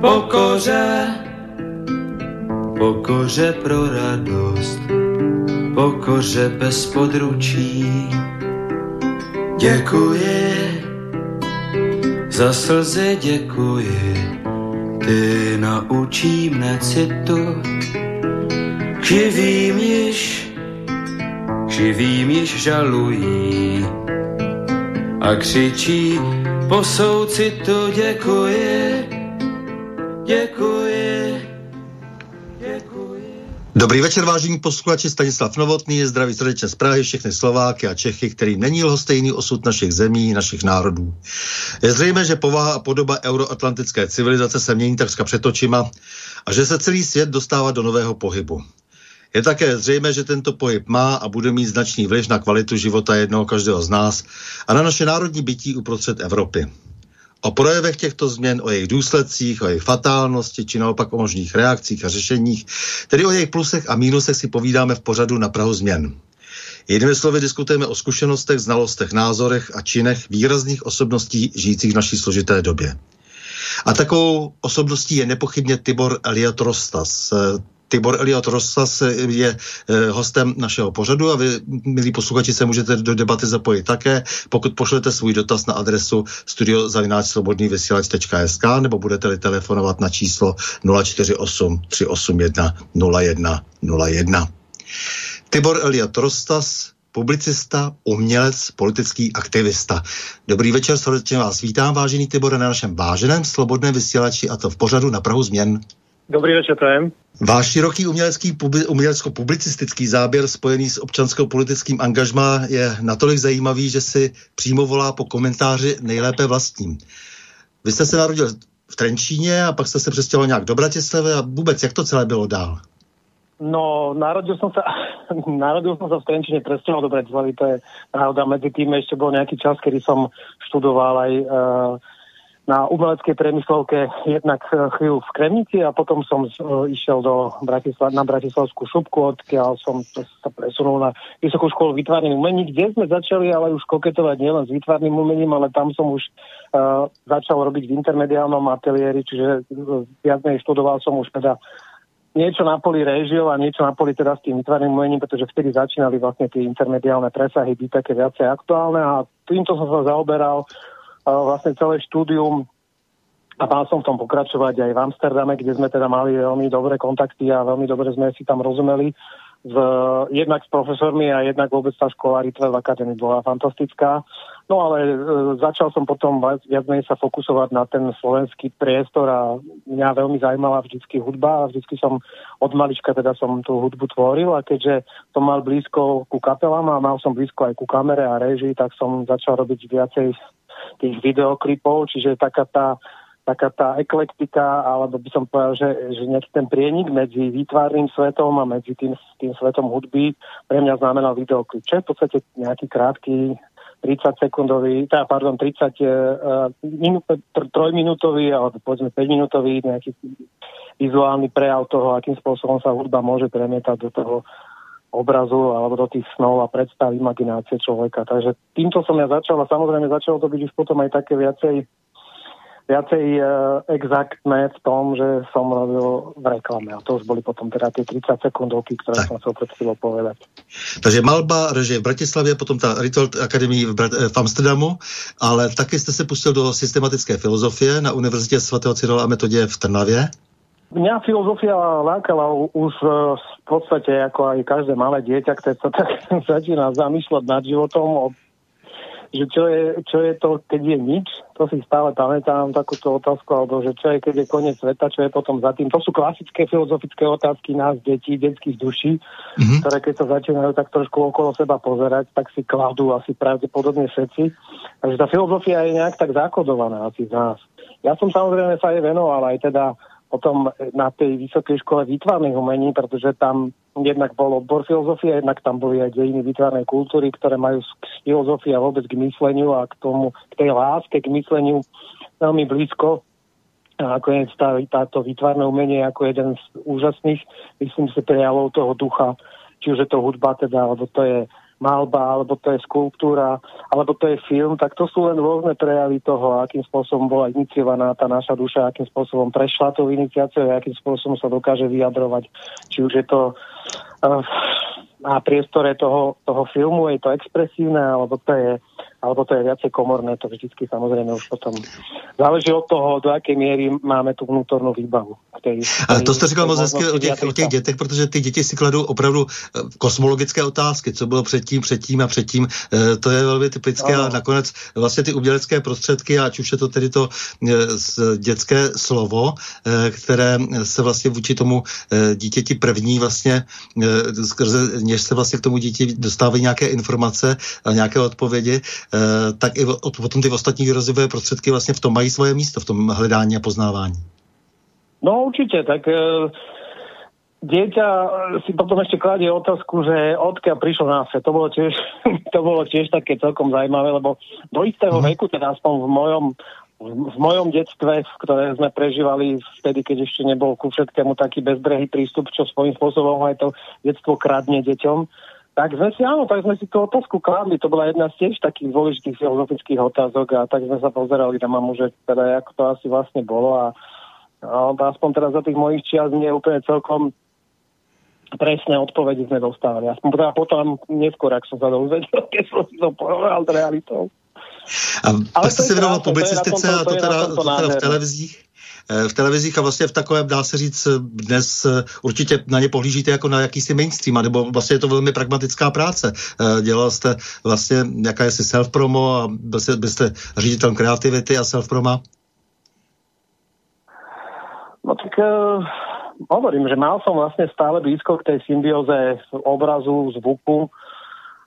Pokoře, pokoře pro radost, pokoře bez područí. Děkuji, za slzy děkuji, ty naučí mne citu, živým již, živým již žalují a křičí po soucitu děkuji, děkuji. Dobrý večer, vážení posluchači, Stanislav Novotný, zdraví srdečně z Prahy, všechny Slováky a Čechy, kterým není lhostejný osud našich zemí, našich národů. Je zřejmé, že povaha a podoba euroatlantické civilizace se mění takřka před a že se celý svět dostává do nového pohybu. Je také zřejmé, že tento pohyb má a bude mít značný vliv na kvalitu života jednoho každého z nás a na naše národní bytí uprostřed Evropy. O projevech těchto změn, o jejich důsledcích, o jejich fatálnosti, či naopak o možných reakcích a řešeních, tedy o jejich plusech a mínusech si povídáme v pořadu na Prahu změn. Jinými slovy diskutujeme o zkušenostech, znalostech, názorech a činech výrazných osobností žijících v naší složité době. A takovou osobností je nepochybně Tibor Eliot Rostas, Tibor Eliot Rosas je eh, hostem našeho pořadu a vy, milí posluchači, se můžete do debaty zapojit také, pokud pošlete svůj dotaz na adresu studiozavináčslobodnývysílač.sk nebo budete-li telefonovat na číslo 048 381 01 01. Tibor Eliot Rostas, publicista, umělec, politický aktivista. Dobrý večer, srdečně vás vítám, vážený Tibor, na našem váženém slobodném vysílači a to v pořadu na Prahu změn. Dobrý večer, prajem. Váš široký umělecký, umělecko-publicistický záběr spojený s občansko-politickým angažmá je natolik zajímavý, že si přímo volá po komentáři nejlépe vlastním. Vy jste se narodil v Trenčíně a pak jste se přestěhoval nějak do Bratislavy a vůbec jak to celé bylo dál? No, narodil som sa, narodil som sa v Trenčine, presťahoval do Bratislavy, to je pravda. Medzi tým ešte bol nejaký čas, kedy som študoval aj uh, na umeleckej priemyslovke jednak e, chvíľu v Kremnici a potom som uh, išiel do Bratislav, na Bratislavskú šupku, odkiaľ som sa presunul na Vysokú školu výtvarným umení, kde sme začali ale už koketovať nielen s výtvarným umením, ale tam som už uh, začal robiť v intermediálnom ateliéri, čiže uh, viac menej študoval som už teda niečo na poli režil a niečo na poli teda s tým výtvarným umením, pretože vtedy začínali vlastne tie intermediálne presahy byť také viacej aktuálne a týmto som sa zaoberal vlastne celé štúdium a mal som v tom pokračovať aj v Amsterdame, kde sme teda mali veľmi dobré kontakty a veľmi dobre sme si tam rozumeli. S, jednak s profesormi a jednak vôbec tá škola Ritve v Akadémii bola fantastická. No ale e, začal som potom viac menej sa fokusovať na ten slovenský priestor a mňa veľmi zaujímala vždycky hudba a vždycky som od malička teda som tú hudbu tvoril a keďže som mal blízko ku kapelám a mal som blízko aj ku kamere a režii, tak som začal robiť viacej tých videoklipov, čiže taká tá, taká tá eklektika, alebo by som povedal, že, že nejaký ten prienik medzi výtvarným svetom a medzi tým, tým svetom hudby pre mňa znamenal videoklip, čo je v podstate nejaký krátky 30 sekundový, teda pardon, 30 uh, minú, trojminútový alebo povedzme 5 minútový nejaký vizuálny prejav toho, akým spôsobom sa hudba môže premietať do toho obrazu alebo do tých snov a predstav imaginácie človeka. Takže týmto som ja začal a samozrejme začalo to byť už potom aj také viacej viacej uh, exaktné v tom, že som robil v reklame. A to už boli potom teda tie 30 sekundovky, ktoré tak. som chcel pred chvíľou povedať. Takže malba, režie v Bratislavě, potom ta Ritual Academy v, Brat- v Amsterdamu, ale taky jste se pustil do systematické filozofie na Univerzitě svatého Cyrila a metodě v Trnavě. Mňa filozofia lákala už e, v podstate ako aj každé malé dieťa, ktoré sa tak začína zamýšľať nad životom, že čo je, čo je to, keď je nič, to si stále pamätám takúto otázku, alebo že čo je, keď je koniec sveta, čo je potom za tým. To sú klasické filozofické otázky nás, detí, detských duší, mm-hmm. ktoré keď sa začínajú tak trošku okolo seba pozerať, tak si kladú asi pravdepodobne všetci. Takže tá filozofia je nejak tak zakodovaná asi z nás. Ja som samozrejme sa aj venoval aj teda potom na tej vysokej škole výtvarných umení, pretože tam jednak bol odbor filozofie, jednak tam boli aj dejiny výtvarnej kultúry, ktoré majú z filozofie a vôbec k mysleniu a k tomu, k tej láske, k mysleniu veľmi blízko. A ako je tá, táto výtvarné umenie ako jeden z úžasných, myslím si, prejavov toho ducha, či už je to hudba teda, alebo to je malba, alebo to je skulptúra, alebo to je film, tak to sú len rôzne prejavy toho, akým spôsobom bola iniciovaná tá naša duša, akým spôsobom prešla tou iniciáciou, akým spôsobom sa dokáže vyjadrovať. Či už je to uh, na priestore toho, toho filmu, je to expresívne, alebo to je alebo to je viacej komorné, to vždycky samozrejme už potom záleží od toho, do akej miery máme tu vnútornú výbavu. Tej, tej, to jste říkal moc hezky o těch, o těch dětech, protože ty děti si kladou opravdu eh, kosmologické otázky, co bylo předtím, předtím a předtím. Eh, to je velmi typické no. a nakonec vlastně ty umělecké prostředky, ať už je to tedy to eh, dětské slovo, které se vlastně vůči tomu dítěti první vlastně, skrze něž se vlastně k tomu dítě dostávají nějaké informace a nějaké odpovědi, tak i potom ty ostatní rozvojové prostředky vlastně v tom mají svoje místo, v tom hledání a poznávání. No určite, tak e, dieťa si potom ešte kladie otázku, že odkiaľ prišlo na svet. To bolo tiež, to bolo tiež také celkom zaujímavé, lebo do istého mm. veku, teda aspoň v mojom v mojom detstve, ktoré sme prežívali vtedy, keď ešte nebol ku všetkému taký bezbrehý prístup, čo svojím spôsobom aj to detstvo kradne deťom, tak sme si, áno, tak sme si tú otázku kladli, to bola jedna z tiež takých dôležitých filozofických otázok a tak sme sa pozerali na mamu, že teda ako to asi vlastne bolo a, a aspoň teraz za tých mojich čias nie úplne celkom presné odpovede sme dostávali. Aspoň teda potom neskôr, ak som sa dozvedel, keď som si to porovnal s realitou. A Ale tak jste se věnoval publicistice a to teda, to teda v televizích? Eh, v televizích a vlastně v takovém, dá se říct, dnes eh, určitě na ně pohlížíte jako na jakýsi mainstream, nebo vlastně je to velmi pragmatická práce. Dělal jste vlastně jaká si self-promo a byl jste, byl jste ředitelem kreativity a self-proma? No tak uh, hovorím, že mal som vlastne stále blízko k tej symbióze obrazu, zvuku.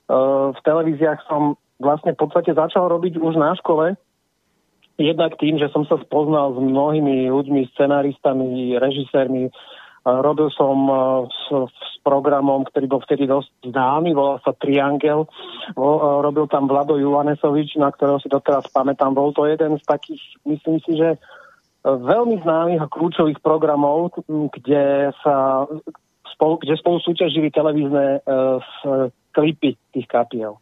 Uh, v televíziách som vlastne v podstate začal robiť už na škole, jednak tým, že som sa spoznal s mnohými ľuďmi, scenáristami, režisérmi. Robil som s, s programom, ktorý bol vtedy dosť známy, volal sa Triangel. Robil tam Vlado Juvanesovič, na ktorého si doteraz pamätám. Bol to jeden z takých, myslím si, že e, veľmi známych a kľúčových programov, kde sa spolu, kde spolu súťažili televízne uh, klipy tých kapiel.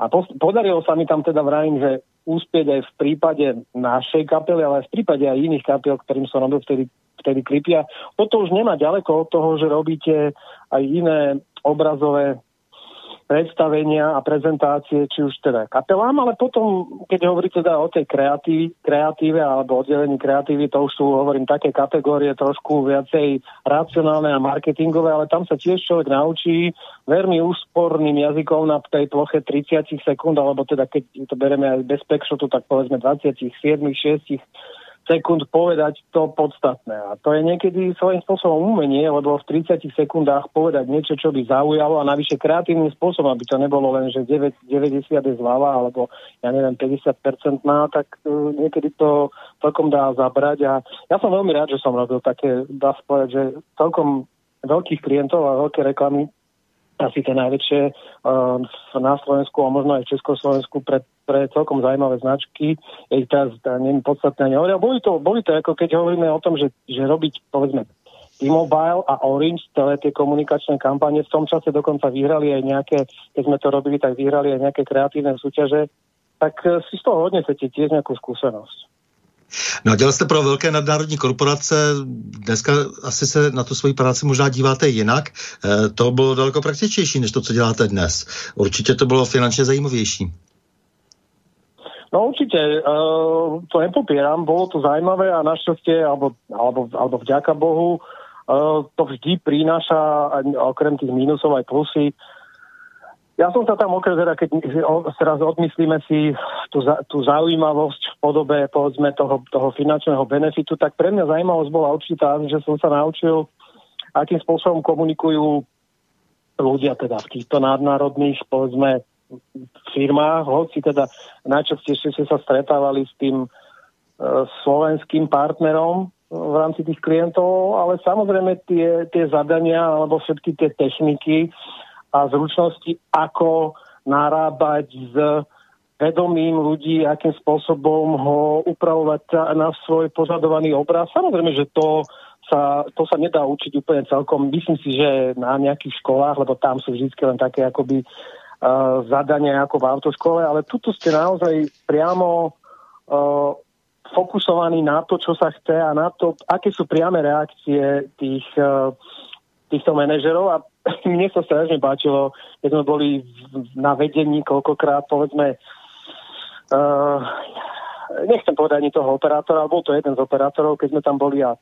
A po, podarilo sa mi tam teda vrajím, že úspieť aj v prípade našej kapely, ale aj v prípade aj iných kapiel, ktorým som robil vtedy, vtedy klipy. A toto už nemá ďaleko od toho, že robíte aj iné obrazové predstavenia a prezentácie, či už teda kapelám, ale potom, keď hovoríte teda o tej kreatív, kreatíve alebo oddelení kreatívy, to už sú, hovorím, také kategórie trošku viacej racionálne a marketingové, ale tam sa tiež človek naučí veľmi úsporným jazykom na tej ploche 30 sekúnd, alebo teda keď to bereme aj bez pekšotu, tak povedzme 27, 6 sekúnd povedať to podstatné. A to je niekedy svojím spôsobom umenie, lebo v 30 sekundách povedať niečo, čo by zaujalo a navyše kreatívnym spôsobom, aby to nebolo len, že 9, 90 je zľava, alebo ja neviem, 50% má, tak uh, niekedy to celkom dá zabrať. A ja som veľmi rád, že som robil také, dá sa povedať, že celkom veľkých klientov a veľké reklamy asi tie najväčšie uh, na Slovensku a možno aj v Československu pre, pre celkom zaujímavé značky. Je ich teraz neviem, podstatné nehovoria. Boli to, boli to ako keď hovoríme o tom, že, že robiť povedzme T-Mobile a Orange, celé tie komunikačné kampanie v tom čase dokonca vyhrali aj nejaké, keď sme to robili, tak vyhrali aj nejaké kreatívne súťaže, tak si z toho hodne chcete tiež nejakú skúsenosť. No dělal jste pro velké nadnárodní korporace, dneska asi se na tu svoji práci možná díváte jinak. E, to bylo daleko praktičtější, než to, co děláte dnes. Určitě to bylo finančně zajímavější. No určite, uh, to nepopieram, bolo to zaujímavé a našťastie, alebo, alebo, alebo vďaka Bohu, uh, to vždy prináša okrem tých mínusov aj plusy. Ja som sa tam okrem teda, keď teraz odmyslíme si tú, tú zaujímavosť v podobe, povedzme, toho, toho finančného benefitu, tak pre mňa zaujímavosť bola určitá, že som sa naučil, akým spôsobom komunikujú ľudia teda v týchto nadnárodných, povedzme, firmách, hoci teda najčastejšie ste sa stretávali s tým e, slovenským partnerom v rámci tých klientov, ale samozrejme tie, tie zadania alebo všetky tie techniky a zručnosti, ako narábať s vedomím ľudí, akým spôsobom ho upravovať na svoj požadovaný obraz. Samozrejme, že to sa, to sa nedá učiť úplne celkom. Myslím si, že na nejakých školách, lebo tam sú vždy len také akoby uh, zadania ako v autoškole, ale tuto ste naozaj priamo uh, fokusovaní na to, čo sa chce a na to, aké sú priame reakcie tých, uh, týchto manažerov a mne sa strašne páčilo, keď sme boli na vedení koľkokrát, povedzme, uh, nechcem povedať ani toho operátora, ale bol to jeden z operátorov, keď sme tam boli a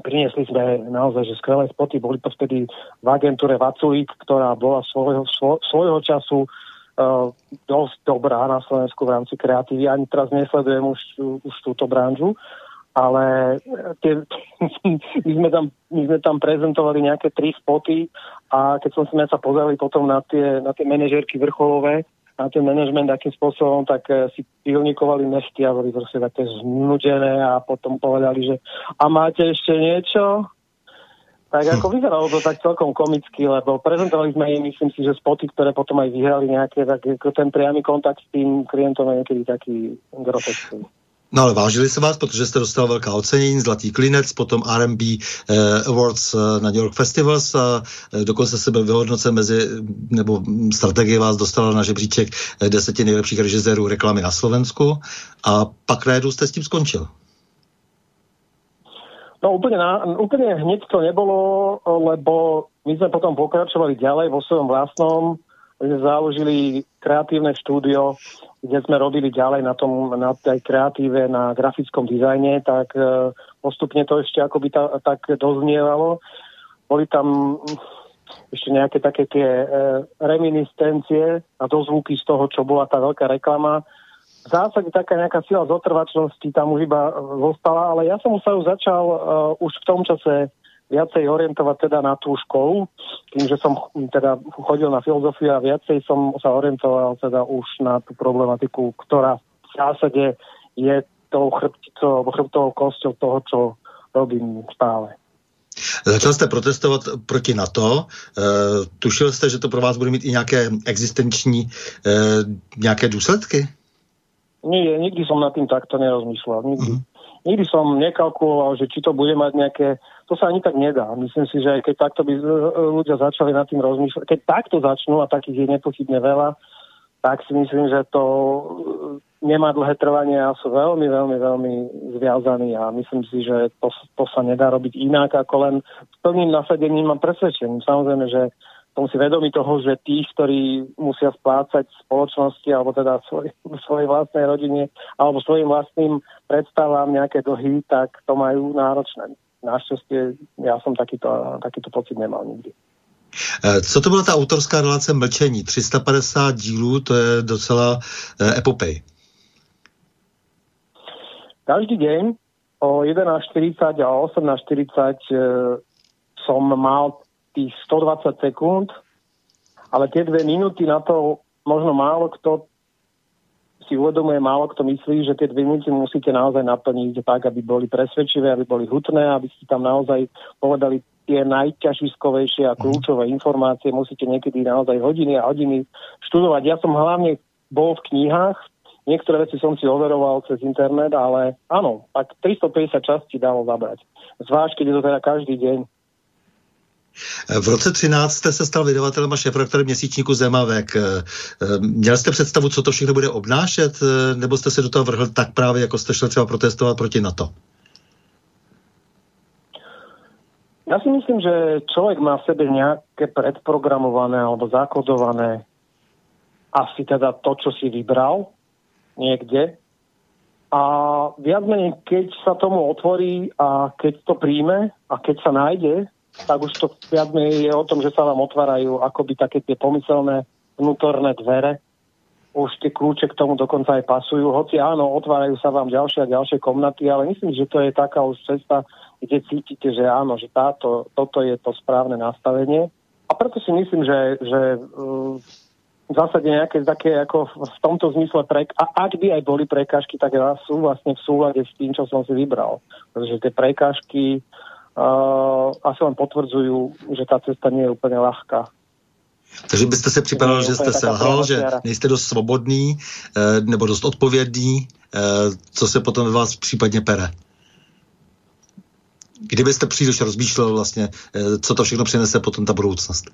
priniesli sme naozaj že skvelé spoty. Boli to vtedy v agentúre Vaculík, ktorá bola svojho, svojho času uh, dosť dobrá na Slovensku v rámci kreatívy. Ani teraz nesledujem už, už túto branžu ale eh, tie, my, sme tam, my sme tam prezentovali nejaké tri spoty a keď som si sa pozerali potom na tie, na tie manažerky vrcholové, na ten manažment, akým spôsobom, tak eh, si pilnikovali nechty a boli proste také znudené a potom povedali, že a máte ešte niečo? Tak ako vyzeralo to tak celkom komicky, lebo prezentovali sme im, myslím si, že spoty, ktoré potom aj vyhrali nejaké, tak ten priamy kontakt s tým klientom je niekedy taký groteskný. No ale vážili se vás, protože jste dostal velká ocenění, Zlatý klinec, potom R&B eh, Awards eh, na New York Festivals a eh, dokonce se byl vyhodnocen mezi, nebo strategie vás dostala na žebříček eh, deseti nejlepších režisérů reklamy na Slovensku a pak najednou jste s tím skončil. No úplne, na, úplne hneď to nebolo, lebo my sme potom pokračovali ďalej vo svojom vlastnom, založili kreatívne štúdio kde sme robili ďalej na tom, na tej kreatíve, na grafickom dizajne, tak e, postupne to ešte akoby ta, tak doznievalo. Boli tam ešte nejaké také tie e, reminiscencie a dozvuky z toho, čo bola tá veľká reklama. V zásade taká nejaká sila zotrvačnosti tam už iba zostala, ale ja som sa už začal uh, už v tom čase viacej orientovať teda na tú školu, tým, že som teda chodil na filozofiu a viacej som sa orientoval teda už na tú problematiku, ktorá v zásade je tou chrbticou alebo chrbtovou kosťou toho, čo robím stále. Začal jste protestovat proti NATO. E, tušil jste, že to pro vás bude mít i nějaké existenční e, nějaké důsledky? Nie, nikdy som nad tým takto nerozmýšľal. Nikdy. Mm. Nikdy som nekalkuloval, že či to bude mať nejaké to sa ani tak nedá. Myslím si, že keď takto by ľudia začali nad tým rozmýšľať, keď takto začnú, a takých je nepochybne veľa, tak si myslím, že to e, nemá dlhé trvanie a sú veľmi, veľmi, veľmi zviazaní a myslím si, že to, to sa nedá robiť inak ako len s plným nasadením a presvedčením. Samozrejme, že som si vedomý toho, že tí, ktorí musia splácať spoločnosti alebo teda svoj, svojej vlastnej rodine alebo svojim vlastným predstavám nejaké dlhy, tak to majú náročné naštěstí já jsem takýto, takýto pocit nemal nikdy. Eh, co to byla ta autorská relace mlčení? 350 dílů, to je docela eh, epopej. Každý deň o 11.40 a 18.40 e, som mal tých 120 sekúnd, ale tie dve minúty na to možno málo kto si uvedomuje, málo kto myslí, že tie dve minúty musíte naozaj naplniť tak, aby boli presvedčivé, aby boli hutné, aby ste tam naozaj povedali tie najťažiskovejšie a kľúčové informácie. Musíte niekedy naozaj hodiny a hodiny študovať. Ja som hlavne bol v knihách, Niektoré veci som si overoval cez internet, ale áno, tak 350 častí dalo zabrať. Zvlášť, keď je to teda každý deň. V roce 13 jste se stal vydavatelem a šéfredaktorem měsíčníku Zemavek. Eh, měl jste představu, co to všechno bude obnášet, eh, nebo jste se do toho vrhl tak právě, jako jste šel třeba protestovat proti NATO? Ja si myslím, že človek má v sebe nejaké predprogramované alebo zakodované asi teda to, čo si vybral niekde. A viac menej, keď sa tomu otvorí a keď to príjme a keď sa nájde, tak už to viac je o tom, že sa vám otvárajú akoby také tie pomyselné vnútorné dvere. Už tie kľúče k tomu dokonca aj pasujú. Hoci áno, otvárajú sa vám ďalšie a ďalšie komnaty, ale myslím, že to je taká už cesta, kde cítite, že áno, že táto, toto je to správne nastavenie. A preto si myslím, že, že uh, v zásade nejaké také ako v tomto zmysle, pre, a ak by aj boli prekážky, tak sú vlastne v súlade s tým, čo som si vybral. Pretože tie prekážky uh, asi len potvrdzujú, že tá cesta nie je úplne ľahká. Takže byste se připadal, že jste selhal, že nejste dost svobodný eh, nebo dost odpovědný, eh, co se potom ve vás případně pere? Kdybyste příliš rozmýšlel vlastně, co to všechno přinese potom ta budoucnost?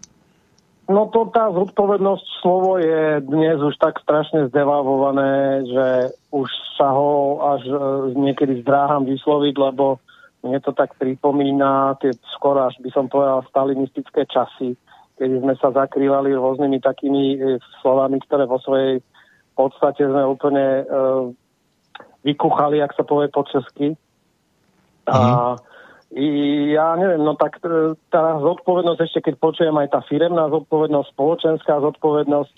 No to tá zodpovednosť slovo je dnes už tak strašne zdevalvované, že už sa ho až niekedy zdráham vysloviť, lebo mne to tak pripomína tie skoro až by som povedal stalinistické časy, kedy sme sa zakrývali rôznymi takými e, slovami, ktoré vo svojej podstate sme úplne e, vykuchali, ak sa povie po česky. A mm ja neviem, no tak e, tá zodpovednosť, ešte keď počujem aj tá firemná zodpovednosť, spoločenská zodpovednosť,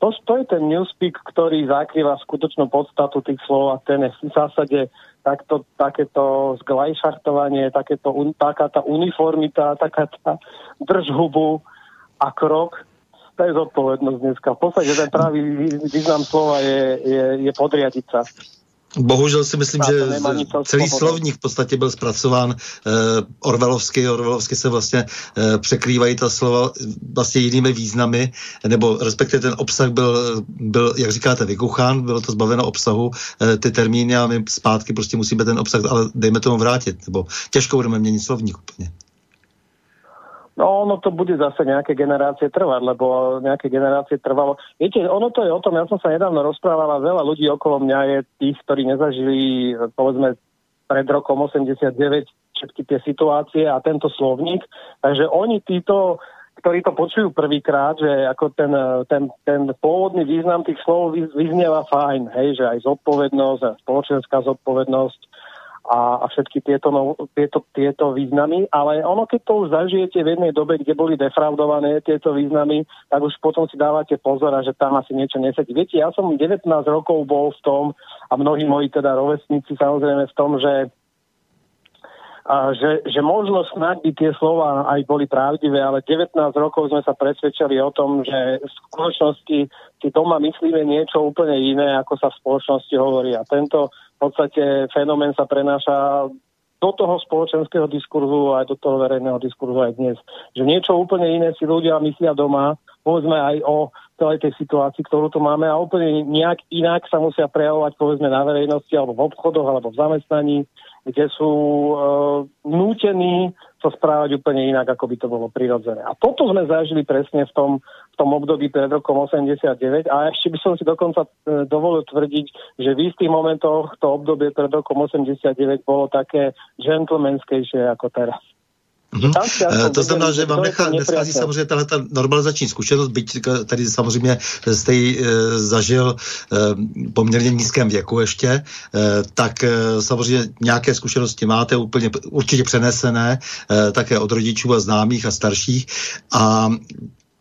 to, to je ten newspeak, ktorý zakrýva skutočnú podstatu tých slov a ten je v zásade takto, takéto zglajšartovanie, takéto, taká tá uniformita, taká tá držhubu a krok, to je zodpovednosť dneska. V podstate ten pravý význam slova je, je, je podriadiť sa. Bohužel si myslím, že celý slovník v podstatě byl zpracován uh, orvelovsky. Orvelovsky se vlastně uh, překrývají ta slova vlastně jinými významy, nebo respektive ten obsah byl, byl jak říkáte, vykuchán, bylo to zbaveno obsahu, uh, ty termíny a my zpátky prostě musíme ten obsah, ale dejme tomu vrátit, nebo těžko budeme měnit slovník úplně. No, ono to bude zase nejaké generácie trvať, lebo nejaké generácie trvalo. Viete, ono to je o tom, ja som sa nedávno rozprávala, veľa ľudí okolo mňa je tých, ktorí nezažili, povedzme, pred rokom 89 všetky tie situácie a tento slovník. Takže oni títo, ktorí to počujú prvýkrát, že ako ten, ten, ten pôvodný význam tých slov vyznieva fajn, hej, že aj zodpovednosť, a spoločenská zodpovednosť, a, a všetky tieto, no, tieto, tieto významy, ale ono, keď to už zažijete v jednej dobe, kde boli defraudované tieto významy, tak už potom si dávate pozor, že tam asi niečo nesedí. Viete, ja som 19 rokov bol v tom, a mnohí moji teda rovesníci samozrejme v tom, že a že, že možno snad by tie slova aj boli pravdivé, ale 19 rokov sme sa presvedčali o tom, že v skutočnosti si doma myslíme niečo úplne iné, ako sa v spoločnosti hovorí. A tento podstate fenomén sa prenáša do toho spoločenského diskurzu aj do toho verejného diskurzu aj dnes. Že niečo úplne iné si ľudia myslia doma, povedzme aj o celej tej situácii, ktorú tu máme a úplne nejak inak sa musia prejavovať povedzme na verejnosti alebo v obchodoch alebo v zamestnaní, kde sú e, nútení sa správať úplne inak, ako by to bolo prirodzené. A toto sme zažili presne v tom, tom období pred rokom 89 a ešte by som si dokonca e, dovolil tvrdiť, že v istých momentoch to obdobie pred rokom 89 bolo také gentlemanskejšie ako teraz. Mm-hmm. To znamená, že vám nechá, neschází samozřejmě tahle ta normalizační zkušenost, byť tady samozřejmě jste ji e, zažil e, poměrně nízkém věku ještě, e, tak e, samozřejmě nějaké zkušenosti máte úplně určitě přenesené, e, také od rodičů a známých a starších. A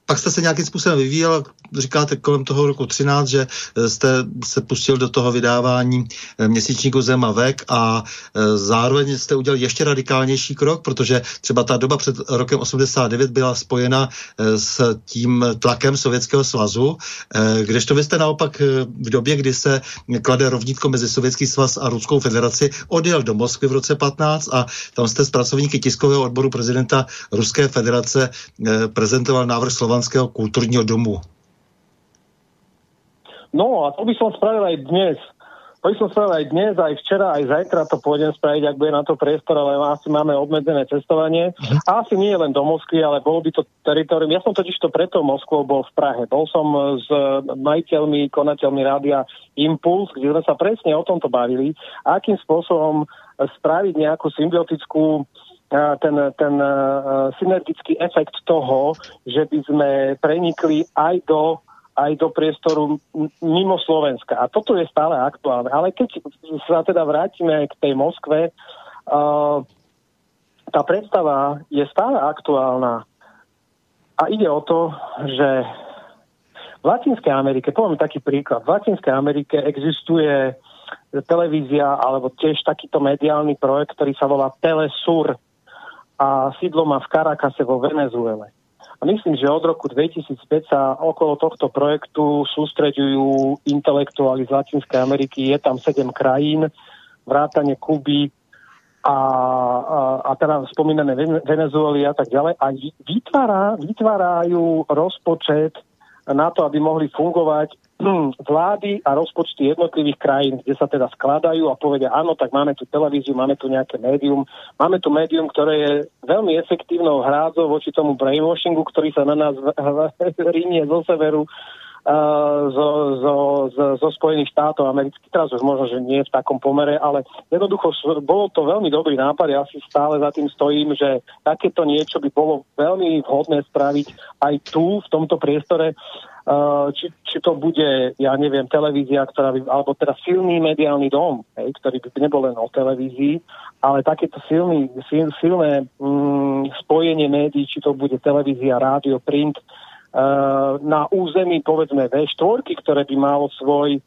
pak jste se nějakým způsobem vyvíjel, říkáte kolem toho roku 13, že eh, jste se pustil do toho vydávání eh, měsíčníku Zema vek a eh, zároveň jste udělal ještě radikálnější krok, protože třeba ta doba před rokem 89 byla spojena s tím tlakem Sovětského svazu, kdežto vy jste naopak v době, kdy se klade rovnítko mezi Sovětský svaz a Ruskou federaci, odjel do Moskvy v roce 15 a tam jste s pracovníky tiskového odboru prezidenta Ruské federace prezentoval návrh Slovanské Slovanského kultúrneho domu? No a to by som spravil aj dnes. to som spravil aj dnes, aj včera, aj zajtra to pôjdem spraviť, ak bude na to priestor, ale asi máme obmedzené cestovanie. A asi nie len do Moskvy, ale bolo by to teritorium. Ja som totiž to preto Moskvou bol v Prahe. Bol som s majiteľmi, konateľmi rádia Impuls, kde sme sa presne o tomto bavili, akým spôsobom spraviť nejakú symbiotickú ten, ten synergický efekt toho, že by sme prenikli aj do aj do priestoru mimo Slovenska. A toto je stále aktuálne. Ale keď sa teda vrátime k tej Moskve, tá predstava je stále aktuálna. A ide o to, že v Latinskej Amerike, poviem taký príklad, v Latinskej Amerike existuje televízia alebo tiež takýto mediálny projekt, ktorý sa volá Telesur a sídlo má v Caracase vo Venezuele. A myslím, že od roku 2005 sa okolo tohto projektu sústreďujú intelektuáli z Latinskej Ameriky. Je tam sedem krajín, vrátane Kuby a, a, a teda spomínané Venezuely a tak ďalej. A vytvára, vytvárajú rozpočet na to, aby mohli fungovať vlády a rozpočty jednotlivých krajín, kde sa teda skladajú a povedia, áno, tak máme tu televíziu, máme tu nejaké médium, máme tu médium, ktoré je veľmi efektívnou hrádzou voči tomu brainwashingu, ktorý sa na nás rínie zo severu zo, zo, zo, zo Spojených štátov amerických, teraz už možno, že nie v takom pomere, ale jednoducho bolo to veľmi dobrý nápad, ja si stále za tým stojím, že takéto niečo by bolo veľmi vhodné spraviť aj tu, v tomto priestore, či, či to bude, ja neviem, televízia, ktorá by, alebo teda silný mediálny dom, hej, ktorý by nebol len o televízii, ale takéto silný, sil, silné mm, spojenie médií, či to bude televízia, rádio, print, Eh, na území povedzme V4, ktoré by malo svoj,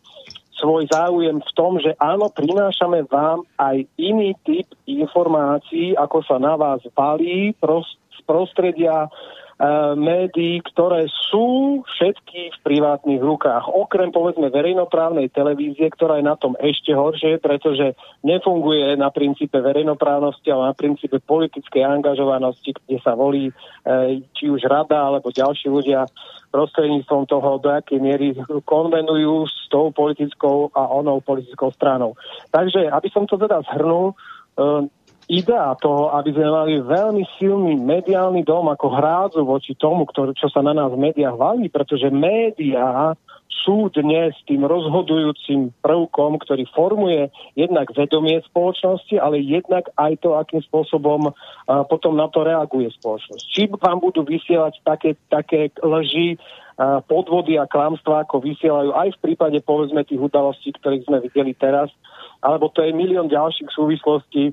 svoj záujem v tom, že áno, prinášame vám aj iný typ informácií, ako sa na vás valí z prostredia E, médií, ktoré sú všetky v privátnych rukách. Okrem povedzme verejnoprávnej televízie, ktorá je na tom ešte horšie, pretože nefunguje na princípe verejnoprávnosti, ale na princípe politickej angažovanosti, kde sa volí e, či už rada alebo ďalší ľudia prostredníctvom toho, do akej miery konvenujú s tou politickou a onou politickou stranou. Takže, aby som to teda zhrnul, e, idea toho, aby sme mali veľmi silný mediálny dom ako hrádzu voči tomu, ktorý, čo sa na nás v médiách valí, pretože médiá sú dnes tým rozhodujúcim prvkom, ktorý formuje jednak vedomie spoločnosti, ale jednak aj to, akým spôsobom uh, potom na to reaguje spoločnosť. Či vám budú vysielať také, také lži, uh, podvody a klamstvá, ako vysielajú aj v prípade povedzme tých udalostí, ktorých sme videli teraz, alebo to je milión ďalších súvislostí,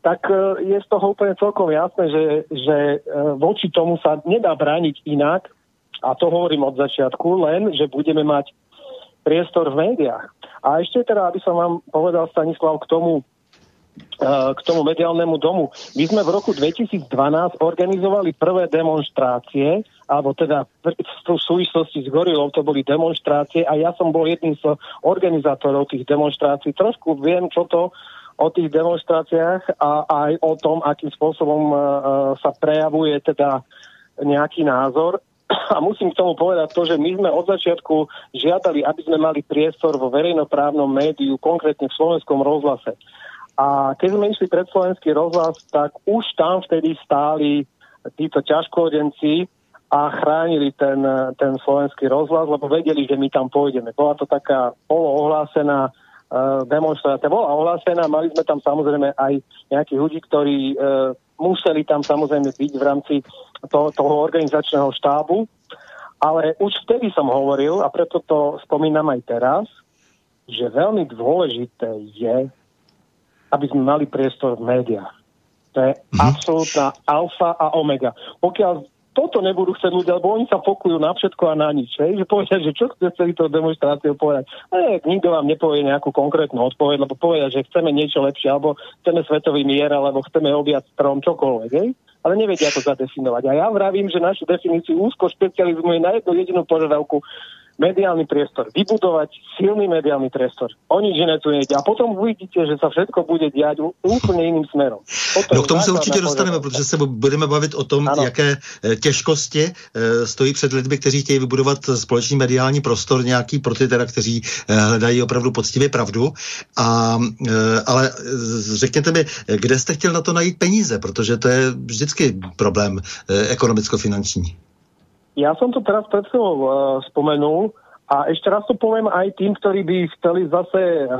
tak e, je z toho úplne celkom jasné, že, že e, voči tomu sa nedá brániť inak, a to hovorím od začiatku, len, že budeme mať priestor v médiách. A ešte teda, aby som vám povedal, Stanislav, k tomu, e, k tomu mediálnemu domu. My sme v roku 2012 organizovali prvé demonstrácie, alebo teda v súvislosti s Gorilou to boli demonstrácie a ja som bol jedným z organizátorov tých demonstrácií. Trošku viem, čo to o tých demonstráciách a aj o tom, akým spôsobom uh, sa prejavuje teda nejaký názor. A musím k tomu povedať to, že my sme od začiatku žiadali, aby sme mali priestor vo verejnoprávnom médiu, konkrétne v slovenskom rozhlase. A keď sme išli pred slovenský rozhlas, tak už tam vtedy stáli títo ťažkodenci a chránili ten, ten slovenský rozhlas, lebo vedeli, že my tam pôjdeme. Bola to taká poloohlásená demonstrácia bola ohlásená. Mali sme tam samozrejme aj nejakých ľudí, ktorí uh, museli tam samozrejme byť v rámci to, toho organizačného štábu. Ale už vtedy som hovoril, a preto to spomínam aj teraz, že veľmi dôležité je, aby sme mali priestor v médiách. To je mm-hmm. absolútna alfa a omega. Pokiaľ toto nebudú chcieť ľudia, lebo oni sa fokujú na všetko a na nič. Hej? Že povedia, že čo ste chceli to demonstráciu povedať. E, nikto vám nepovie nejakú konkrétnu odpoveď, lebo povedia, že chceme niečo lepšie, alebo chceme svetový mier, alebo chceme objať strom čokoľvek. Hej? Ale nevedia to zadefinovať. A ja vravím, že našu definíciu úzko špecializujeme na jednu jedinú požiadavku. Mediálny priestor, vybudovať silný mediálny priestor. O nič iné tu nejde. A potom uvidíte, že sa všetko bude diať úplne iným smerom. Toto no k tomu se určitě dostaneme, protože se budeme bavit o tom, ano. jaké eh, těžkosti eh, stojí před lidmi, kteří chtějí vybudovat společný mediální prostor nějaký pro ty teda, kteří eh, hledají opravdu poctivě pravdu. A, ale řekněte mi, kde jste chtěl na to najít peníze, protože to je vždycky problém ekonomicko-finanční. Ja som to teraz pred chvíľou uh, spomenul a ešte raz to poviem aj tým, ktorí by chceli zase uh,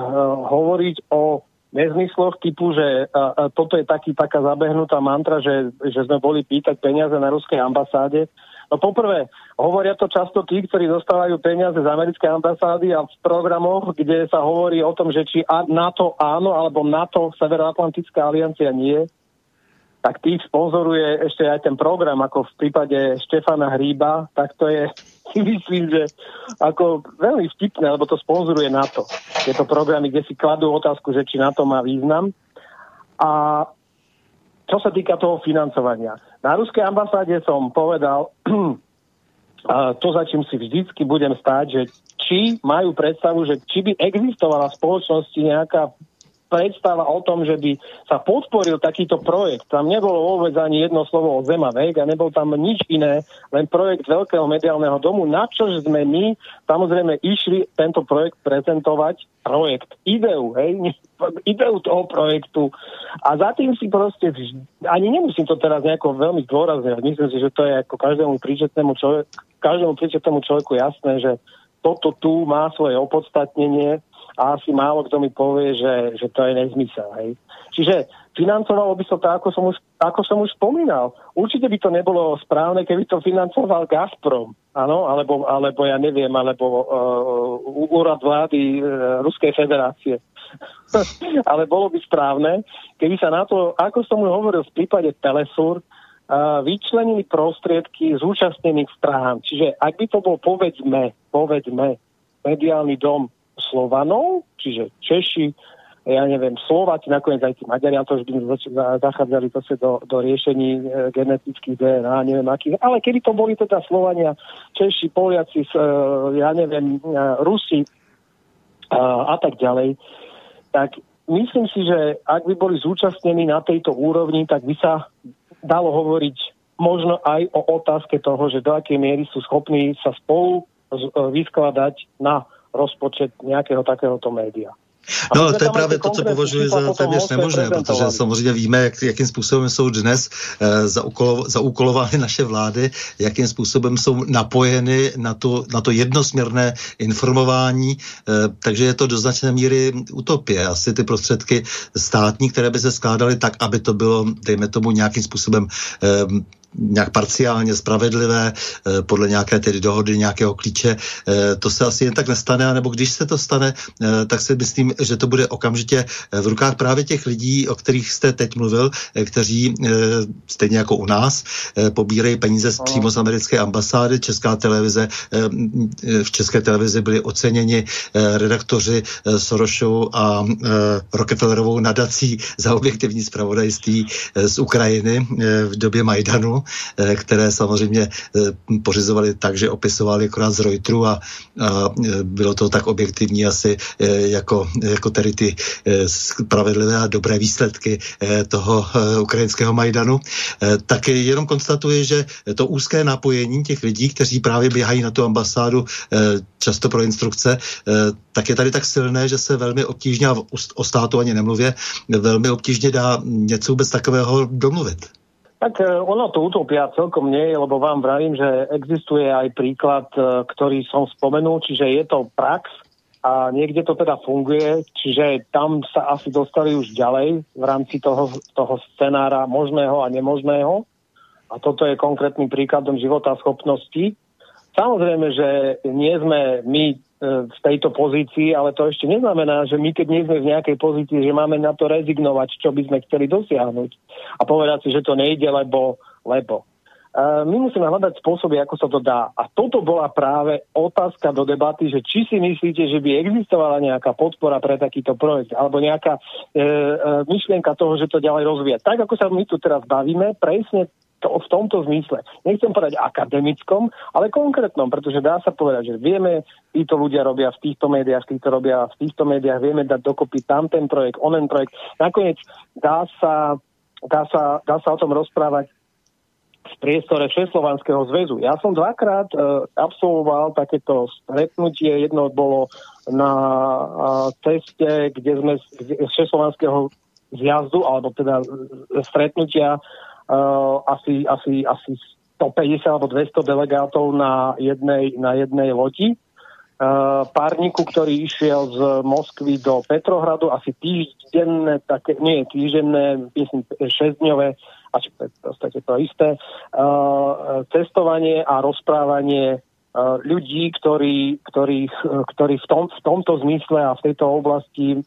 hovoriť o nezmysloch typu, že uh, toto je taký, taká zabehnutá mantra, že, že sme boli pýtať peniaze na ruskej ambasáde. No poprvé, hovoria to často tí, ktorí dostávajú peniaze z americkej ambasády a v programoch, kde sa hovorí o tom, že či NATO áno, alebo NATO, Severoatlantická aliancia nie, tak tých sponzoruje ešte aj ten program, ako v prípade Štefana Hríba, tak to je, myslím, že ako veľmi vtipné, lebo to sponzoruje NATO. Tieto programy, kde si kladú otázku, že či NATO má význam. A čo sa týka toho financovania. Na ruskej ambasáde som povedal, to, za čím si vždycky budem stáť, že či majú predstavu, že či by existovala v spoločnosti nejaká predstava o tom, že by sa podporil takýto projekt. Tam nebolo vôbec ani jedno slovo o Zemavek a nebol tam nič iné, len projekt Veľkého mediálneho domu, na čo sme my samozrejme išli tento projekt prezentovať, projekt, ideu, hej, ideu toho projektu. A za tým si proste, ani nemusím to teraz nejako veľmi zdôrazňovať, myslím si, že to je ako každému príčetnému človeku, každému príčetnému človeku jasné, že toto tu má svoje opodstatnenie a asi málo kto mi povie, že, že to je nezmysel. Hej. Čiže financovalo by sa to, ako som, už, ako som už spomínal. Určite by to nebolo správne, keby to financoval Gazprom, áno, alebo, alebo ja neviem, alebo uh, úrad vlády uh, Ruskej federácie. Ale bolo by správne, keby sa na to, ako som už hovoril v prípade Telesur, uh, vyčlenili prostriedky zúčastnených strán. Čiže ak by to bol, povedzme, povedzme, mediálny dom Slovanov, čiže Češi, ja neviem, Slováci, nakoniec aj tí Maďari, ale to už by zachádzali zase do, do riešení e, genetických DNA, neviem akých. Ale kedy to boli teda Slovania, Češi, Poliaci, e, ja neviem, e, Rusi a, a tak ďalej, tak myslím si, že ak by boli zúčastnení na tejto úrovni, tak by sa dalo hovoriť možno aj o otázke toho, že do akej miery sú schopní sa spolu vyskladať na rozpočet nějakého takéhoto média. No, to je právě to, co považuji za téměř nemožné, protože samozřejmě víme, jak, jakým způsobem jsou dnes e, zaukolo, zaukolovány naše vlády, jakým způsobem jsou napojeny na to, na to jednosměrné informování, e, takže je to do značné míry utopie. Asi ty prostředky státní, které by se skládaly tak, aby to bylo, dejme tomu, nějakým způsobem e, nějak parciálně spravedlivé, eh, podle nějaké tedy dohody, nějakého klíče. Eh, to se asi jen tak nestane, nebo když se to stane, eh, tak si myslím, že to bude okamžitě v rukách právě těch lidí, o kterých jste teď mluvil, kteří stejně jako u nás pobírají peníze no. přímo z americké ambasády. Česká televize, v České televizi byli oceněni redaktoři Sorosou a Rockefellerovou nadací za objektivní zpravodajství z Ukrajiny v době Majdanu Eh, které samozřejmě eh, pořizovali tak, že opisovali akorát z Reuteru a, a eh, bylo to tak objektivní asi jako, jako tedy ty spravedlivé a dobré výsledky toho ukrajinského Majdanu. Tak jenom konstatuje, že to úzké napojení těch lidí, kteří právě běhají na tu ambasádu často pro instrukce, tak je tady tak silné, že se velmi obtížně, a o státu ani nemluvě, velmi obtížně dá něco vůbec takového domluvit. Tak e, ono to utopia celkom nie lebo vám vravím, že existuje aj príklad, e, ktorý som spomenul, čiže je to prax a niekde to teda funguje, čiže tam sa asi dostali už ďalej v rámci toho, toho scenára možného a nemožného. A toto je konkrétnym príkladom života schopnosti. Samozrejme, že nie sme my v tejto pozícii, ale to ešte neznamená, že my keď nie sme v nejakej pozícii, že máme na to rezignovať, čo by sme chceli dosiahnuť a povedať si, že to nejde, lebo, lebo. My musíme hľadať spôsoby, ako sa to dá. A toto bola práve otázka do debaty, že či si myslíte, že by existovala nejaká podpora pre takýto projekt, alebo nejaká e, e, myšlienka toho, že to ďalej rozvíja. Tak, ako sa my tu teraz bavíme, presne to, v tomto zmysle. Nechcem povedať akademickom, ale konkrétnom, pretože dá sa povedať, že vieme, títo ľudia robia v týchto médiách, títo robia v týchto médiách, vieme dať dokopy tam ten projekt, onen projekt. Nakoniec dá sa, dá sa, dá sa o tom rozprávať v priestore Všeslovanského zväzu. Ja som dvakrát e, absolvoval takéto stretnutie. Jedno bolo na e, ceste, kde sme z Všeslovanského zjazdu, alebo teda stretnutia e, asi, asi, asi 150 alebo 200 delegátov na jednej, na jednej lodi. Uh, párniku, ktorý išiel z Moskvy do Petrohradu, asi týždenné, také, nie týždenné, myslím, 6-dňové a či to je v podstate to isté, uh, cestovanie a rozprávanie uh, ľudí, ktorí, ktorí, ktorí v, tom, v tomto zmysle a v tejto oblasti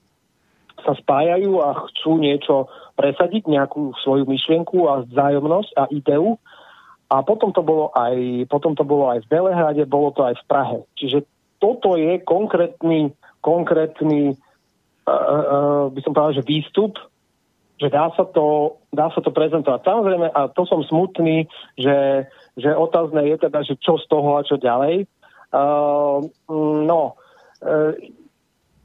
sa spájajú a chcú niečo presadiť, nejakú svoju myšlienku a vzájomnosť a ideu. A potom to bolo aj, potom to bolo aj v Belehrade, bolo to aj v Prahe. Čiže toto je konkrétny, konkrétny uh, uh, by som povedal, že výstup že dá sa to, dá sa to prezentovať. Samozrejme, a to som smutný, že, že otázne je teda, že čo z toho a čo ďalej. Uh, no,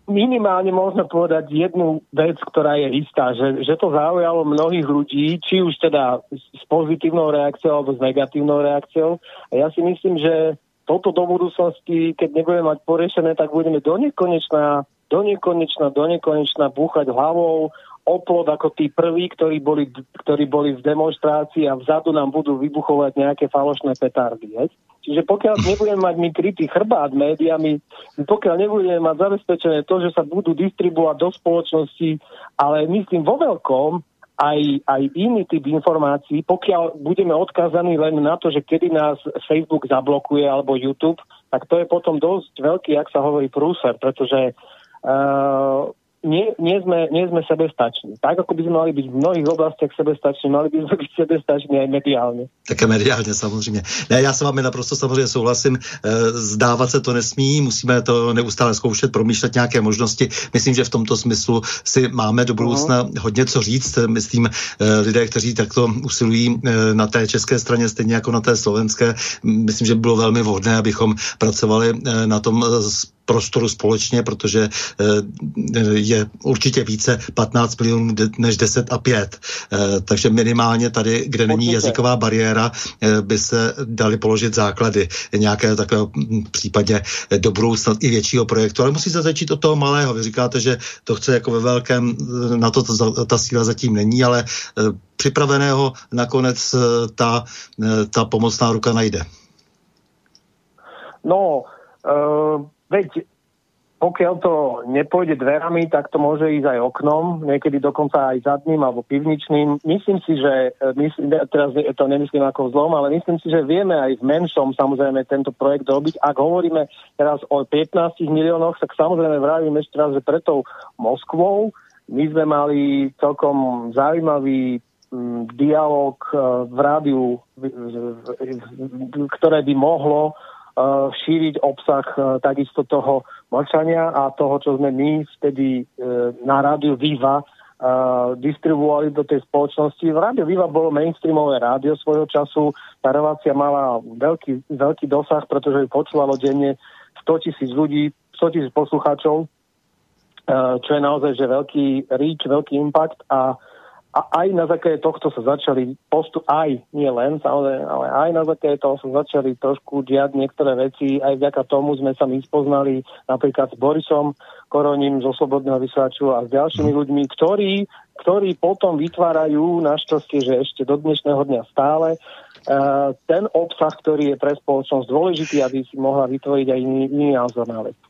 minimálne môžeme povedať jednu vec, ktorá je istá, že, že to zaujalo mnohých ľudí, či už teda s pozitívnou reakciou alebo s negatívnou reakciou. A ja si myslím, že toto do budúcnosti, keď nebudeme mať poriešené, tak budeme do nekonečná, do nekonečná, do nekonečná búchať hlavou oplod ako tí prví, ktorí boli, ktorí boli v demonstrácii a vzadu nám budú vybuchovať nejaké falošné petardy. Hej? Čiže pokiaľ nebudeme mať my krytý chrbát médiami, pokiaľ nebudeme mať zabezpečené to, že sa budú distribuovať do spoločnosti, ale myslím vo veľkom, aj, aj iný typ informácií, pokiaľ budeme odkázaní len na to, že kedy nás Facebook zablokuje alebo YouTube, tak to je potom dosť veľký, ak sa hovorí, prúser, pretože uh, nie, nie, sme, nie sme sebestační. Tak, ako by sme mali byť v mnohých oblastiach sebestační, mali by sme byť sebestační aj mediálně. Také mediálně samozřejmě. Ne, já s vámi naprosto samozřejmě souhlasím. E, zdávat se to nesmí, musíme to neustále zkoušet, promýšlet nějaké možnosti. Myslím, že v tomto smyslu si máme do budoucna uh-huh. hodně co říct. Myslím, e, lidé, kteří takto usilují e, na té české straně, stejně jako na té slovenské, myslím, že by bylo velmi vhodné, abychom pracovali na tom prostoru společně, protože eh, je určitě více 15 milionů než 10 a 5. Eh, takže minimálně tady, kde není jazyková bariéra, eh, by se dali položit základy nějaké takové hm, případně do budoucna i většího projektu. Ale musí se začít od toho malého. Vy říkáte, že to chce jako ve velkém, na to ta, ta síla zatím není, ale připraveného nakonec ta, ta pomocná ruka najde. No, uh Veď pokiaľ to nepôjde dverami, tak to môže ísť aj oknom, niekedy dokonca aj zadným alebo pivničným. Myslím si, že, e, myslím, teraz to nemyslím ako zlom, ale myslím si, že vieme aj v menšom samozrejme tento projekt robiť. Ak hovoríme teraz o 15 miliónoch, tak samozrejme vravím ešte raz, že pre tou Moskvou my sme mali celkom zaujímavý dialog e, v rádiu, ktoré by mohlo šíriť obsah uh, takisto toho mlčania a toho, čo sme my vtedy uh, na rádiu Viva distribuovali do tej spoločnosti. V rádiu Viva bolo mainstreamové rádio svojho času. Tá relácia mala veľký, veľký dosah, pretože ju počúvalo denne 100 tisíc ľudí, 100 tisíc poslucháčov, čo je naozaj že veľký reach, veľký impact a a aj na základe tohto sa začali postup, aj nie len, samozrejme, ale aj na základe toho sa začali trošku diať niektoré veci, aj vďaka tomu sme sa my spoznali napríklad s Borisom Koroním zo Slobodného vysielaču a s ďalšími ľuďmi, ktorí, ktorí potom vytvárajú našťastie, že ešte do dnešného dňa stále uh, ten obsah, ktorý je pre spoločnosť dôležitý, aby si mohla vytvoriť aj iný, iný názor na vec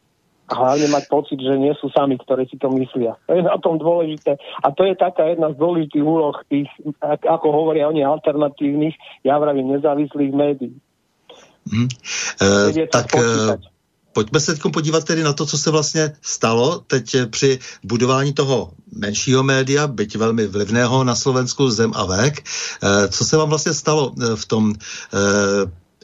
a hlavne mať pocit, že nie sú sami, ktorí si to myslia. To je na tom dôležité. A to je taká jedna z dôležitých úloh tých, ako hovoria oni, alternatívnych, ja vravím, nezávislých médií. Hmm. E, tak e, pojďme se teď podívat tedy na to, co se vlastně stalo teď při budování toho menšího média, byť velmi vlivného na Slovensku, Zem a Vek. E, co se vám vlastně stalo v tom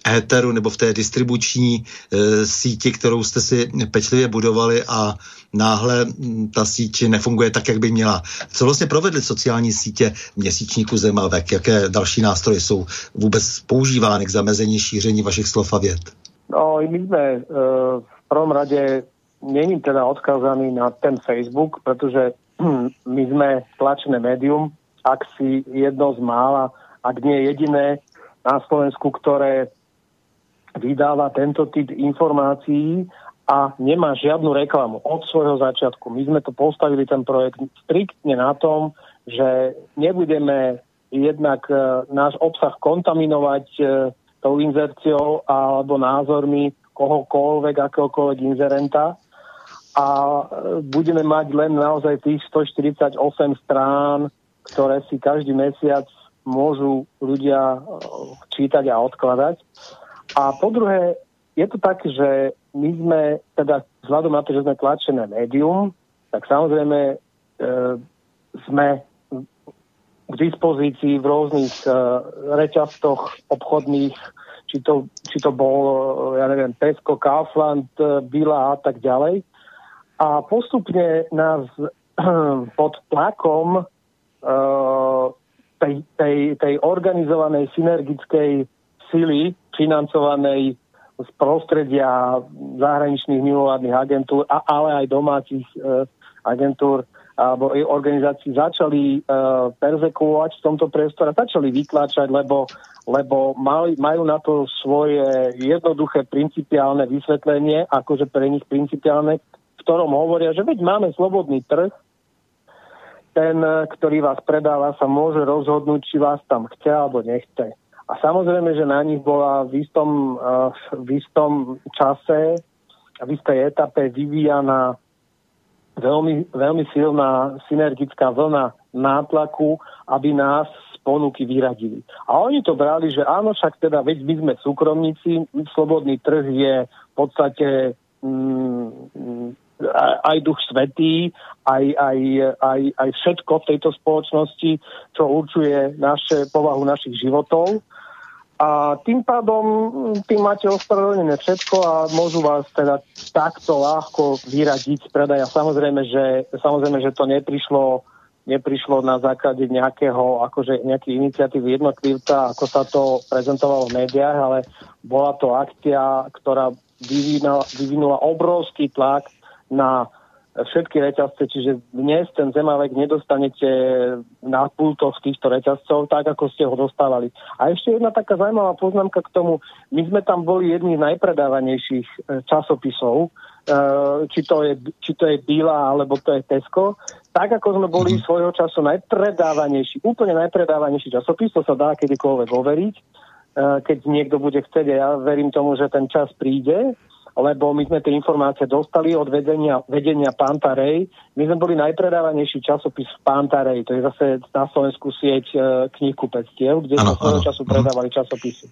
éteru nebo v té distribuční e, síti, kterou jste si pečlivě budovali a náhle ta síť nefunguje tak, jak by měla. Co vlastně provedly sociální sítě měsíčníku Zemavek? Jaké další nástroje jsou vůbec používány k zamezení šíření vašich slov a věd? No, my sme e, v prvom rade není teda odkázaný na ten Facebook, pretože my sme tlačené médium, ak si jedno z mála, ak nie jediné na Slovensku, ktoré vydáva tento typ informácií a nemá žiadnu reklamu od svojho začiatku. My sme to postavili ten projekt striktne na tom, že nebudeme jednak e, náš obsah kontaminovať e, tou inzerciou alebo názormi kohokoľvek, akéhokoľvek inzerenta a e, budeme mať len naozaj tých 148 strán, ktoré si každý mesiac môžu ľudia e, čítať a odkladať. A po druhé, je to tak, že my sme, teda vzhľadom na to, že sme tlačené médium, tak samozrejme e, sme k dispozícii v rôznych uh, reťaztoch obchodných, či to, či to bol, uh, ja neviem, Tesco, Kaufland, uh, Bila a tak ďalej. A postupne nás pod tlakom uh, tej, tej, tej organizovanej synergickej sily financovanej z prostredia zahraničných mimovládnych agentúr, ale aj domácich uh, agentúr, alebo organizácií začali perzekuovať v tomto priestore, začali vytláčať, lebo, lebo mali, majú na to svoje jednoduché principiálne vysvetlenie, akože pre nich principiálne, v ktorom hovoria, že veď máme slobodný trh, ten, ktorý vás predáva, sa môže rozhodnúť, či vás tam chce alebo nechce. A samozrejme, že na nich bola v istom, v istom čase, v istej etape vyvíjana veľmi, veľmi silná synergická vlna nátlaku, aby nás z ponuky vyradili. A oni to brali, že áno, však teda, veď my sme súkromníci, slobodný trh je v podstate mm, aj duch svetý, aj, aj, aj, aj všetko v tejto spoločnosti, čo určuje naše, povahu našich životov. A tým pádom tým máte ospravedlnené všetko a môžu vás teda takto ľahko vyradiť z predaja. Samozrejme, že, samozrejme, že to neprišlo, neprišlo na základe nejakého, akože nejaký iniciatívy jednotlivca, ako sa to prezentovalo v médiách, ale bola to akcia, ktorá vyvinula, vyvinula obrovský tlak na všetky reťazce, čiže dnes ten zemavek nedostanete na pultoch týchto reťazcov, tak ako ste ho dostávali. A ešte jedna taká zaujímavá poznámka k tomu, my sme tam boli jedni z najpredávanejších e, časopisov, e, či to je, či to je Bila alebo to je Tesco, tak ako sme boli mhm. svojho času najpredávanejší, úplne najpredávanejší časopis, to sa dá kedykoľvek overiť, e, keď niekto bude chcieť, ja verím tomu, že ten čas príde, lebo my sme tie informácie dostali od vedenia, vedenia Pantarej. My sme boli najpredávanejší časopis v Pantarej, to je zase na Slovensku sieť e, knihku pectiev, kde sme svojho času predávali časopisy.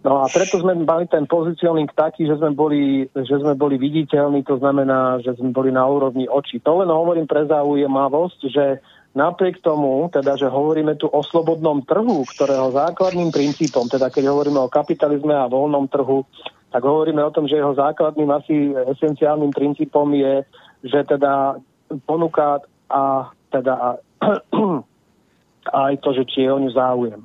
No a preto sme mali ten pozicioning taký, že sme, boli, že sme boli viditeľní, to znamená, že sme boli na úrovni očí. To len hovorím pre zaujímavosť, že napriek tomu, teda, že hovoríme tu o slobodnom trhu, ktorého základným princípom, teda keď hovoríme o kapitalizme a voľnom trhu, tak hovoríme o tom, že jeho základným asi esenciálnym princípom je, že teda ponúka a teda aj to, že či je o ňu záujem.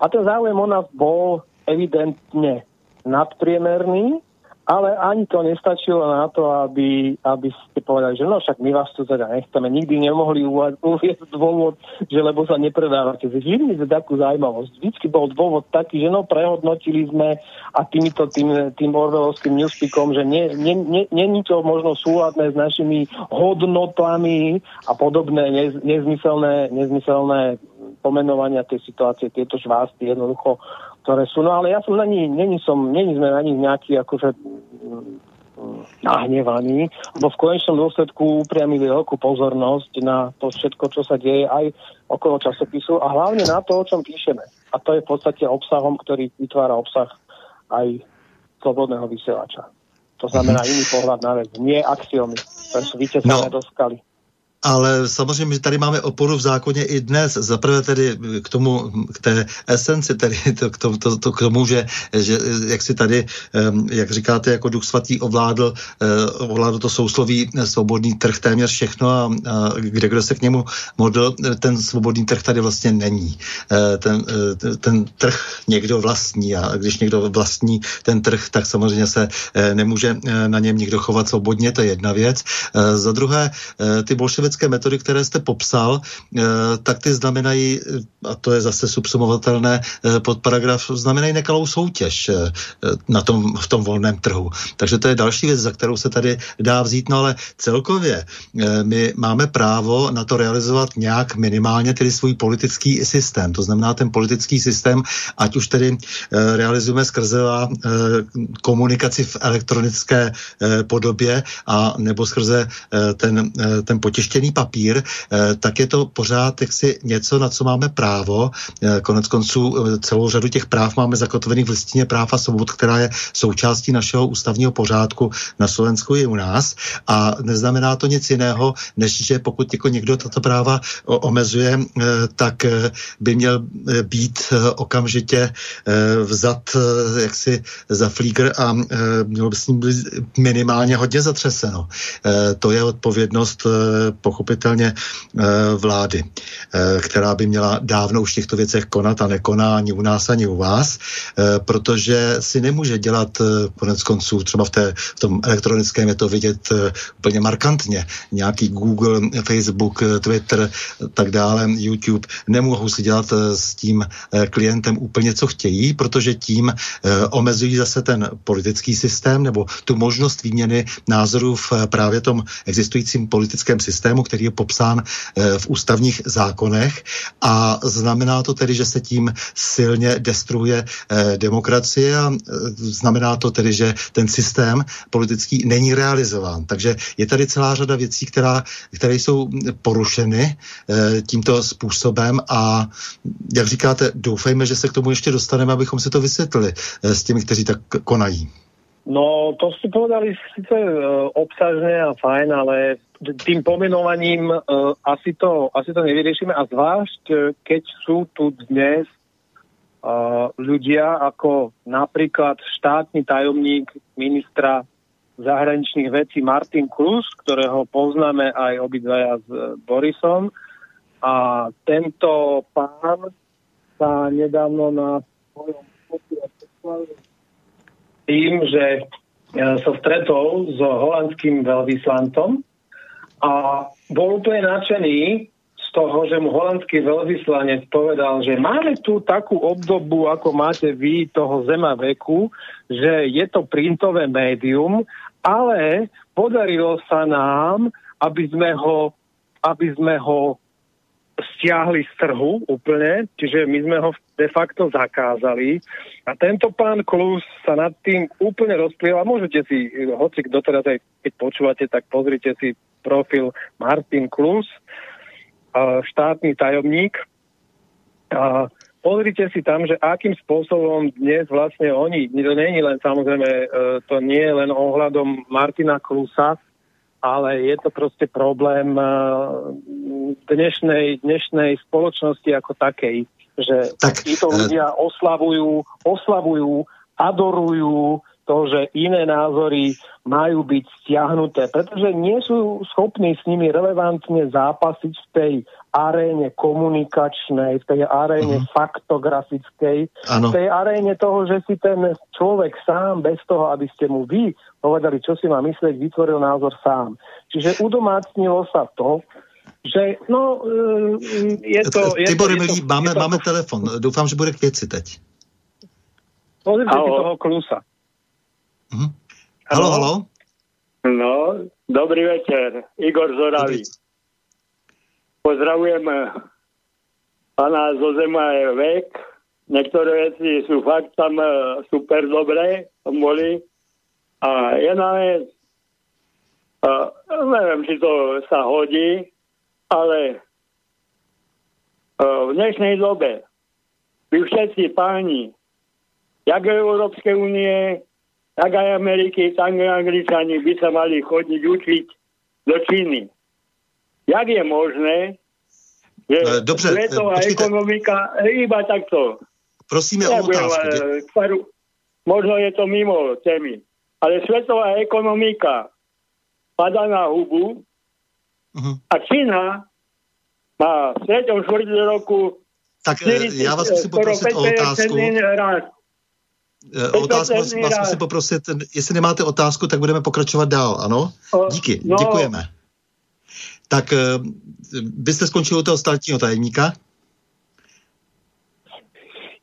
A ten záujem o nás bol evidentne nadpriemerný, ale ani to nestačilo na to, aby, aby ste povedali, že no však my vás tu teda nechceme. Nikdy nemohli uvieť dôvod, že lebo sa nepredávate. Vždy sme takú zaujímavosť. Vždycky bol dôvod taký, že no prehodnotili sme a týmito, tým, tým orvelovským newspeakom, že nie, nie, nie, nie to možno súladné s našimi hodnotami a podobné nez, nezmyselné, nezmyselné pomenovania tej situácie, tieto žvásty jednoducho ktoré sú, no ale ja som na ní, není, som, není sme na nich nejaký akože nahnevaní, lebo v konečnom dôsledku upriamili veľkú pozornosť na to všetko, čo sa deje aj okolo časopisu a hlavne na to, o čom píšeme. A to je v podstate obsahom, ktorý vytvára obsah aj slobodného vysielača. To znamená iný pohľad na vec, nie axiomy, ktoré sú vytesané no. do skaly. Ale samozřejmě, že tady máme oporu v zákoně i dnes. Zaprvé tedy k tomu, k té esenci, tedy to, k, tomu, to, to, k tomu, že, že jak si tady, jak říkáte, jako duch svatý ovládl, eh, ovládl to sousloví svobodný trh téměř všechno a, a kde kdo se k němu modl, ten svobodný trh tady vlastně není. Eh, ten, eh, ten trh někdo vlastní a když někdo vlastní ten trh, tak samozřejmě se nemůže na něm nikdo chovat svobodně, to je jedna věc. Za druhé, ty bolševické metody, které jste popsal, tak ty znamenají, a to je zase subsumovatelné pod paragraf, znamenají nekalou soutěž na tom, v tom volném trhu. Takže to je další věc, za kterou se tady dá vzít, no ale celkově my máme právo na to realizovat nějak minimálně tedy svůj politický systém. To znamená ten politický systém, ať už tedy realizujeme skrze komunikaci v elektronické podobě a nebo skrze ten, ten potištěný papír, e, tak je to pořád jaksi něco, na co máme právo. E, konec konců e, celou řadu těch práv máme zakotvených v listině práv a svobod, která je součástí našeho ústavního pořádku na Slovensku i u nás. A neznamená to nic jiného, než že pokud jako někdo tato práva omezuje, eh, tak eh, by měl eh, být okamžitě vzat jaksi za flígr a mělo by s ním být minimálně hodně zatřeseno. To je odpovědnost pochopitelně vlády, která by měla dávno už v těchto věcech konat a nekoná ani u nás, ani u vás, protože si nemůže dělat konec konců, třeba v, té, v tom elektronickém je to vidět úplně markantně, nějaký Google, Facebook, Twitter, tak dále, YouTube, nemohou si dělat eh, s tím eh, klientem úplně, co chtějí, protože tím eh, omezují zase ten politický systém nebo tu možnost výměny názorů v právě tom existujícím politickém systému, který je popsán v ústavních zákonech a znamená to tedy, že se tím silně destruuje demokracie a znamená to tedy, že ten systém politický není realizován. Takže je tady celá řada věcí, která, které jsou porušeny Eh, tímto způsobem a jak říkáte, doufejme, že se k tomu ještě dostaneme, abychom si to vysvětlili eh, s těmi, kteří tak konají. No, to ste povedali síce uh, obsažne a fajn, ale tým pomenovaním uh, asi, to, asi to nevyriešime. A zvlášť, uh, keď sú tu dnes uh, ľudia ako napríklad štátny tajomník ministra zahraničných vecí Martin Klus, ktorého poznáme aj obidvaja s Borisom, a tento pán sa nedávno na svojom tým, že e, sa stretol s holandským veľvyslantom a bol úplne nadšený z toho, že mu holandský veľvyslanec povedal, že máme tu takú obdobu, ako máte vy toho zema veku, že je to printové médium, ale podarilo sa nám, aby sme ho, aby sme ho stiahli z trhu úplne, čiže my sme ho de facto zakázali. A tento pán Klus sa nad tým úplne rozplýva. Môžete si, hoci kto teraz aj keď počúvate, tak pozrite si profil Martin Klus, štátny tajomník. A pozrite si tam, že akým spôsobom dnes vlastne oni, to nie je len samozrejme, e, to nie je len ohľadom Martina Klusa, ale je to proste problém eh, dnešnej, dnešnej spoločnosti ako takej, že tak, títo eh, ľudia oslavujú, oslavujú, adorujú to, že iné názory majú byť stiahnuté, pretože nie sú schopní s nimi relevantne zápasiť v tej aréne komunikačnej, v tej aréne uh-huh. faktografickej, ano. v tej aréne toho, že si ten človek sám, bez toho, aby ste mu vy povedali, čo si má myslieť, vytvoril názor sám. Čiže udomácnilo sa to, že no, e, je to... Je Tibor, to, je to, máme, je to, máme telefon. Doufám, že bude k věci teď. Pozrite si toho klusa. Mhm. Halo, halo. No, dobrý večer. Igor Zoravý. Pozdravujem eh, pána zo Zema je vek. Niektoré veci sú fakt tam eh, super dobré, boli. A jedna vec, uh, neviem, či to sa hodí, ale v dnešnej dobe by všetci páni, jak Európskej únie, tak aj Ameriky, tak aj Angličani by sa mali chodiť učiť do Číny. Jak je možné, že Eh, dobře, eh, svetová počkejte. ekonomika, iba takto, Prosíme o otázku. eh, ktorú, možno je to mimo témy, ale svetová ekonomika padá na hubu Mhm. a Čína má v 3. štvrtí roku Tak eh, 40, já vás musím poprosit o 5% otázku. Eh, otázku vás, vás musím poprosit, jestli nemáte otázku, tak budeme pokračovat dál, ano? Díky, no. děkujeme. Tak eh, byste skončili u toho státního tajemníka?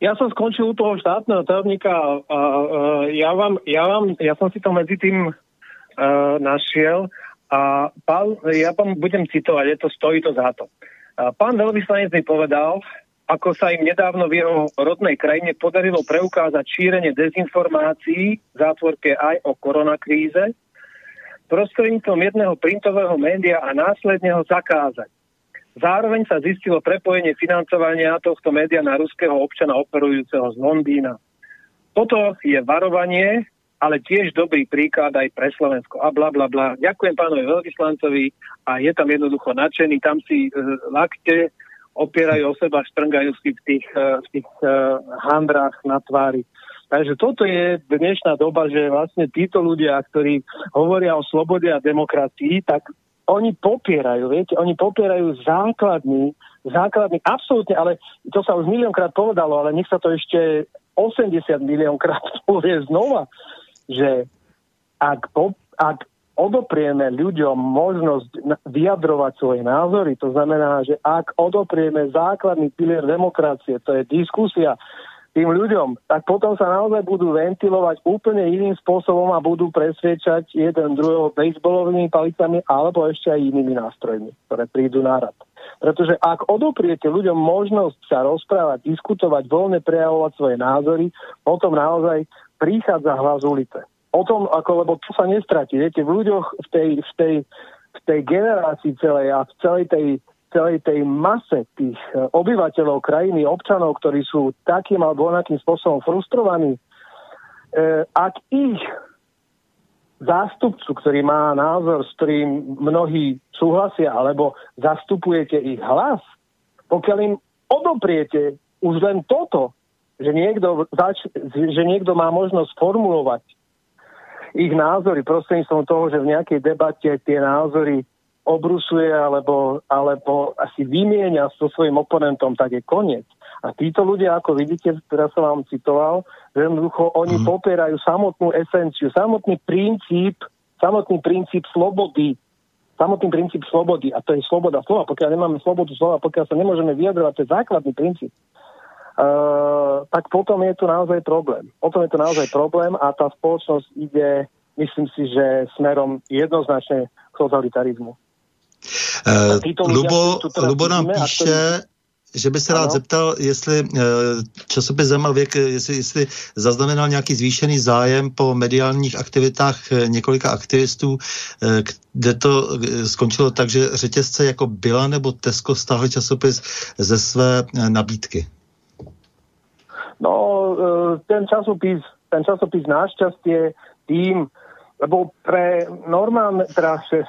Ja som skončil u toho štátneho tajomníka a ja, vám, ja, vám, ja som si to medzi tým uh, našiel a pán, ja vám budem citovať, je to, stojí to za to. Pán veľvyslanec mi povedal, ako sa im nedávno v jeho rodnej krajine podarilo preukázať šírenie dezinformácií v zátvorke aj o koronakríze, prostredníctvom jedného printového média a následne ho zakázať. Zároveň sa zistilo prepojenie financovania tohto média na ruského občana operujúceho z Londýna. Toto je varovanie, ale tiež dobrý príklad aj pre Slovensko. A bla bla bla. Ďakujem pánovi veľvyslancovi a je tam jednoducho nadšený. Tam si e, lakte opierajú o seba, štrngajú si v tých, e, v tých e, handrách na tvári. Takže toto je dnešná doba, že vlastne títo ľudia, ktorí hovoria o slobode a demokracii, tak oni popierajú, viete, oni popierajú základný, základný, absolútne, ale to sa už miliónkrát povedalo, ale nech sa to ešte 80 miliónkrát povie znova, že ak, po, ak odoprieme ľuďom možnosť vyjadrovať svoje názory, to znamená, že ak odoprieme základný pilier demokracie, to je diskusia tým ľuďom, tak potom sa naozaj budú ventilovať úplne iným spôsobom a budú presviečať jeden druhého baseballovými palicami alebo ešte aj inými nástrojmi, ktoré prídu na rad. Pretože ak odopriete ľuďom možnosť sa rozprávať, diskutovať, voľne prejavovať svoje názory, potom naozaj prichádza hlas ulice. O tom, ako, lebo to sa nestratí. Viete, v ľuďoch v tej, v tej, v tej generácii celej a v celej tej celej tej mase tých e, obyvateľov krajiny, občanov, ktorí sú takým alebo onakým spôsobom frustrovaní, e, ak ich zástupcu, ktorý má názor, s ktorým mnohí súhlasia, alebo zastupujete ich hlas, pokiaľ im odopriete už len toto, že niekto, zač- že niekto má možnosť formulovať ich názory prostredníctvom toho, že v nejakej debate tie názory obrusuje alebo, alebo asi vymieňa so svojím oponentom, tak je koniec. A títo ľudia, ako vidíte, teraz som vám citoval, že jednoducho oni Mhm. popierajú samotnú esenciu, samotný princíp, samotný princíp slobody, samotný princíp slobody, a to je sloboda slova. Pokiaľ nemáme slobodu slova, pokiaľ sa nemôžeme vyjadrovať, to je základný princíp, uh, tak potom je tu naozaj problém. Potom je tu naozaj problém a tá spoločnosť ide, myslím si, že smerom jednoznačne k totalitarizmu. Eh, Lubo, teraz Lubo nám píše, že by se rád Ano. zeptal, jestli eh, časopis Zem a věk, jestli, jestli zaznamenal nějaký zvýšený zájem po mediálních aktivitách eh, několika aktivistů, eh, kde to eh, skončilo tak, že řetězce jako Byla nebo Tesco stáhli časopis ze své eh, nabídky. No, ten časopis, ten časopis našťastie tým, lebo pre normálne, teda, že,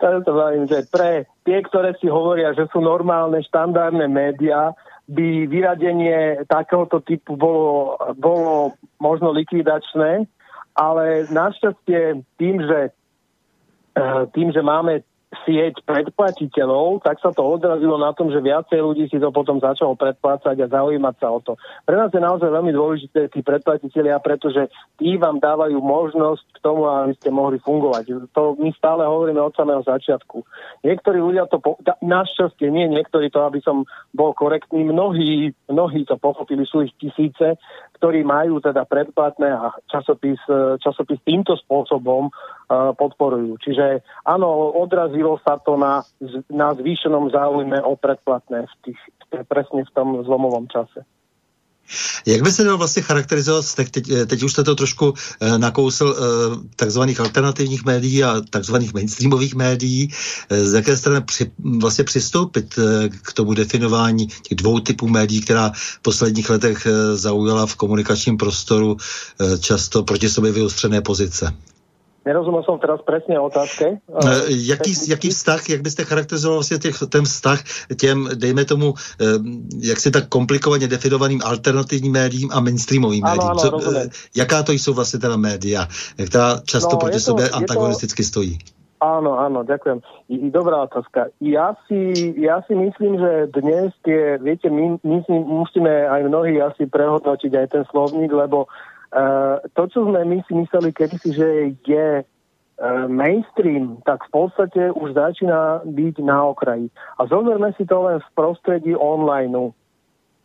teraz to vravím, že pre tie, ktoré si hovoria, že sú normálne, štandardné médiá, by vyradenie takéhoto typu bolo, bolo možno likvidačné, ale našťastie tým, že eh, tým, že máme sieť predplatiteľov, tak sa to odrazilo na tom, že viacej ľudí si to potom začalo predplácať a zaujímať sa o to. Pre nás je naozaj veľmi dôležité tí predplatiteľia, pretože tí vám dávajú možnosť k tomu, aby ste mohli fungovať. To my stále hovoríme od samého začiatku. Niektorí ľudia to, po, našťastie nie niektorí to, aby som bol korektný, mnohí, mnohí to pochopili, sú ich tisíce, ktorí majú teda predplatné a časopis, e, časopis týmto spôsobom uh, podporujú. Čiže áno, odrazilo sa to na, na zvýšenom záujme o predplatné v tých, presne v tom zlomovom čase. Jak by se dal vlastně charakterizovat, tak teď, eh, teď už jste to trošku eh, nakousl eh, takzvaných alternativních médií a takzvaných mainstreamových médií, eh, z jaké strany při, vlastně přistoupit eh, k tomu definování těch dvou typů médií, která v posledních letech eh, zaujala v komunikačním prostoru eh, často proti sobě vyostřené pozice? Nerozumel som teraz presne otázke. Uh, jaký, jaký vztah, jak byste charakterizoval vlastně těch, ten vztah těm, dejme tomu, uh, jak si tak komplikovaně definovaným alternativním médiím a mainstreamovým Áno, médiím? áno, Co, rozumiem. jaká to jsou vlastně teda média, která často No, proti to- sobě je to- antagonisticky stojí? Áno, áno, ďakujem. I dobrá otázka. Ja si, ja si myslím, že dnes tie, viete, my, my si musíme aj mnohí asi prehodnotiť aj ten slovník, lebo uh, to, čo sme my si mysleli kedysi, že je uh, mainstream, tak v podstate už začína byť na okraji. A zoberme si to len v prostredí online.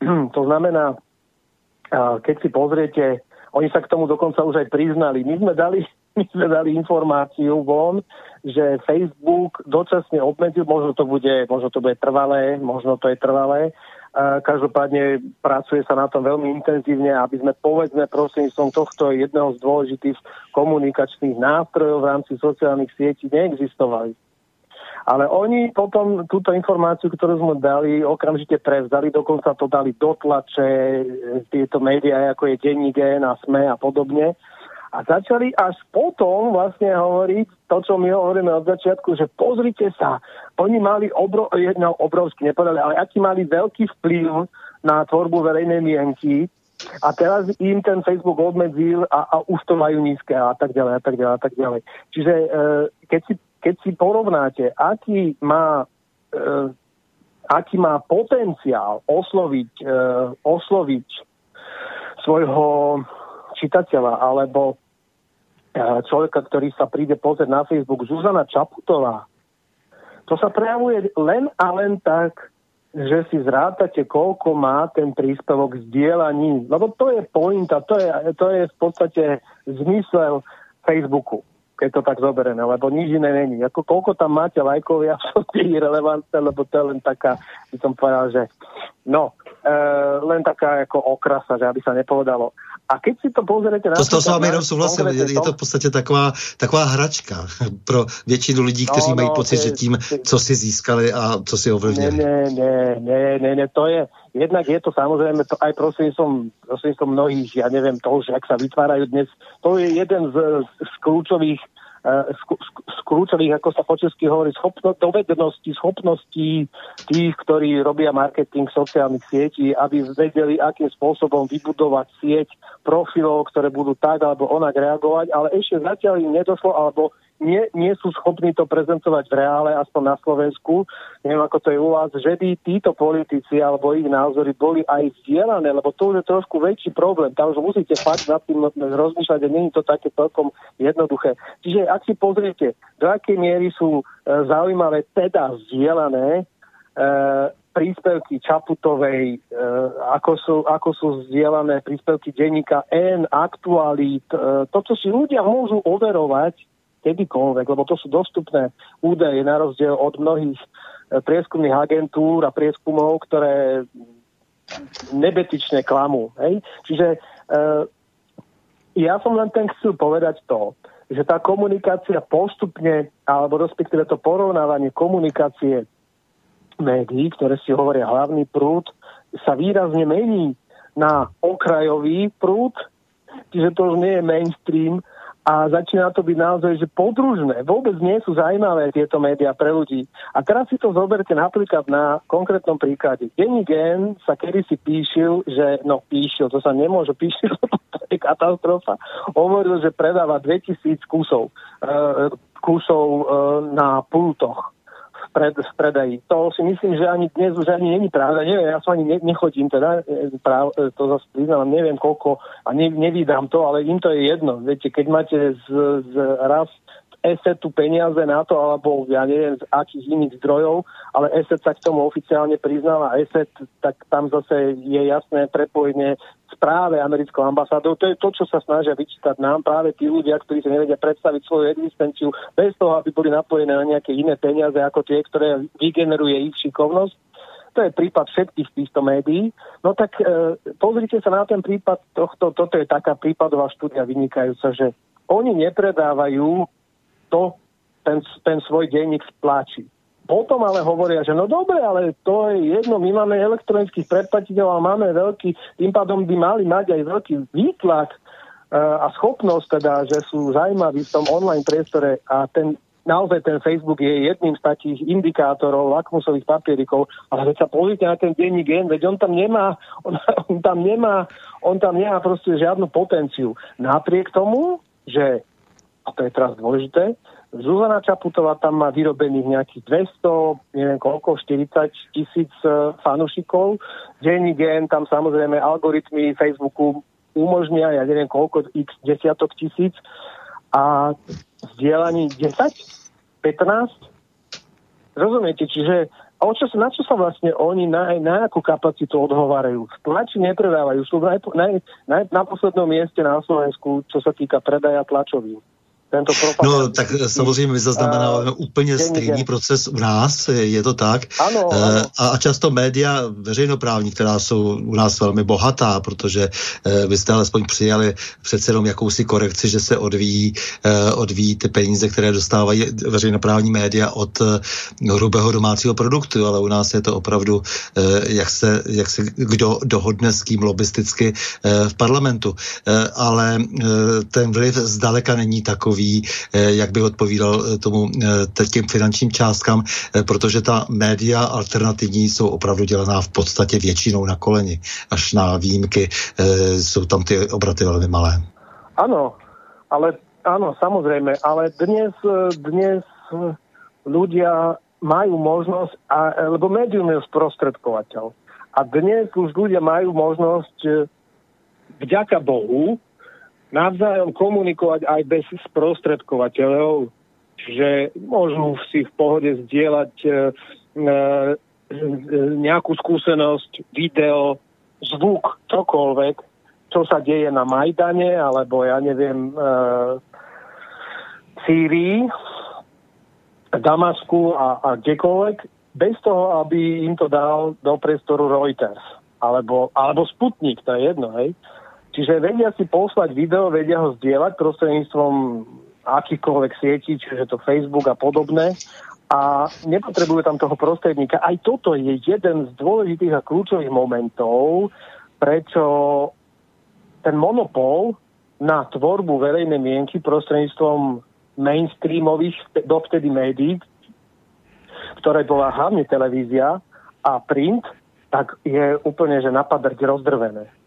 to znamená, uh, keď si pozriete, oni sa k tomu dokonca už aj priznali. My sme dali, my sme dali informáciu von, že Facebook dočasne obmedzil, možno to bude, možno to bude trvalé, možno to je trvalé. Uh, každopádne pracuje sa na tom veľmi intenzívne, aby sme povedzme prostredníctvom tohto jedného z dôležitých komunikačných nástrojov v rámci sociálnych sietí neexistovali. Ale oni potom túto informáciu, ktorú sme dali, okamžite prevzali, dokonca to dali do tlače, e, tieto médiá, ako je Denní Gen a SME a podobne. A začali až potom vlastne hovoriť to, čo my hovoríme od začiatku, že pozrite sa, oni mali obro, no, obrovský, nepovedali, ale aký mali veľký vplyv na tvorbu verejnej mienky a teraz im ten Facebook obmedzil a, a už to majú nízke a tak ďalej a tak ďalej a tak ďalej. Čiže e, keď, si, keď si porovnáte, aký má e, aký má potenciál osloviť, e, osloviť svojho čitateľa alebo e, človeka, ktorý sa príde pozrieť na Facebook, Zuzana Čaputová, to sa prejavuje len a len tak, že si zrátate, koľko má ten príspevok zdieľaní. Lebo to je pointa, to je, to je v podstate zmysel Facebooku, keď to tak zoberieme, lebo nič iné není. Ako koľko tam máte lajkov, je absolútne irrelevantné, lebo to je len taká, by som povedal, že no, e, len taká ako okrasa, že aby sa nepovedalo. A keď si to pozriete... To, to s vámi jenom souhlasím, je, je to v podstatě taková, taková hračka pro většinu lidí, kteří No, mají no, pocit, to je- že tím, co si získali a co si ovlivnili. nie, nie, nie, nie, nie, to je, jednak je to samozrejme to aj prostredníctvom, prostredníctvom mnohých, ja neviem, toho, že ak sa vytvárajú dnes, to je jeden z, z kľúčových eh, kľúčových, ako sa po česky hovorí, schopno, dovedností, schopností tých, ktorí robia marketing sociálnych sietí, aby vedeli, akým spôsobom vybudovať sieť profilov, ktoré budú tak alebo onak reagovať, ale ešte zatiaľ im nedošlo, alebo nie, nie sú schopní to prezentovať v reále, aspoň na Slovensku, neviem ako to je u vás, že by títo politici alebo ich názory boli aj vzdielané, lebo to je trošku väčší problém. Tam už musíte fakt nad tým rozmýšľať a nie je to také celkom jednoduché. Čiže ak si pozriete, do akej miery sú e, zaujímavé teda vzdielané, e, príspevky Čaputovej, e, ako, sú, ako sú zdieľané príspevky denníka N, aktualít, e, to, čo si ľudia môžu overovať kedykoľvek, lebo to sú dostupné údaje na rozdiel od mnohých e, prieskumných agentúr a prieskumov, ktoré nebetične klamú. Hej? Čiže e, ja som len ten chcel povedať to, že tá komunikácia postupne, alebo respektíve to porovnávanie komunikácie médií, ktoré si hovoria hlavný prúd, sa výrazne mení na okrajový prúd, čiže to už nie je mainstream a začína to byť naozaj, že podružné. Vôbec nie sú zaujímavé tieto médiá pre ľudí. A teraz si to zoberte napríklad na konkrétnom príklade. Denní gen sa kedysi píšil, že, no píšil, to sa nemôže píšil, to je katastrofa. Hovoril, že predáva 2000 kusov, uh, kusov uh, na pultoch pred, v predaji. To si myslím, že ani dnes už ani není pravda. Neviem, ja som ani ne, nechodím teda, e, práv, e, to zase priznám, neviem koľko a ne, nevydám to, ale im to je jedno. Viete, keď máte z, z raz ESETu peniaze na to, alebo ja neviem z akých iných zdrojov, ale ESET sa k tomu oficiálne priznáva. ESET, tak tam zase je jasné prepojenie správe americkou ambasádou. To je to, čo sa snažia vyčítať nám práve tí ľudia, ktorí si nevedia predstaviť svoju existenciu bez toho, aby boli napojené na nejaké iné peniaze ako tie, ktoré vygeneruje ich šikovnosť. To je prípad všetkých týchto médií. No tak e, pozrite sa na ten prípad tohto, toto je taká prípadová štúdia vynikajúca, že oni nepredávajú to, ten, ten svoj denník spláči. Potom ale hovoria, že no dobre, ale to je jedno, my máme elektronických predplatiteľov a máme veľký, tým pádom by mali mať aj veľký výtlak a schopnosť teda, že sú zaujímaví v tom online priestore a ten naozaj ten Facebook je jedným z takých indikátorov, lakmusových papierikov, ale veď sa pozrite na ten denní gen, veď on tam nemá, on, on tam nemá, on tam nemá proste žiadnu potenciu. Napriek tomu, že, a to je teraz dôležité, Zuzana Čaputová tam má vyrobených nejakých 200, neviem koľko, 40 tisíc uh, fanúšikov. Denní gen, tam samozrejme algoritmy Facebooku umožnia, ja neviem koľko, x desiatok tisíc a vzdielaní 10, 15. Rozumiete, čiže a o čo, na čo sa vlastne oni na, na akú kapacitu odhovárajú? Tlači nepredávajú, sú naj, naj, naj, na poslednom mieste na Slovensku, čo sa týka predaja tlačovín tento No tak samozřejmě my zaznamenáváme uh, úplně stejný proces u nás, je to tak. Ano, uh, ano. A často média veřejnoprávní, která jsou u nás velmi bohatá, protože uh, vy jste alespoň přijali přece jenom jakousi korekci, že se odvíjí, uh, odvíjí ty peníze, které dostávají veřejnoprávní média od hrubého domácího produktu, ale u nás je to opravdu, jak, se, jak se kdo dohodne s kým lobisticky uh, v parlamentu. Ale ten vliv zdaleka není takový, ví, eh, jak by odpovídal eh, tomu eh, těm finančním částkám, protože ta média alternativní jsou opravdu dělaná v podstatě většinou na koleni. Až na výjimky jsou tam ty obraty velmi malé. Ano, ale áno, samozrejme, ale dnes, dnes ľudia majú možnosť, a, lebo médium je sprostredkovateľ. A dnes už ľudia majú možnosť vďaka Bohu navzájom komunikovať aj bez sprostredkovateľov, že môžu si v pohode zdieľať e, e, nejakú skúsenosť, video, zvuk, čokoľvek, čo sa deje na Majdane, alebo ja neviem, e, Sýrii, Damasku a, a kdekoľvek, bez toho, aby im to dal do priestoru Reuters. Alebo, alebo Sputnik, to je jedno, hej. Čiže vedia si poslať video, vedia ho zdieľať prostredníctvom akýchkoľvek sietí, čiže to Facebook a podobné. A nepotrebujú tam toho prostredníka. Aj toto je jeden z dôležitých a kľúčových momentov, prečo ten monopol na tvorbu verejnej mienky prostredníctvom mainstreamových dovtedy médií, ktoré bola hlavne televízia a print, tak je úplne, že napadať rozdrvené.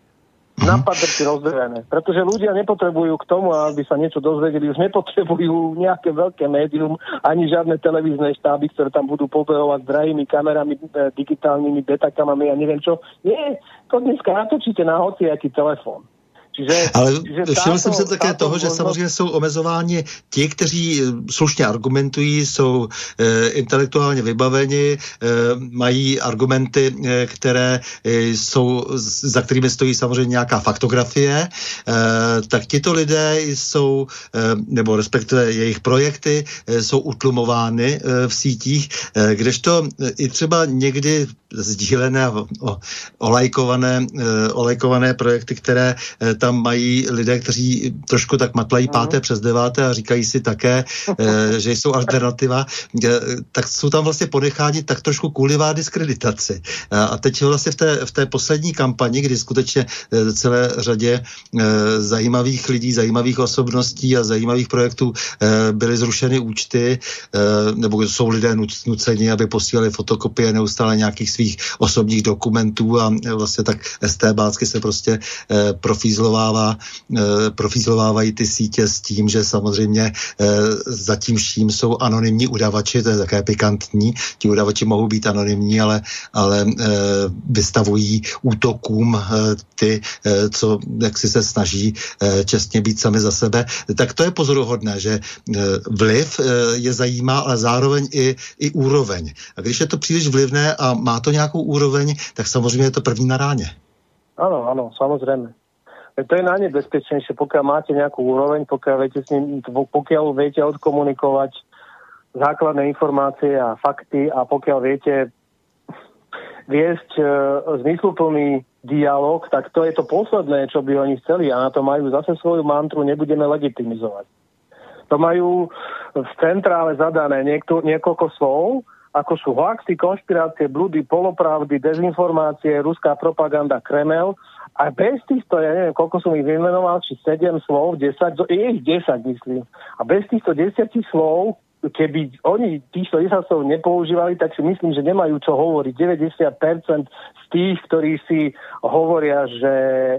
Napadrty rozdrevené. Pretože ľudia nepotrebujú k tomu, aby sa niečo dozvedeli, už nepotrebujú nejaké veľké médium, ani žiadne televízne štáby, ktoré tam budú pobehovať s drahými kamerami, e, digitálnymi betakamami a neviem čo. Nie, to dneska natočíte na hociaký telefón. Čiže, Ale čiže všiml jsem se také toho, že samozřejmě jsou omezováni ti, kteří eh, slušně argumentují, jsou e, intelektuálně vybaveni, e, mají argumenty, e, které jsou, za kterými stojí samozřejmě nějaká faktografie, e, tak tito lidé jsou, e, nebo respektive jejich projekty, e, jsou utlumovány e, v sítích, e, kdežto i třeba někdy sdílené, o, olajkované, e, olajkované projekty, které e, tam mají lidé, kteří trošku tak matlají páté přes deváté a říkají si také, e, že jsou alternativa, tak jsou tam vlastně ponecháni tak trošku kulivá diskreditaci. A teď vlastně v té, v té poslední kampani, kdy skutečně celé řadě zajímavých lidí, zajímavých osobností a zajímavých projektů byly zrušeny účty, nebo jsou lidé nuceni, aby posílali fotokopie neustále nějakých svých svých osobních dokumentů a e, vlastně tak STBácky se prostě e, profízlovává, e, profízlovávají ty sítě s tím, že samozřejmě e, zatím vším jsou anonymní udavači, to je také pikantní, ti udavači mohou být anonymní, ale, ale e, vystavují útokům ty, co jak si se snaží e, čestně být sami za sebe, tak to je pozoruhodné, že vliv je zajímá, ale zároveň i, i úroveň. A když je to příliš vlivné a má to nějakou úroveň, tak samozřejmě je to první na ráně. Áno, áno, samozrejme. To je najnebezpečnejšie, pokiaľ máte nejakú úroveň, pokiaľ viete, s ním, pokiaľ viete odkomunikovať základné informácie a fakty a pokiaľ viete viesť e, zmysluplný dialog, tak to je to posledné, čo by oni chceli a na to majú zase svoju mantru, nebudeme legitimizovať. To majú v centrále zadané niekto, niekoľko slov ako sú hoaxy, konšpirácie, blúdy, polopravdy, dezinformácie, ruská propaganda, Kremel A bez týchto, ja neviem, koľko som ich vymenoval, či 7 slov, 10, je ich 10, myslím. A bez týchto 10 slov, keby oni týchto 10 slov nepoužívali, tak si myslím, že nemajú čo hovoriť. 90% z tých, ktorí si hovoria, že e,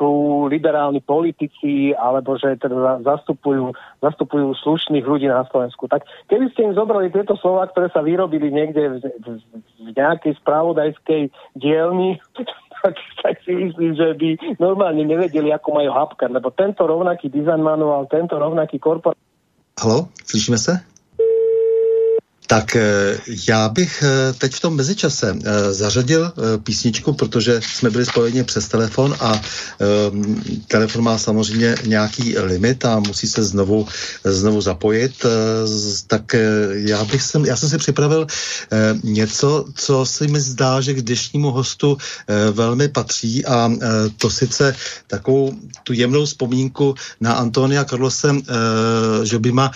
sú liberálni politici alebo že teda zastupujú, zastupujú slušných ľudí na Slovensku. Tak keby ste im zobrali tieto slova, ktoré sa vyrobili niekde v, v, nejakej spravodajskej dielni, tak, tak si myslím, že by normálne nevedeli, ako majú hapkať, lebo tento rovnaký design manuál, tento rovnaký korporát... Halo, slyšíme se? Tak eh, já bych eh, teď v tom mezičase eh, zařadil písničku, protože jsme byli spojeni přes telefon a ehm, telefon má samozřejmě nějaký limit a musí se znovu, znovu zapojit. Tak já bych sem, já jsem si připravil něco, co si mi zdá, že k dnešnímu hostu velmi patří a to sice takovou tu jemnou vzpomínku na Antonia Carlose Žobima,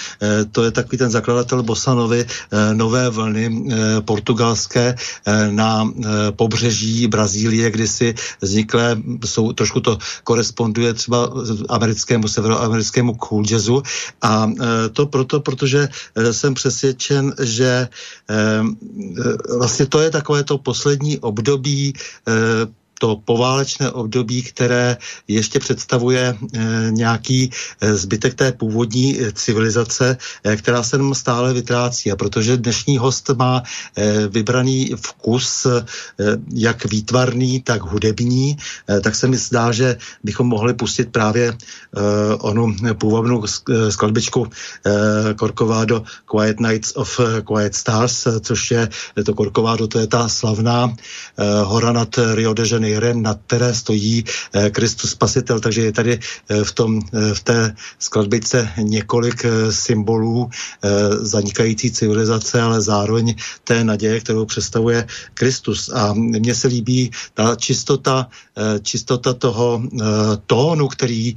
to je takový ten zakladatel Bosanovy, nové vlny eh, portugalské eh, na eh, pobřeží Brazílie, kdysi vzniklé, jsou, trošku to koresponduje třeba americkému, severoamerickému cool jazzu. A to proto, protože jsem přesvědčen, že vlastně to je takové to poslední období to poválečné období, které ještě představuje e, nějaký e, zbytek té původní e, civilizace, která se nám stále vytrácí. A protože dnešní host má vybraný vkus, jak výtvarný, tak hudební, tak se mi zdá, že bychom mohli pustit právě onu původnou skladbičku e, Korkovádo Quiet Nights of Quiet Stars, což je to Korkovádo, to je ta slavná hora nad Rio de Janeiro Janeirem, nad které stojí eh, Kristus Spasitel, takže je tady eh, v, tom, eh, v té skladbice několik symbolů zanikající civilizace, ale zároveň té naděje, kterou představuje Kristus. A mně se líbí ta čistota, čistota toho tónu, který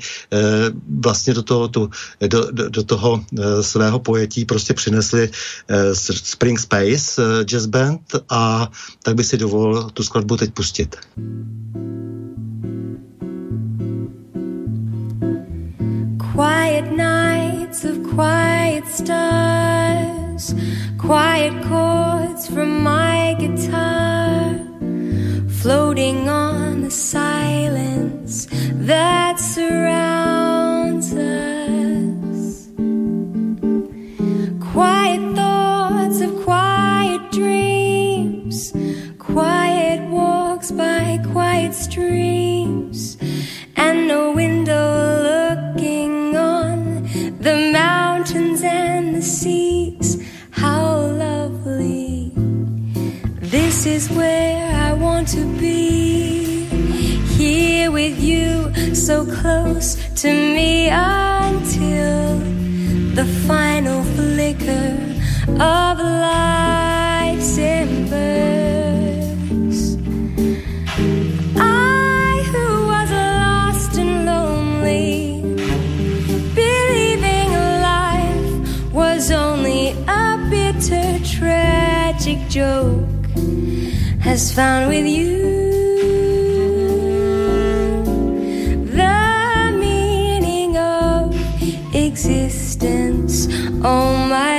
vlastně do toho, tu, do, do, do toho svého pojetí prostě přinesli Spring Space Jazz Band a tak by si dovolil tu skladbu teď pustit. Quiet nights of quiet stars, quiet chords from my guitar, floating on the silence that surrounds us. Walks by quiet streams, and no window looking on the mountains and the seas. How lovely! This is where I want to be. Here with you, so close to me until the final flicker of life's joke, has found with you the meaning of existence. Oh, my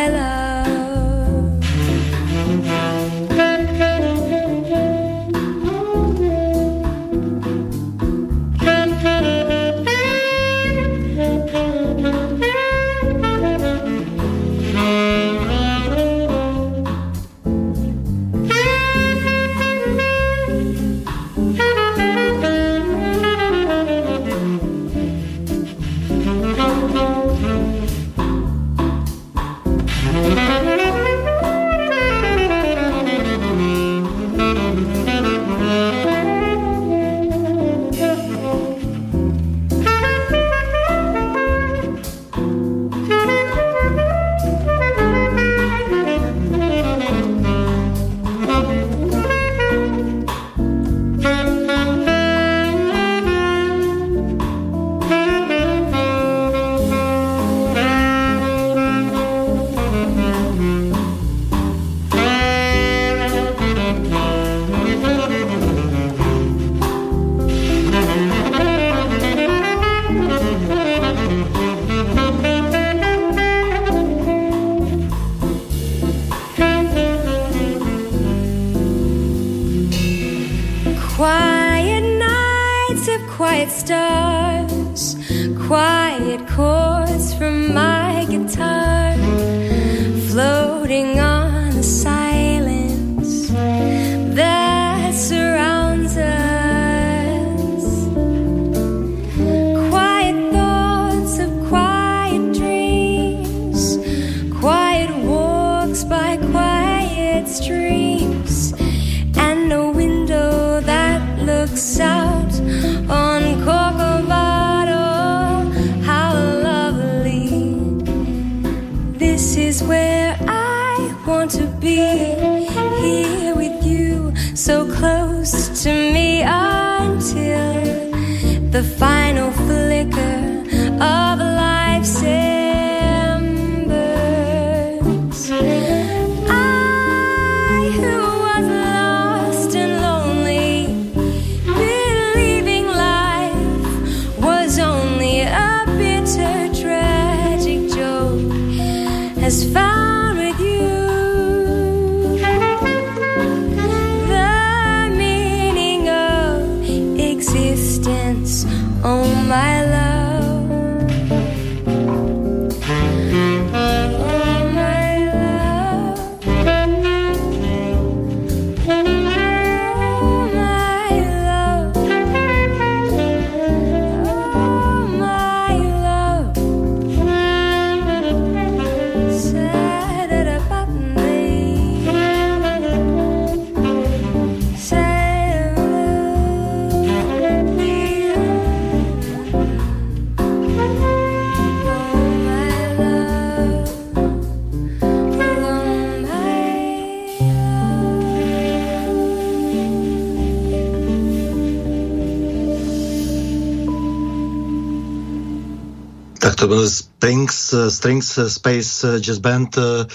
Tak to byl Springs, Strings Space Jazz Band, eh,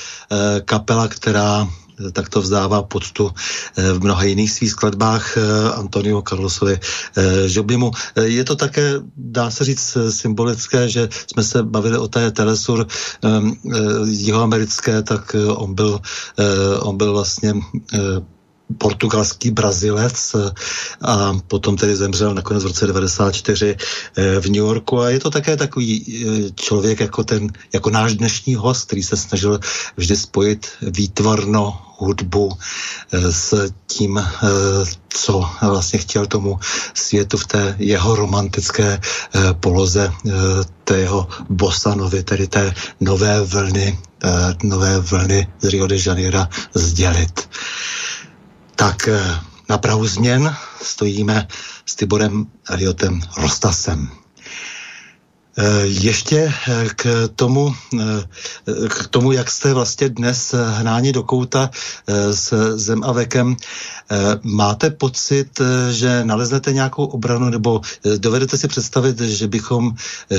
kapela, která eh, takto vzdává poctu eh, v mnoha jiných svých skladbách Antonio Carlosovi Žoblimu. Je to také, dá se říct, symbolické, že jsme se bavili o té Telesur jihoamerické, tak on byl, on byl vlastně portugalský Brazilec a potom tedy zemřel nakonec v roce 94 v New Yorku a je to také takový člověk jako ten, jako náš dnešní host, který se snažil vždy spojit výtvarno hudbu s tím, co vlastně chtěl tomu světu v té jeho romantické poloze, té jeho bosanovy, tedy té nové vlny, nové vlny z Rio de Janeiro sdělit. Tak na prahu změn stojíme s Tiborem Riotem Rostasem. Ještě k tomu, k tomu, jak jste vlastně dnes hnáni do kouta s Zemavekem, máte pocit, že naleznete nějakou obranu, nebo dovedete si představit, že bychom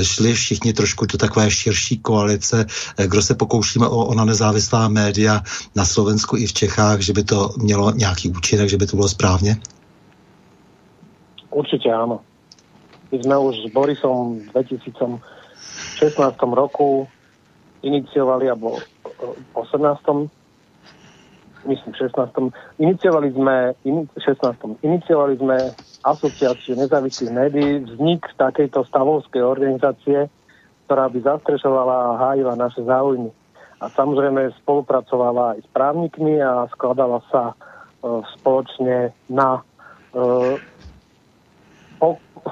šli všichni trošku do takové širší koalice, kdo se pokoušíme o ona nezávislá média na Slovensku i v Čechách, že by to mělo nějaký účinek, že by to bylo správně? Určite áno. My sme už s Borisom v 2016 roku iniciovali, alebo v 18. myslím 16. Iniciovali sme, in, 16. Iniciovali sme asociáciu nezávislých médií, vznik takejto stavovskej organizácie, ktorá by zastrešovala a hájila naše záujmy. A samozrejme spolupracovala aj s právnikmi a skladala sa uh, spoločne na uh,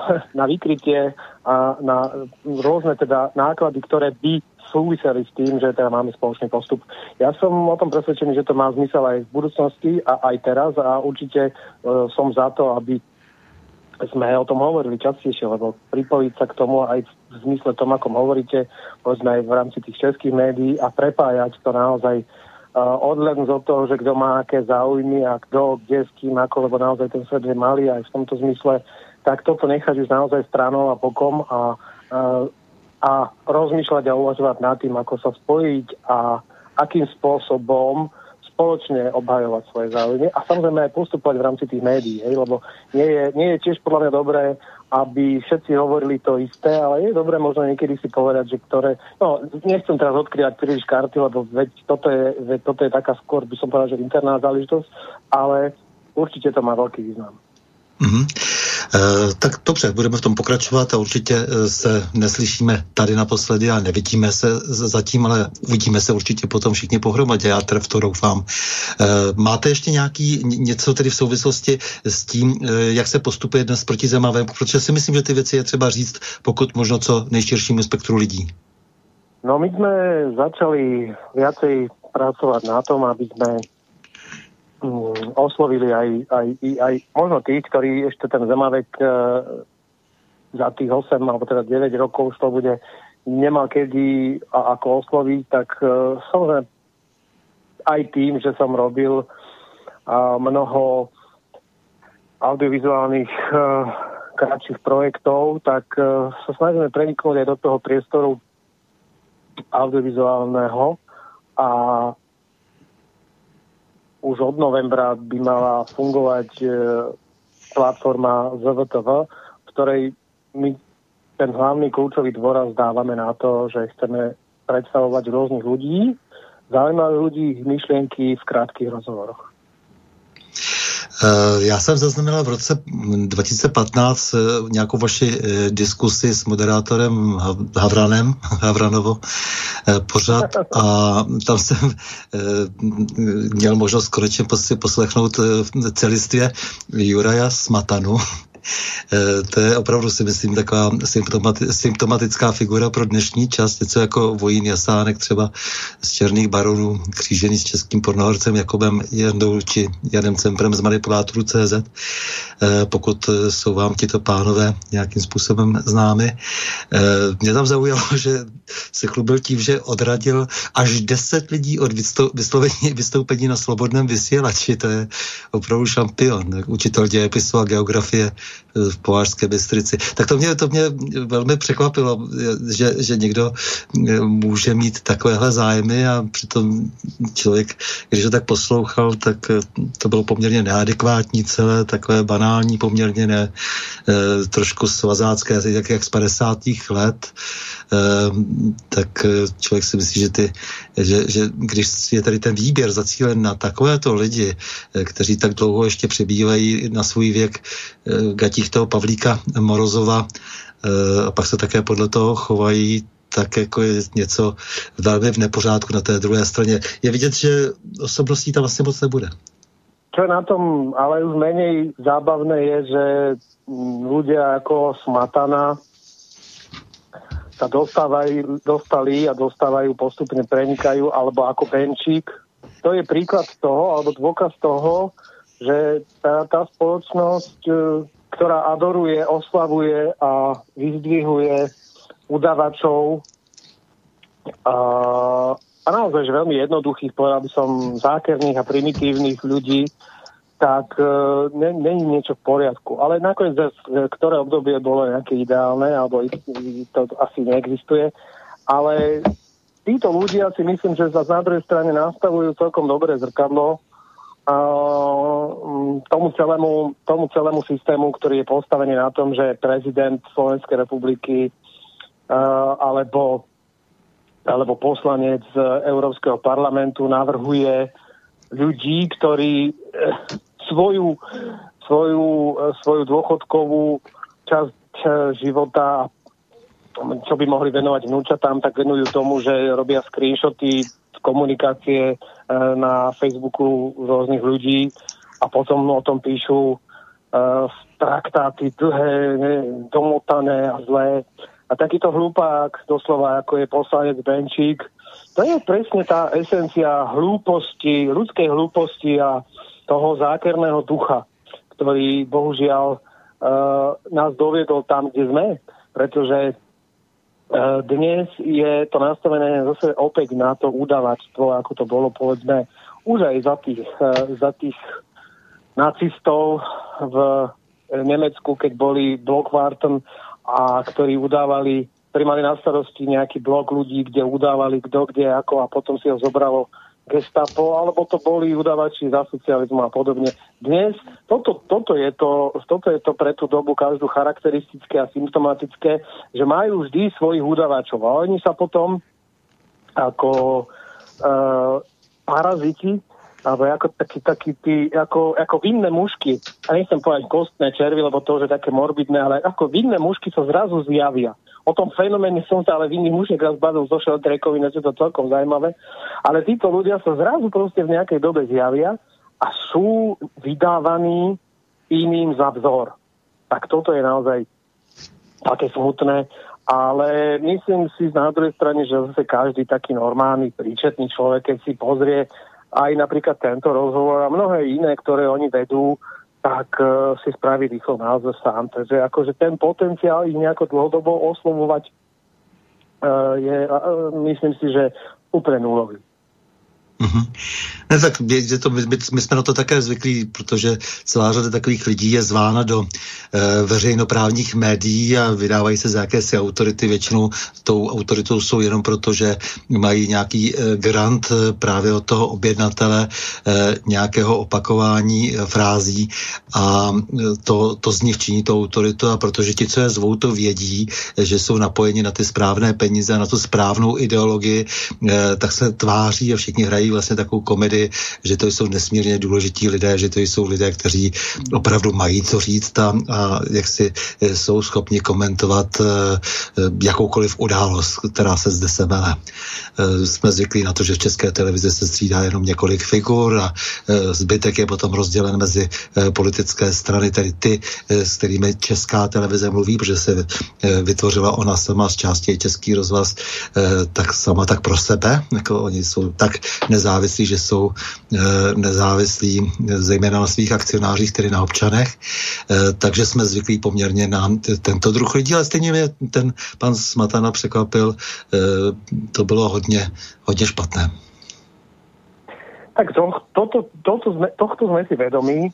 na vykrytie a na rôzne teda náklady, ktoré by súviseli s tým, že teda máme spoločný postup. Ja som o tom presvedčený, že to má zmysel aj v budúcnosti a aj teraz a určite uh, som za to, aby sme o tom hovorili častejšie, lebo pripojiť sa k tomu aj v zmysle tom, ako hovoríte, povedzme aj v rámci tých českých médií a prepájať to naozaj uh, odhľadnúť od toho, že kto má aké záujmy a kto, kde, s kým, ako, lebo naozaj ten svet je malý aj v tomto zmysle tak toto nechať už naozaj stranou a bokom a, a, a rozmýšľať a uvažovať nad tým, ako sa spojiť a akým spôsobom spoločne obhajovať svoje záujmy a samozrejme aj postupovať v rámci tých médií, hej, lebo nie je, nie je tiež podľa mňa dobré, aby všetci hovorili to isté, ale je dobré možno niekedy si povedať, že ktoré, no nechcem teraz odkryvať príliš karty, lebo veď toto je, veď toto je taká skôr, by som povedal, že interná záležitosť, ale určite to má veľký význam. Mm-hmm. Tak dobře, budeme v tom pokračovat a určitě eh, se neslyšíme tady naposledy a nevidíme se zatím, ale uvidíme se určitě potom všichni pohromadě, já teda v to doufám. E, máte ještě nějaký něco tedy v souvislosti s tím, jak se postupuje dnes proti zemavém, protože si myslím, že ty věci je třeba říct pokud možno co nejširšímu spektru lidí. No my sme začali viacej pracovať na tom, aby sme oslovili aj, aj, aj možno tých, ktorí ešte ten zemavek e, za tých 8 alebo teda 9 rokov už to bude nemal kedy a ako osloviť, tak e, samozrejme aj tým, že som robil a mnoho audiovizuálnych e, kratších projektov, tak e, sa snažíme preniknúť aj do toho priestoru audiovizuálneho a už od novembra by mala fungovať e, platforma ZVTV, v ktorej my ten hlavný kľúčový dôraz dávame na to, že chceme predstavovať rôznych ľudí, zaujímavých ľudí, myšlienky v krátkých rozhovoroch. Eh, já jsem zaznamenal v roce 2015 eh, nějakou vaši eh, diskusi s moderátorem Havranem, Havranovo pořád a tam jsem měl možnost konečně poslechnout celistvě Juraja Smatanu, to je opravdu si myslím taková symptomati- symptomatická figura pro dnešní čas, něco jako Vojín Jasánek třeba z Černých baronů, křížený s českým pornohorcem Jakobem Jendou či Janem Cemprem z manipulátoru CZ, eh, pokud jsou vám tito pánové nějakým způsobem známy. Eh, mě tam zaujalo, že se chlubil tím, že odradil až 10 lidí od vyslovení, vystoupení na slobodném vysílači. To je opravdu šampion. Učitel dějepisu a geografie v Povářské Bystrici. Tak to mě, to mě velmi překvapilo, že, že někdo může mít takovéhle zájmy a přitom člověk, když ho tak poslouchal, tak to bylo poměrně neadekvátní celé, takové banální, poměrně ne, eh, trošku svazácké, jak, jak z 50. let. Ehm, tak eh, člověk si myslí, že, ty, že, že když je tady ten výběr zacílen na takovéto lidi, eh, kteří tak dlouho ještě přebývají na svůj věk eh, gatích toho Pavlíka Morozova a pak se také podle toho chovají, tak jako je něco velmi v nepořádku na té druhé straně. Je vidět, že osobností tam vlastně moc nebude. Čo je na tom ale už menej zábavné je, že ľudia ako Smatana sa dostávajú, dostali a dostávajú, postupne prenikajú, alebo ako Benčík. To je príklad toho, alebo dôkaz toho, že tá, tá spoločnosť, e, ktorá adoruje, oslavuje a vyzdvihuje udavačov a, a naozaj veľmi jednoduchých, povedal by som, zákerných a primitívnych ľudí, tak uh, není niečo v poriadku. Ale nakoniec, ktoré obdobie bolo nejaké ideálne, alebo to asi neexistuje. Ale títo ľudia si myslím, že za na druhej strane nastavujú celkom dobré zrkadlo uh, tomu, celému, tomu celému systému, ktorý je postavený na tom, že prezident Slovenskej republiky uh, alebo, alebo poslanec Európskeho parlamentu navrhuje ľudí, ktorí svoju, svoju, e, svoju dôchodkovú časť e, života, čo by mohli venovať vnúčatám, tak venujú tomu, že robia screenshoty komunikácie e, na Facebooku rôznych ľudí a potom o tom píšu traktáty dlhé, domotané a zlé. A takýto hlupák, doslova ako je poslanec Benčík, to je presne tá esencia hlúposti, ľudskej hlúposti a toho zákerného ducha, ktorý bohužiaľ uh, nás doviedol tam, kde sme, pretože uh, dnes je to nastavené zase opäť na to udavačstvo, ako to bolo povedzme už aj za tých, uh, za tých nacistov v Nemecku, keď boli Blockwarten a ktorí udávali, ktorí mali na starosti nejaký blok ľudí, kde udávali kto, kde, ako a potom si ho zobralo gestapo, alebo to boli udavači za socializmu a podobne. Dnes toto, toto, je to, toto je to pre tú dobu každú charakteristické a symptomatické, že majú vždy svojich udavačov a oni sa potom ako uh, paraziti alebo ako taký, taký tí, ako, ako vinné mušky, a nechcem povedať kostné červy, lebo to už také morbidné, ale ako vinné mušky sa zrazu zjavia. O tom fenoméne som sa ale vinný mužiek raz bavil so Šeltrekovi, je to celkom zaujímavé. Ale títo ľudia sa zrazu proste v nejakej dobe zjavia a sú vydávaní iným za vzor. Tak toto je naozaj také smutné. Ale myslím si na druhej strane, že zase každý taký normálny, príčetný človek, keď si pozrie aj napríklad tento rozhovor a mnohé iné, ktoré oni vedú, tak uh, si spraví rýchlo názor sám. Takže akože ten potenciál ich nejako dlhodobo oslovovať uh, je, uh, myslím si, že úplne nulový. Mm-hmm. Ne, tak je to, my, my jsme na to také zvyklí, protože celá řada takových lidí je zvána do e, veřejnoprávních médií a vydávají se z jakési autority. Většinou tou autoritou jsou jenom proto, že mají nějaký e, grant e, právě od toho objednatele e, nějakého opakování e, frází a to, to z nich činí to autoritu a protože ti, co je zvou, to vědí, že jsou napojeni na ty správné peníze, na tu správnou ideologii, e, tak se tváří a všichni hrají vlastně takovou komedii, že to jsou nesmírně důležití lidé, že to jsou lidé, kteří opravdu mají co říct a, a jak si eh, jsou schopni komentovat uh, jakoukoliv událost, která se zde semele. Uh, jsme zvyklí na to, že v české televizi se střídá jenom několik figur a zbytek je potom rozdělen mezi politické strany, tedy ty, s kterými česká televize mluví, protože se vytvořila ona sama z části Český rozhlas, tak sama tak pro sebe, jako oni jsou tak nezávislí, že jsou eh, nezávislí zejména na svých akcionářích, tedy na občanech. Eh, takže jsme zvyklí poměrně na tento druh lidí, ale stejně mě ten pan Smatana překvapil, eh, to bylo hodně, hodně špatné. Tak to, toto, toto sme, tohto sme si vedomí.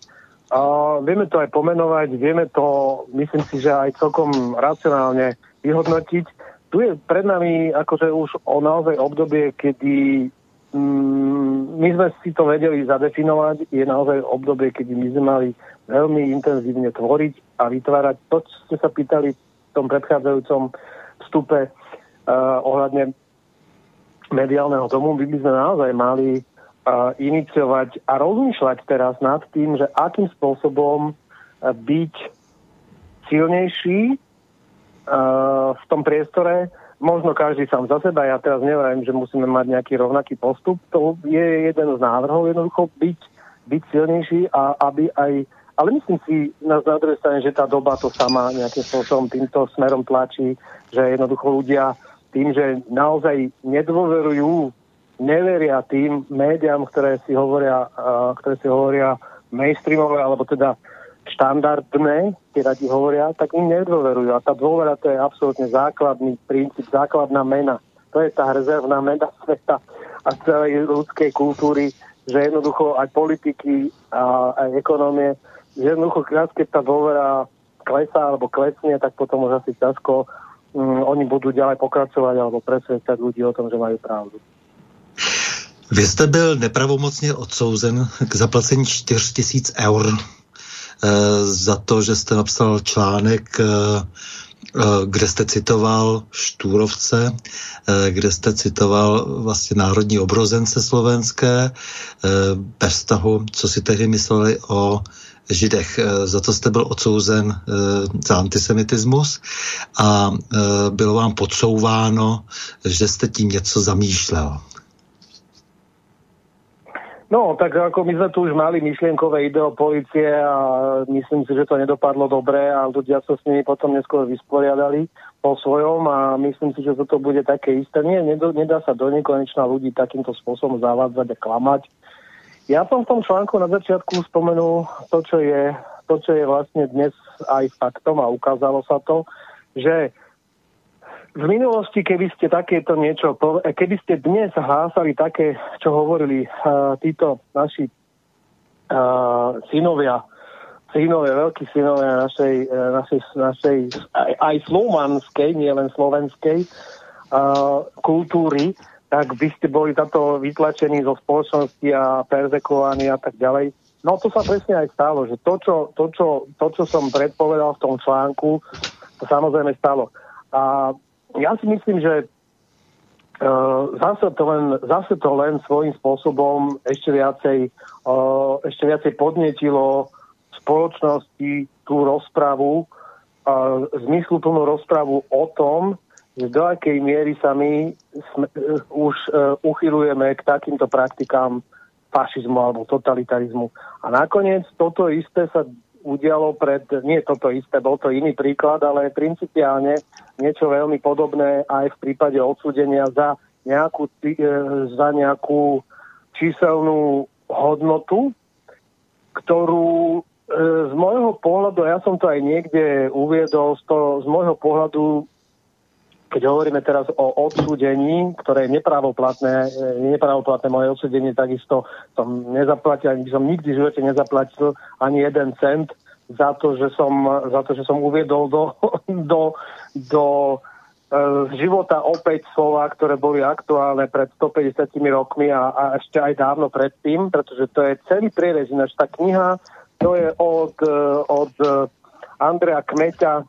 Uh, vieme to aj pomenovať, vieme to, myslím si, že aj celkom racionálne vyhodnotiť. Tu je pred nami akože už o naozaj obdobie, kedy my sme si to vedeli zadefinovať. Je naozaj obdobie, kedy my sme mali veľmi intenzívne tvoriť a vytvárať to, čo ste sa pýtali v tom predchádzajúcom vstupe uh, ohľadne mediálneho domu. My by sme naozaj mali uh, iniciovať a rozmýšľať teraz nad tým, že akým spôsobom uh, byť silnejší uh, v tom priestore, možno každý sám za seba. Ja teraz neviem, že musíme mať nejaký rovnaký postup. To je jeden z návrhov, jednoducho byť, byť silnejší a aby aj ale myslím si na, na druhej strane, že tá doba to sama nejakým spôsobom týmto smerom tlačí, že jednoducho ľudia tým, že naozaj nedôverujú, neveria tým médiám, ktoré si hovoria, uh, ktoré si hovoria mainstreamové, alebo teda štandardné, tie radi hovoria, tak im nedôverujú. A tá dôvera to je absolútne základný princíp, základná mena. To je tá rezervná mena sveta a celej ľudskej kultúry, že jednoducho aj politiky a aj ekonomie, že jednoducho krát, keď tá dôvera klesá alebo klesne, tak potom už asi ťažko um, oni budú ďalej pokračovať alebo presvedčať ľudí o tom, že majú pravdu. Vy jste byl nepravomocně odsouzen k zaplacení 4000 eur za to, že jste napsal článek, eh, eh, kde jste citoval Štúrovce, kde jste citoval vlastně národní obrozence slovenské, bez toho, co si tehdy mysleli o Židech. Za to jste byl odsouzen za antisemitismus a bylo vám podsouváno, že jste tím něco zamýšlel. No, tak ako my sme tu už mali myšlienkové ideo policie a myslím si, že to nedopadlo dobre a ľudia sa s nimi potom neskôr vysporiadali po svojom a myslím si, že toto bude také isté. Nie, nedá sa do nekonečna ľudí takýmto spôsobom zavádzať a klamať. Ja som v tom článku na začiatku spomenul to, čo je, to, čo je vlastne dnes aj faktom a ukázalo sa to, že v minulosti, keby ste takéto niečo, keby ste dnes hlásali také, čo hovorili uh, títo naši uh, synovia, synovia, veľkí synovia našej, našej, našej aj, aj slovanskej, nie len slovenskej uh, kultúry, tak by ste boli táto vytlačení zo spoločnosti a perzekovaní a tak ďalej. No to sa presne aj stalo, že to, čo, to, čo, to, čo som predpovedal v tom článku, to samozrejme stalo. A ja si myslím, že zase to, len, zase to len svojím spôsobom ešte viacej, uh, ešte viacej podnetilo v spoločnosti tú rozpravu, uh, zmysluplnú rozpravu o tom, že do akej miery sa my sme, uh, už uh, uchylujeme k takýmto praktikám fašizmu alebo totalitarizmu. A nakoniec toto isté sa udialo pred, nie toto isté, bol to iný príklad, ale principiálne niečo veľmi podobné aj v prípade odsúdenia za nejakú, e, za nejakú číselnú hodnotu, ktorú e, z môjho pohľadu, ja som to aj niekde uviedol, to, z môjho pohľadu, keď hovoríme teraz o odsúdení, ktoré je nepravoplatné, e, nepravoplatné moje odsúdenie, takisto som nezaplatil, ani som nikdy v živote nezaplatil ani jeden cent za to, že som, za to, že som uviedol do, do, do z života opäť slova, ktoré boli aktuálne pred 150 rokmi a, a ešte aj dávno predtým, pretože to je celý prierez. Ináč tá kniha, to je od, od Andrea Kmeťa,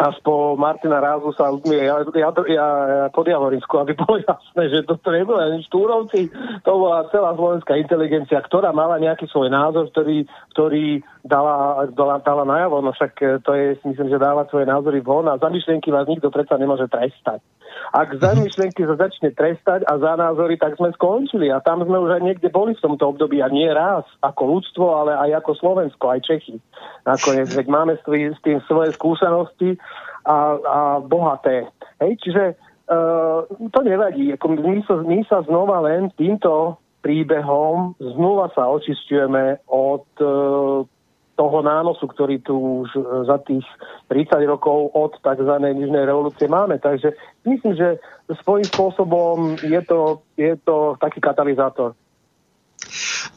až po Martina Rázu sa ja, ja, ja, ja podjavorinsku, aby bolo jasné, že toto nebolo ani Štúrovci, to bola celá slovenská inteligencia, ktorá mala nejaký svoj názor, ktorý, ktorý dala, dala, dala najavo, no však to je, myslím, že dáva svoje názory von a za myšlienky vás nikto predsa nemôže trestať. Ak za mhm. myšlienky sa začne trestať a za názory, tak sme skončili. A tam sme už aj niekde boli v tomto období. A nie raz ako ľudstvo, ale aj ako Slovensko, aj Čechy. Nakoniec, veď máme s tým svoje skúsenosti a, a bohaté. Hej, čiže uh, to nevadí. Ako my, sa, my sa znova len týmto príbehom znova sa očistujeme od uh, toho nánosu, ktorý tu už e, za tých 30 rokov od tzv. nižnej revolúcie máme. Takže myslím, že svojím spôsobom je to, je to taký katalizátor.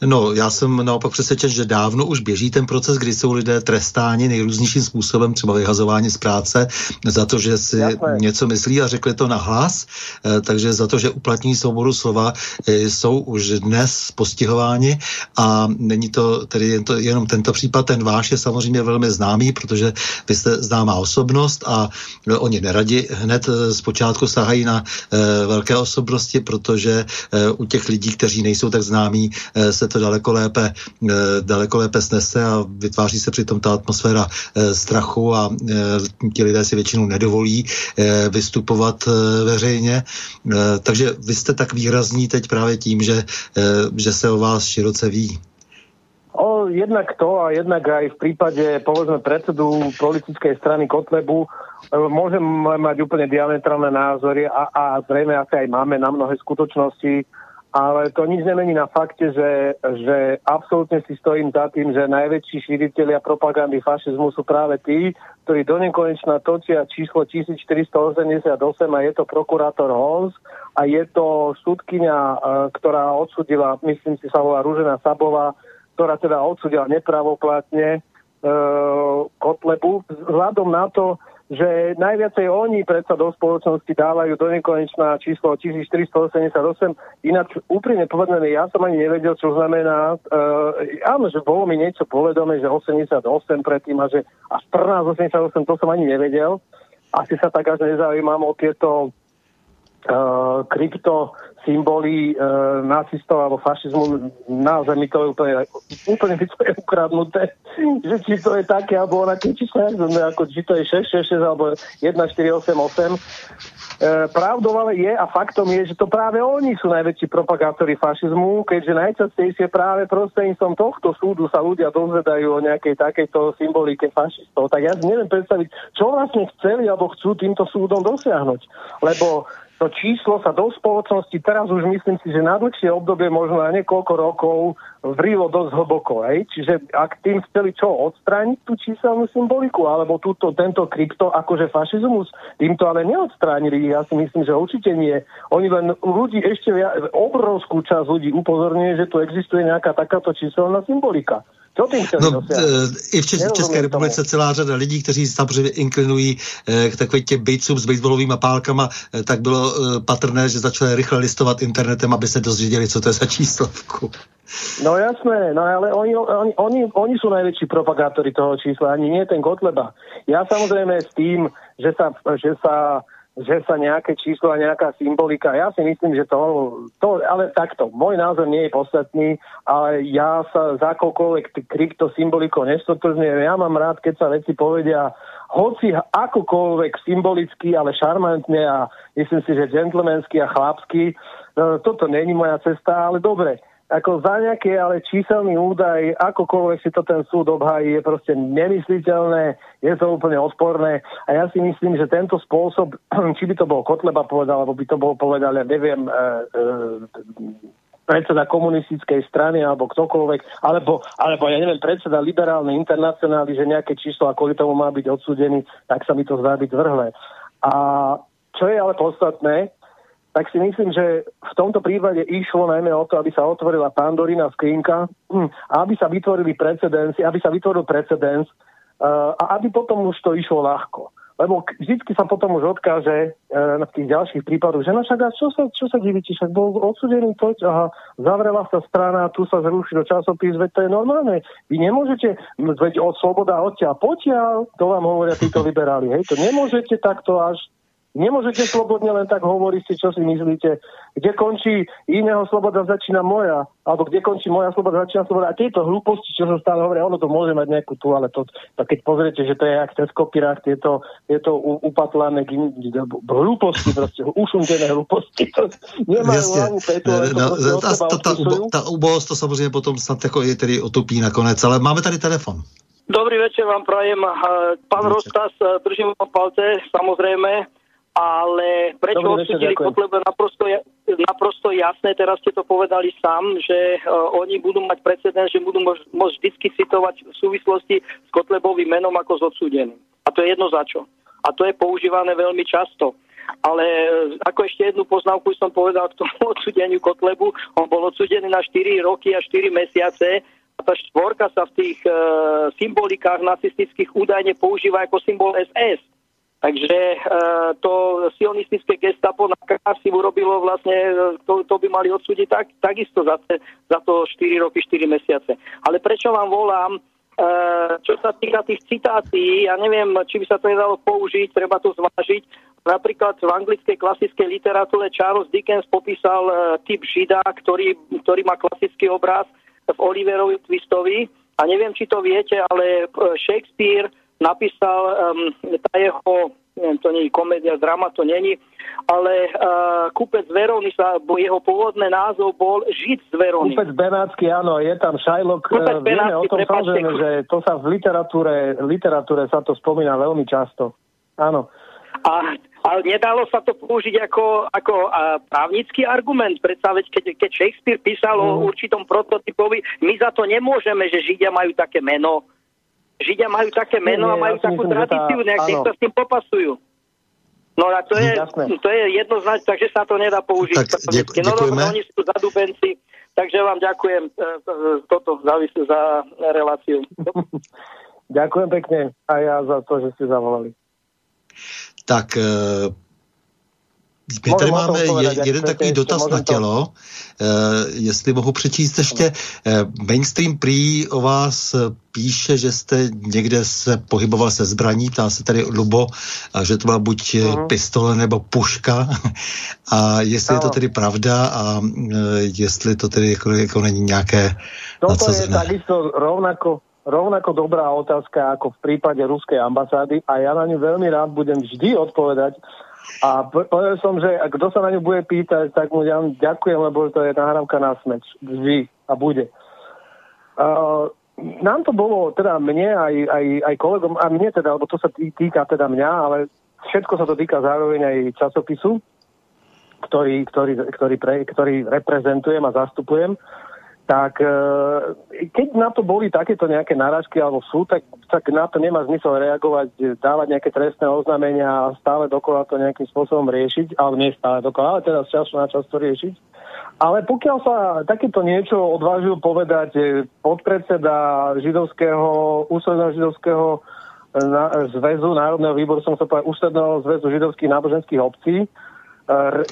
No, já jsem naopak přesvědčen, že dávno už běží ten proces, kdy jsou lidé trestáni nejrůznějším způsobem, třeba vyhazování z práce, za to, že si Jasné. něco myslí a řekli to na hlas, eh, takže za to, že uplatní svobodu slova, eh, jsou už dnes postihováni a není to tedy jen to, jenom tento případ, ten váš je samozřejmě velmi známý, protože vy jste známá osobnost a oni neradi hned eh, zpočátku sahají na velké osobnosti, protože u těch lidí, kteří nejsou tak známí, se to daleko lépe, eh, daleko lépe snese a vytváří se přitom ta atmosféra eh, strachu a eh, ti lidé si většinou nedovolí vystupovat veřejně. Takže vy jste tak výrazní teď právě tím, že, že se o vás široce ví. O, jednak to a jednak aj v prípade, povedzme, predsedu politickej strany Kotlebu môžem mať úplne diametrálne názory a, a zrejme asi aj máme na mnohé skutočnosti ale to nič nemení na fakte, že, že absolútne si stojím za tým, že najväčší šíriteľia propagandy fašizmu sú práve tí, ktorí do nekonečna točia číslo 1488 a je to prokurátor Hons a je to súdkynia, e, ktorá odsudila, myslím si sa volá Rúžena Sabová, ktorá teda odsudila nepravoplatne e, Kotlebu. Vzhľadom na to, že najviacej oni predsa do spoločnosti dávajú do nekonečná číslo 1488. Ináč úprimne povedané, ja som ani nevedel, čo znamená. Uh, áno, že bolo mi niečo povedomé, že 88 predtým a že až 1488, to som ani nevedel. Asi sa tak až nezaujímam o tieto uh, krypto symboly e, nacistov alebo fašizmu, naozaj mi to je úplne, úplne mi to je ukradnuté, že či to je také, alebo onaké číslo, ako či to je 666 alebo 1488. E, pravdou ale je a faktom je, že to práve oni sú najväčší propagátori fašizmu, keďže najčastejšie práve prostredníctvom tohto súdu sa ľudia dozvedajú o nejakej takejto symbolike fašistov. Tak ja si neviem predstaviť, čo vlastne chceli alebo chcú týmto súdom dosiahnuť. Lebo to číslo sa do spoločnosti teraz už myslím si, že na dlhšie obdobie možno na niekoľko rokov vrilo dosť hlboko. Hej? Čiže ak tým chceli čo, odstrániť tú číselnú symboliku, alebo túto, tento krypto akože fašizmus, tým to ale neodstránili. Ja si myslím, že určite nie. Oni len ľudí ešte obrovskú časť ľudí upozorňuje, že tu existuje nejaká takáto číselná symbolika. Co tým no, I v České, České republice tomu. celá řada lidí, kteří samozřejmě inklinují eh, k takovým těm bejcům s baseballovými pálkama, eh, tak bylo eh, patrné, že začali rychle listovat internetem, aby se dozvěděli, co to je za číslovku. No jasné, no ale oni, oni, oni, oni sú najväčší propagátori toho čísla, ani nie ten Kotleba. Ja samozrejme s tým, že sa, že sa že sa nejaké číslo a nejaká symbolika, ja si myslím, že to, to, ale takto, môj názor nie je podstatný, ale ja sa za akokoľvek krypto symboliko nestotožňujem. Ja mám rád, keď sa veci povedia hoci akokoľvek symbolicky, ale šarmantne a myslím si, že gentlemansky a chlapsky. No, toto není moja cesta, ale dobre ako za nejaký ale číselný údaj, akokoľvek si to ten súd obhají, je proste nemysliteľné, je to úplne odporné a ja si myslím, že tento spôsob, či by to bol Kotleba povedal, alebo by to bol povedal, ja neviem, e, e, predseda komunistickej strany alebo ktokoľvek, alebo, alebo ja neviem, predseda liberálnej internacionály, že nejaké číslo a kvôli tomu má byť odsúdený, tak sa mi to zdá byť zvrhlé. A čo je ale podstatné, tak si myslím, že v tomto prípade išlo najmä o to, aby sa otvorila pandorina skrinka hm, a aby sa vytvorili precedens, aby sa vytvoril precedens uh, a aby potom už to išlo ľahko. Lebo vždycky sa potom už odkáže uh, na tých ďalších prípadoch, že no však a čo sa, čo sa divíte, však bol odsudený to, aha, zavrela sa strana, tu sa zruší do časopis, veď to je normálne. Vy nemôžete, veď od sloboda odtiaľ potiaľ, to vám hovoria títo liberáli, hej, to nemôžete takto až Nemôžete slobodne len tak hovoriť si, čo si myslíte. Kde končí iného sloboda, začína moja. Alebo kde končí moja sloboda, začína sloboda. A tieto hlúposti, čo sa stále hovoria, ono to môže mať nejakú tu, ale to, to keď pozriete, že to je jak cez kopírach, tieto, tieto upatlané hlúposti, proste ušuntené hlúposti, to nemajú hlavu, petu, no, ta, ta, ta, ubo, ta ubohost to samozřejmě potom snad jako je tedy otupí nakonec, ale máme tady telefon. Dobrý večer vám prajem. Pán Rostas, držím vám palce, samozrejme ale prečo Dobrý večer, odsudili je naprosto, naprosto jasné, teraz ste to povedali sám, že uh, oni budú mať precedens, že budú môcť vždy citovať v súvislosti s Kotlebovým menom ako s odsúdeným. A to je jedno za čo. A to je používané veľmi často. Ale e, ako ešte jednu poznámku som povedal k tomu odsudeniu Kotlebu, on bol odsudený na 4 roky a 4 mesiace a tá štvorka sa v tých uh, symbolikách nacistických údajne používa ako symbol SS. Takže e, to sionistické gestapo na Krasi urobilo vlastne, e, to, to by mali odsúdiť tak, takisto za, za to 4 roky, 4 mesiace. Ale prečo vám volám, e, čo sa týka tých citácií, ja neviem, či by sa to nedalo použiť, treba to zvážiť. Napríklad v anglickej klasickej literatúre Charles Dickens popísal e, typ žida, ktorý, ktorý má klasický obraz v Oliverovi Twistovi. A neviem, či to viete, ale e, Shakespeare napísal um, tá jeho, neviem, to nie je komédia, drama to není, ale uh, kúpec Verony sa, bo jeho pôvodný názov bol Žid z Verony. Kúpec Benátsky, áno, je tam Shylock. Kúpec eh, Vieme o Benátsky, tom prepáčte, samozrejme, že to sa v literatúre, literatúre sa to spomína veľmi často. Áno. A, a nedalo sa to použiť ako, ako a, právnický argument. Predsa veď, keď, keď Shakespeare písal o Mhm. určitom prototypovi, my za to nemôžeme, že Židia majú také meno. Židia majú také meno Nie, a majú ja takú myslím, že tá- tradíciu, nejak áno. sa s tým popasujú. No a to je, Jasné. to je jednoznačné, takže sa to nedá použiť. Tak ďak- no, ďakujeme. oni sú zadubenci, takže vám ďakujem e, e, toto za, za reláciu. Ďakujem pekne a ja za to, že ste zavolali. Tak eh, my tady máme povedať, jeden takový ešte, dotaz na to- tělo, eh, jestli mohu přečíst ještě. Eh, mainstream prý o vás píše, že jste někde se pohyboval se zbraní, ptá se tady Lubo, a že to byla buď Mhm. pistole nebo puška. A jestli je to tedy pravda a jestli to tedy jako, jako není nějaké Toto je takisto rovnako, rovnako dobrá otázka ako v prípade ruskej ambasády a ja na ňu veľmi rád budem vždy odpovedať. A povedal som, že kto sa na ňu bude pýtať, tak mu ja ďakujem, lebo to je nahrávka na smeč. Vždy a bude. Uh, nám to bolo, teda mne aj, aj, aj kolegom, a mne teda, lebo to sa tý, týka teda mňa, ale všetko sa to týka zároveň aj časopisu, ktorý, ktorý, ktorý, pre, ktorý reprezentujem a zastupujem, tak e, keď na to boli takéto nejaké náražky alebo sú, tak, tak na to nemá zmysel reagovať, dávať nejaké trestné oznámenia a stále dokola to nejakým spôsobom riešiť, ale nie stále dokola, ale teda z času na čas to riešiť. Ale pokiaľ sa takéto niečo odvážil povedať e, podpredseda židovského, ústredného židovského e, na, zväzu, Národného výboru, som sa povedal, ústredného zväzu židovských náboženských obcí,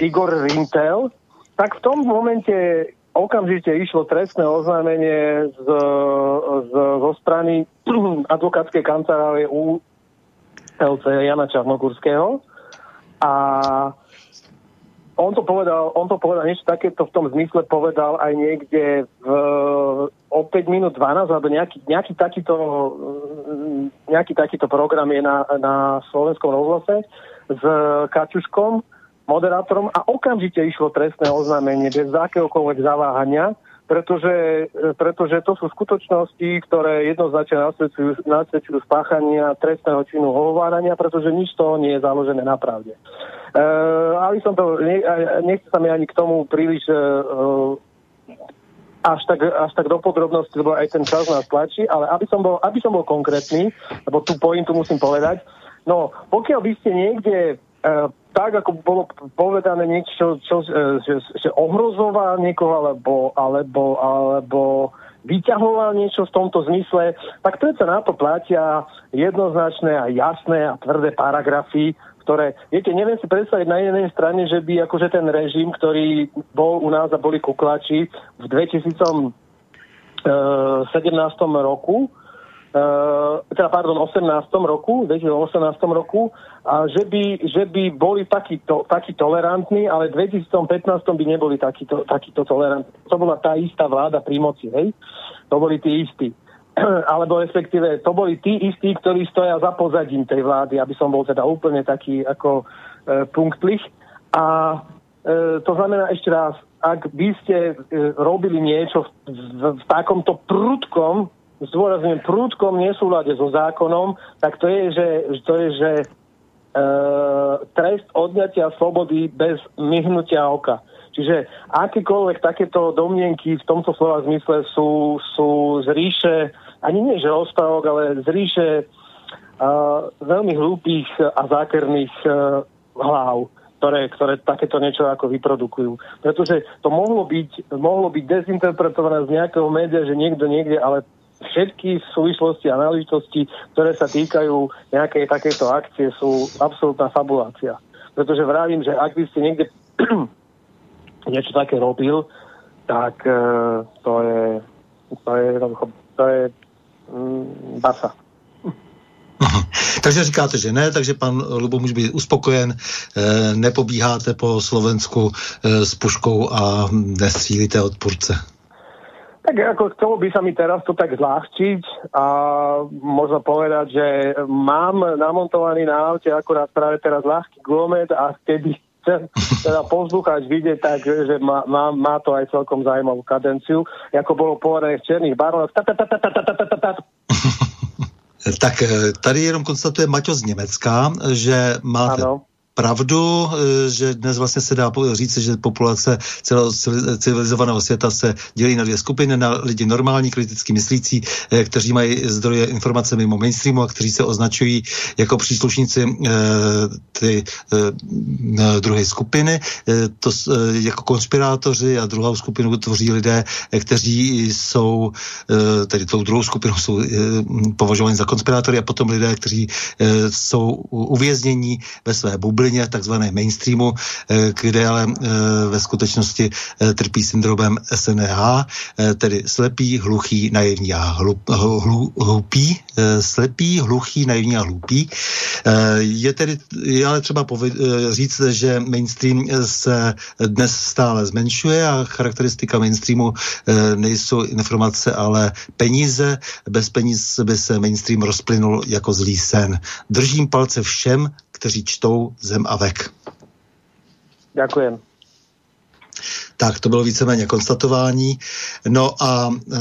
Igor Rintel, tak v tom momente okamžite išlo trestné oznámenie z, z, zo strany advokátskej kancelárie u Jana Čarnogurského. A on to povedal, on to povedal niečo takéto v tom zmysle povedal aj niekde v, o 5 minút 12, alebo nejaký, nejaký, takýto, nejaký takýto program je na, na slovenskom rozhlase s Kačuškom, moderátorom a okamžite išlo trestné oznámenie bez akéhokoľvek zaváhania pretože, pretože to sú skutočnosti, ktoré jednoznačne nasvedčujú, nasvedčujú spáchania trestného činu hovárania, pretože nič toho nie je založené na pravde. E, ale som to, ne, nechce sa mi ani k tomu príliš e, až tak, až tak do podrobnosti, lebo aj ten čas nás tlačí, ale aby som bol, aby som bol konkrétny, lebo tú pointu musím povedať, no pokiaľ by ste niekde e, tak, ako bolo povedané niečo, čo, e, že, že ohrozoval niekoho, alebo, alebo, alebo vyťahoval niečo v tomto zmysle, tak predsa na to platia jednoznačné a jasné a tvrdé paragrafy, ktoré, viete, neviem si predstaviť na jednej strane, že by akože ten režim, ktorý bol u nás a boli kuklači v 2017 roku, Uh, teda pardon, 18. roku, 2018 roku, a že by, že by boli takí, takí tolerantní, ale v 2015 by neboli takíto, takíto tolerantní. To bola tá istá vláda pri moci, hej? To boli tí istí. Alebo respektíve, to boli tí istí, ktorí stoja za pozadím tej vlády, aby som bol teda úplne taký ako e, punktlich. A e, to znamená ešte raz, ak by ste e, robili niečo v, v, v takomto prudkom zdôrazňujem, prúdkom nesúlade so zákonom, tak to je, že, to je, že e, trest odňatia slobody bez myhnutia oka. Čiže akékoľvek takéto domnienky v tomto slova zmysle sú, sú z ríše, ani nie že rozprávok, ale z ríše uh, veľmi hlúpých a zákerných uh, hlav, ktoré, ktoré takéto niečo ako vyprodukujú. Pretože to mohlo byť, mohlo byť dezinterpretované z nejakého média, že niekto niekde, ale všetky súvislosti a náležitosti, ktoré sa týkajú nejakej takéto akcie, sú absolútna fabulácia. Pretože vravím, že ak by ste niekde niečo také robil, tak uh, to je to je, to je mm, basa. Takže říkáte, že ne, takže pan Lubo může být uspokojen, e, nepobíháte po Slovensku e, s puškou a nestřílíte odpůrce. Tak ako chcelo by sa mi teraz to tak zľahčiť a možno povedať, že mám namontovaný na aute akurát práve teraz ľahký gulomet a vtedy chcem teda poslucháč vidieť tak, že má, má, má to aj celkom zaujímavú kadenciu, ako bolo povedané v Černých baronoch. Tak tady jenom konstatuje Maťo z Německa, že máte ano pravdu, eh, že dnes vlastně se dá říct, že populace celého civilizovaného světa se dělí na dvě skupiny, na lidi normální, kriticky myslící, eh, kteří mají zdroje informace mimo mainstreamu a kteří se označují jako příslušníci eh, ty druhé skupiny, to jako konspirátoři a druhou skupinu tvoří lidé, kteří jsou, tedy tou druhou skupinou jsou považováni za konspirátory a potom lidé, kteří jsou uvěznění ve své bublině bublině takzvané mainstreamu, eh, kde ale eh, ve skutečnosti eh, trpí syndromem SNH, tedy slepý, hluchý, naivní a hlupý, slepý, hluchý, naivní a hlupý. Je tedy je ale třeba říct, že mainstream se dnes stále zmenšuje a charakteristika mainstreamu nejsou informace, ale peníze. Bez peníz by se mainstream rozplynul jako zlý sen. Držím palce všem, kteří čtou Zem a vek. Ďakujem. Tak, to bylo víceméně konstatování. No a e,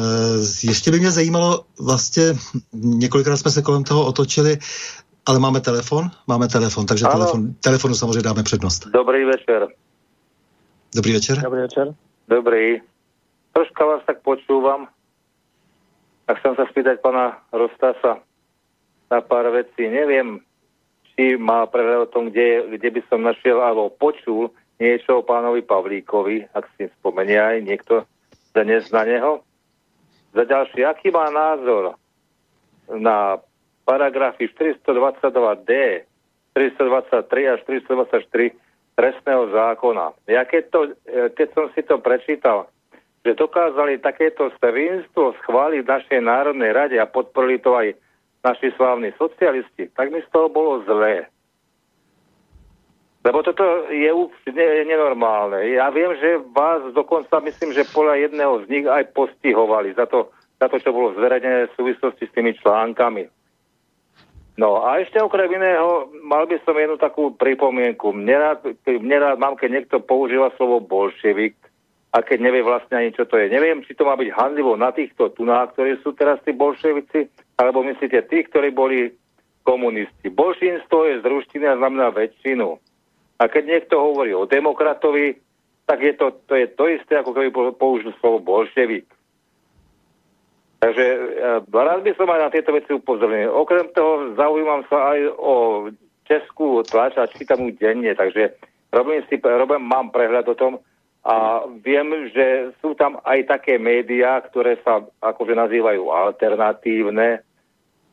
ještě by mě zajímalo, vlastně několikrát jsme se kolem toho otočili, ale máme telefon? Máme telefon, takže telefon, telefonu samozřejmě dáme přednost. Dobrý večer. Dobrý večer. Dobrý večer. Dobrý. Troška vás tak počúvam. A chcem sa spýtať pana Rostasa na pár vecí. Neviem, či má prehľad o tom, kde, kde by som našiel alebo počul niečo o pánovi Pavlíkovi, ak si spomenie aj niekto dnes na neho. Za ďalší, aký má názor na paragrafy 422D, 423 až 424 trestného zákona. Ja keď, to, keď som si to prečítal, že dokázali takéto svinstvo schváliť v našej Národnej rade a podporili to aj naši slávni socialisti, tak mi z toho bolo zlé. Lebo toto je úplne nenormálne. Ja viem, že vás dokonca myslím, že podľa jedného z nich aj postihovali za to, za to čo bolo zverejnené v súvislosti s tými článkami. No a ešte okrem iného, mal by som jednu takú pripomienku. Mne rád, mne rád mám, keď niekto používa slovo bolševik a keď nevie vlastne ani, čo to je. Neviem, či to má byť handlivo na týchto tunách, ktorí sú teraz tí bolševici, alebo myslíte tých, ktorí boli komunisti. Bolšinstvo je z ruštiny a znamená väčšinu. A keď niekto hovorí o demokratovi, tak je to, to, je to isté, ako keby použil slovo bolševik. Takže ja, rád by som aj na tieto veci upozornil. Okrem toho zaujímam sa aj o českú tlač a čítam ju denne, takže robím si, robím, mám prehľad o tom a viem, že sú tam aj také médiá, ktoré sa akože nazývajú alternatívne,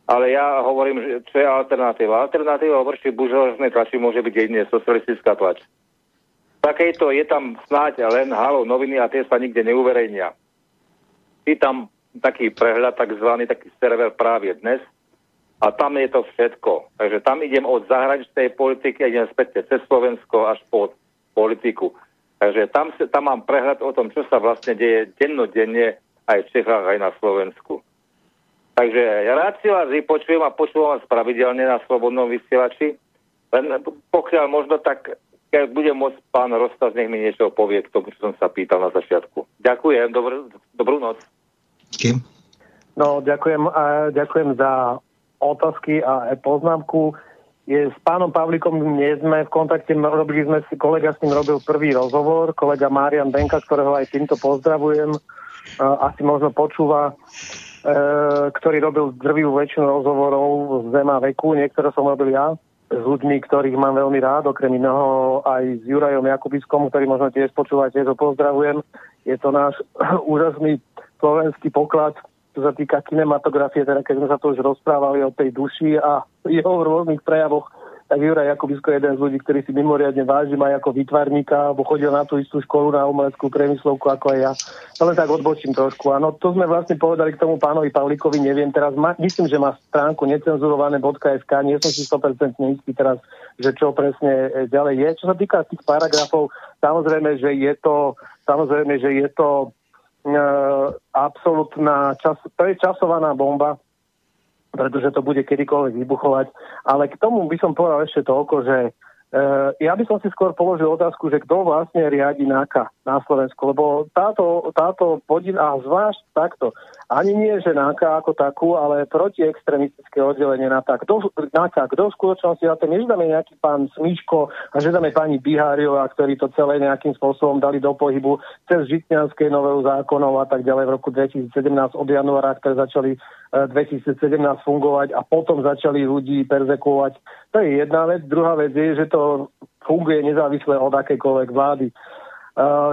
ale ja hovorím, že čo je alternatíva. Alternatíva vrši buržoáznej tlači môže byť jedine socialistická tlač. Takejto je tam snáď len halo noviny a tie sa nikde neuverejnia. Je tam taký prehľad, takzvaný taký server práve dnes a tam je to všetko. Takže tam idem od zahraničnej politiky, idem späť cez Slovensko až po politiku. Takže tam, tam mám prehľad o tom, čo sa vlastne deje dennodenne aj v Čechách, aj na Slovensku. Takže ja rád si vás vypočujem a počúvam vás pravidelne na Slobodnom vysielači. Len pokiaľ možno tak, keď bude môcť pán Rostas, nech mi niečo povie k tomu, čo som sa pýtal na začiatku. Ďakujem, dobrú, dobrú noc. Kým? No, ďakujem, a ďakujem za otázky a poznámku. Je, s pánom Pavlikom nie sme v kontakte, robili sme si, kolega s ním robil prvý rozhovor, kolega Marian Benka, ktorého aj týmto pozdravujem, asi možno počúva ktorý robil drvivú väčšinu rozhovorov z Zema veku. Niektoré som robil ja s ľuďmi, ktorých mám veľmi rád, okrem iného aj s Jurajom Jakubiskom, ktorý možno tiež počúvate, ho pozdravujem. Je to náš úžasný slovenský poklad, čo sa týka kinematografie, teda keď sme sa to už rozprávali o tej duši a jeho rôznych prejavoch tak Juraj Jakubisko je jeden z ľudí, ktorý si mimoriadne vážim aj ako vytvarníka, alebo chodil na tú istú školu na umeleckú priemyslovku ako aj ja. To len tak odbočím trošku. Áno, to sme vlastne povedali k tomu pánovi Pavlíkovi, neviem teraz, ma, myslím, že má stránku necenzurované.sk, nie som si 100% istý teraz, že čo presne e, ďalej je. Čo sa týka tých paragrafov, samozrejme, že je to, samozrejme, že je to e, absolútna čas, to je časovaná bomba, pretože to bude kedykoľvek vybuchovať. Ale k tomu by som povedal ešte toľko, že Uh, ja by som si skôr položil otázku, že kto vlastne riadi NAKA na Slovensku, lebo táto, táto podin, a zvlášť takto, ani nie, že NAKA ako takú, ale protiextremistické oddelenie na tak. NAKA, kto v skutočnosti na tom, že dáme nejaký pán Smíško a že dáme pani Biháriová, ktorí to celé nejakým spôsobom dali do pohybu cez Žitňanské novelu zákonov a tak ďalej v roku 2017 od januára, ktoré začali 2017 fungovať a potom začali ľudí perzekuovať. To je jedna vec. Druhá vec je, že to funguje nezávisle od akejkoľvek vlády.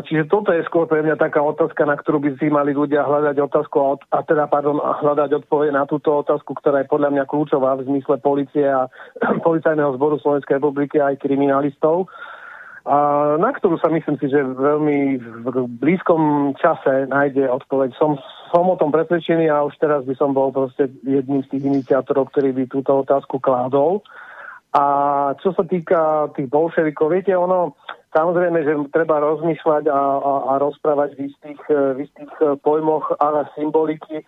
Čiže toto je skôr pre mňa taká otázka, na ktorú by si mali ľudia hľadať otázku a, a teda, pardon, hľadať odpoveď na túto otázku, ktorá je podľa mňa kľúčová v zmysle policie a policajného zboru Slovenskej republiky aj kriminalistov. A na ktorú sa myslím si, že veľmi v blízkom čase nájde odpoveď. Som, som o tom presvedčený a už teraz by som bol proste jedným z tých iniciátorov, ktorý by túto otázku kládol. A čo sa týka tých bolševikov, viete, ono, Samozrejme, že treba rozmýšľať a, a, a rozprávať v istých, v istých pojmoch a symboliky.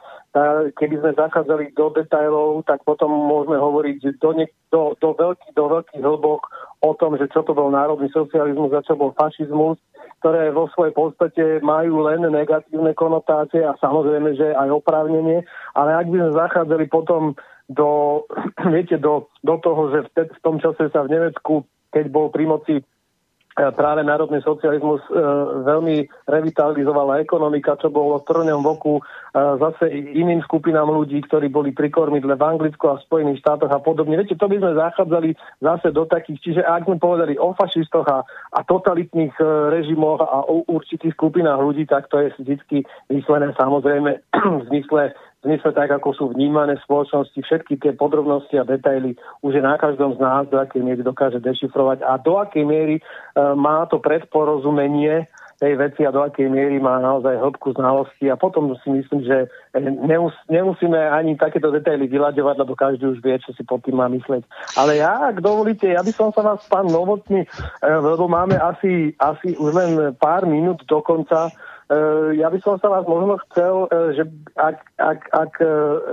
Keby sme zachádzali do detajlov, tak potom môžeme hovoriť do, ne, do, do, veľký, do veľkých hĺbok o tom, že čo to bol národný socializmus a čo bol fašizmus, ktoré vo svojej podstate majú len negatívne konotácie a samozrejme, že aj oprávnenie. Ale ak by sme zachádzali potom do, viete, do, do toho, že v, v tom čase sa v Nemecku, keď bol pri moci E, práve národný socializmus e, veľmi revitalizovala ekonomika, čo bolo v trňom voku e, zase iným skupinám ľudí, ktorí boli pri kormidle v Anglicku a v Spojených štátoch a podobne. Viete, to by sme zachádzali zase do takých, čiže ak sme povedali o fašistoch a, a totalitných e, režimoch a o určitých skupinách ľudí, tak to je vždy myslené samozrejme v zmysle zmysle tak, ako sú vnímané v spoločnosti, všetky tie podrobnosti a detaily už je na každom z nás, do akej miery dokáže dešifrovať a do akej miery e, má to predporozumenie tej veci a do akej miery má naozaj hĺbku znalosti a potom si myslím, že nemus, nemusíme ani takéto detaily vyľaďovať, lebo každý už vie, čo si pod tým má mysleť. Ale ja, ak dovolíte, ja by som sa vás, pán Novotný, lebo máme asi, asi už len pár minút do konca, ja by som sa vás možno chcel, že ak, ak, ak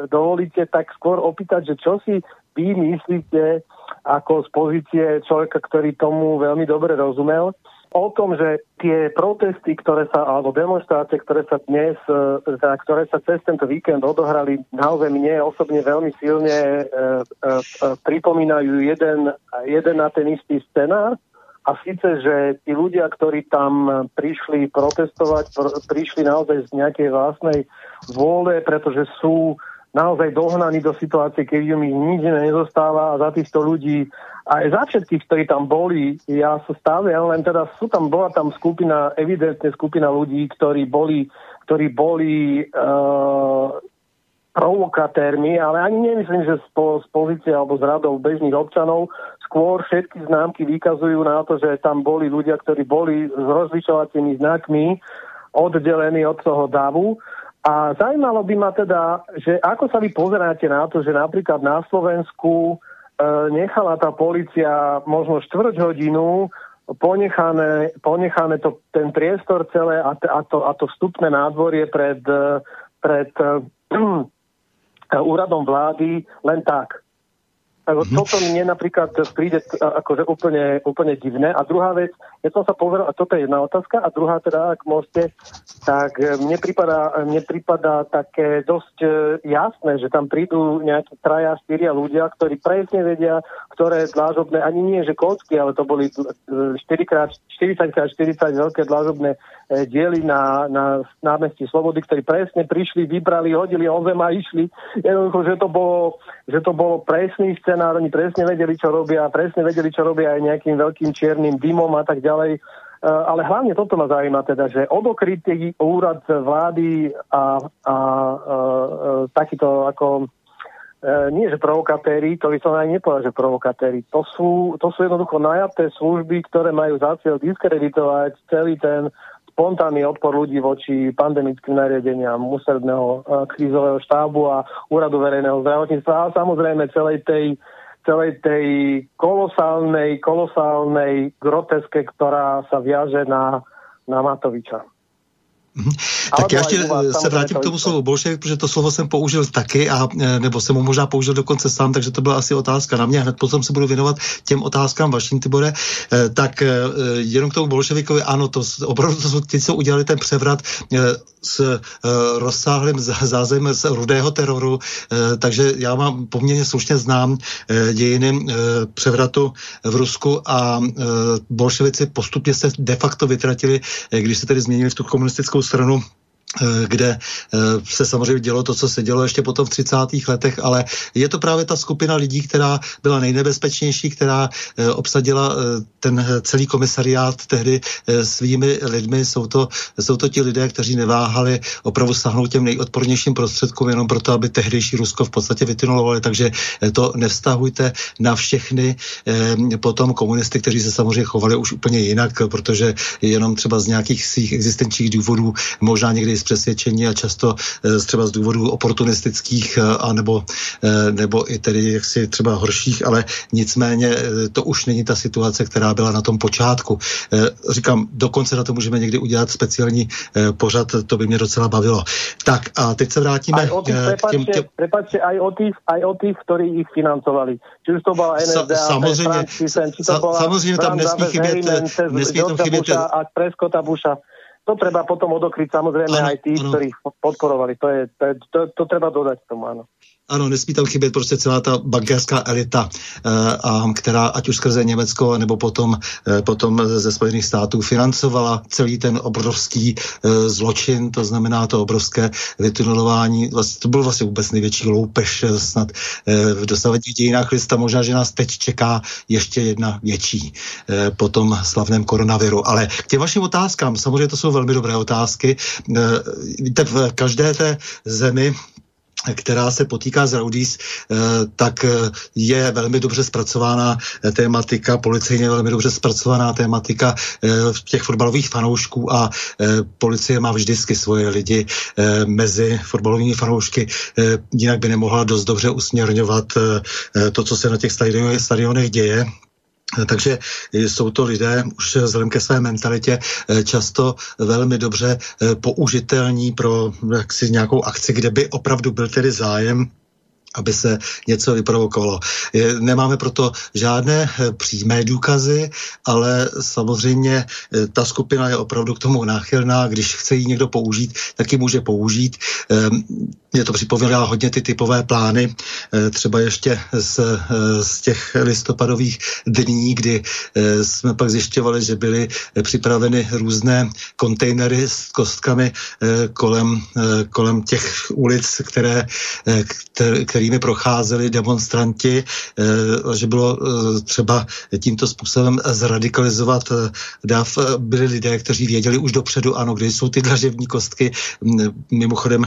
dovolíte, tak skôr opýtať, že čo si vy myslíte ako z pozície človeka, ktorý tomu veľmi dobre rozumel, o tom, že tie protesty, ktoré sa, alebo demonstrácie, ktoré sa dnes, teda, ktoré sa cez tento víkend odohrali, naozaj mne osobne veľmi silne e, e, e, pripomínajú jeden, jeden na ten istý scenár. A síce, že tí ľudia, ktorí tam prišli protestovať, pr- prišli naozaj z nejakej vlastnej vôle, pretože sú naozaj dohnaní do situácie, keď im nič nezostáva a za týchto ľudí, aj za všetkých, ktorí tam boli, ja sa stále, len teda sú tam, bola tam skupina, evidentne skupina ľudí, ktorí boli, ktorí boli uh, provokatérmi, ale ani nemyslím, že z, z pozície alebo z radov bežných občanov, skôr všetky známky vykazujú na to, že tam boli ľudia, ktorí boli s rozlišovacími znakmi oddelení od toho davu. A zaujímalo by ma teda, že ako sa vy pozeráte na to, že napríklad na Slovensku e, nechala tá policia možno štvrť hodinu ponechané, ponechané to, ten priestor celé a, a, to, a to vstupné nádvorie pred, e, pred uh, úradom vlády len tak. Mm-hmm. Toto mne napríklad príde akože úplne, úplne divné. A druhá vec, ja som sa povedal, a toto je jedna otázka, a druhá teda, ak môžete, tak e, mne prípada, mne prípada také dosť e, jasné, že tam prídu nejakí traja, štyria ľudia, ktorí presne vedia, ktoré dlážobné, ani nie, že kocky, ale to boli 4x, 40x40 veľké dlážobné E, dieli na, na námestí Slobody, ktorí presne prišli, vybrali, hodili o zem a išli. Jednoducho, že to bolo, že to bolo presný scenár, oni presne vedeli, čo robia, presne vedeli, čo robia aj nejakým veľkým čiernym dymom a tak ďalej. E, ale hlavne toto ma zaujíma teda, že odokrytý úrad vlády a, a, a, a takýto ako nie že provokatéri, to by som aj nepovedal, že provokatéri. To sú, to sú jednoducho najaté služby, ktoré majú za cieľ diskreditovať celý ten spontánny odpor ľudí voči pandemickým nariadeniam ústredného e, krízového štábu a úradu verejného zdravotníctva a samozrejme celej tej celej tej kolosálnej, kolosálnej groteske, ktorá sa viaže na, na Matoviča. Mhm. Tak já ještě se vrátím k tomu slovu bolševik, protože to slovo jsem použil taky, a, e, nebo jsem ho možná použil dokonce sám, takže to byla asi otázka na mě. Hned potom se budu věnovat těm otázkám vaším, Tibore. E, tak jenom k tomu bolševikovi, ano, to opravdu to jsou ti, co udělali ten převrat s rozsáhlým zázemím z rudého teroru, takže já mám poměrně slušně znám dějiny převratu v Rusku a bolševici postupně se de facto vytratili, když se tedy změnili v tu komunistickou stranu kde eh, se samozřejmě dělo to, co se dělo ještě potom v 30. letech, ale je to právě ta skupina lidí, která byla nejnebezpečnější, která eh, obsadila ten celý komisariát tehdy svými lidmi. Jsou to, jsou to ti lidé, kteří neváhali opravdu sahnout těm nejodpornějším prostředkům jenom proto, aby tehdejší Rusko v podstatě vytunulovali. Takže to nevztahujte na všechny potom komunisty, kteří se samozřejmě chovali už úplně jinak, protože jenom třeba z nějakých svých existenčních důvodů možná někdy přesvědčení a často eh, třeba z důvodů oportunistických eh, a nebo, eh, nebo i tedy jaksi třeba horších, ale nicméně to už není ta situace, která byla na tom počátku. Říkám, dokonce na to můžeme někdy udělat speciální pořad, to by mě docela bavilo. Tak a teď se vrátíme aj o tých, k těm. Prepačte, aj o tých, aj o tých, ktorí ich financovali. Či už to bola NSDA, Sa, samozřejmě, či to bola samozřejmě tam nesmí chybět, nesmí tam chybět a Preskota Busha to treba potom odokryť samozrejme ano, aj ano. ktorí podporovali. To, je, to, je, to, to treba dodať tomu, áno. Ano, nesmí tam chybět prostě celá ta bankérská elita, eh, a, která ať už skrze Německo nebo potom, eh, potom ze Spojených států financovala celý ten obrovský eh, zločin, to znamená to obrovské vytunelování. Vlastně, to byl vlastně vůbec největší loupež snad v dosavadních dějinách lista. Možná, že nás teď čeká ještě jedna větší po tom slavném koronaviru. Ale k těm vašim otázkám, samozřejmě to jsou velmi dobré otázky. Víte, v každé té zemi která se potýká s Raudis, eh, tak eh, je velmi dobře zpracovaná eh, tématika, policejně velmi dobře zpracovaná tématika těch fotbalových fanoušků a policie má vždycky svoje lidi mezi fotbalovými fanoušky, jinak by nemohla dost dobře usměrňovat to, co se na těch stadionech děje. Takže jsou to lidé už vzhledem ke své mentalitě eh, často velmi dobře eh, použitelní pro jaksi nějakou akci, kde by opravdu byl tedy zájem aby se něco vyprovokovalo. Nemáme proto žádné eh, přímé důkazy, ale samozřejmě eh, ta skupina je opravdu k tomu náchylná. Když chce ji někdo použít, tak ji může použít. Mě ehm, to připomíná hodně ty typové plány, eh, třeba ještě z, z těch listopadových dní, kdy jsme pak zjišťovali, že byly připraveny různé kontejnery s kostkami kolem, kolem těch ulic, které, které kterými procházeli demonstranti, eh, že bylo eh, třeba tímto způsobem zradikalizovat eh, DAF. Byli lidé, kteří věděli už dopředu, ano, kde jsou ty dražební kostky. Mimochodem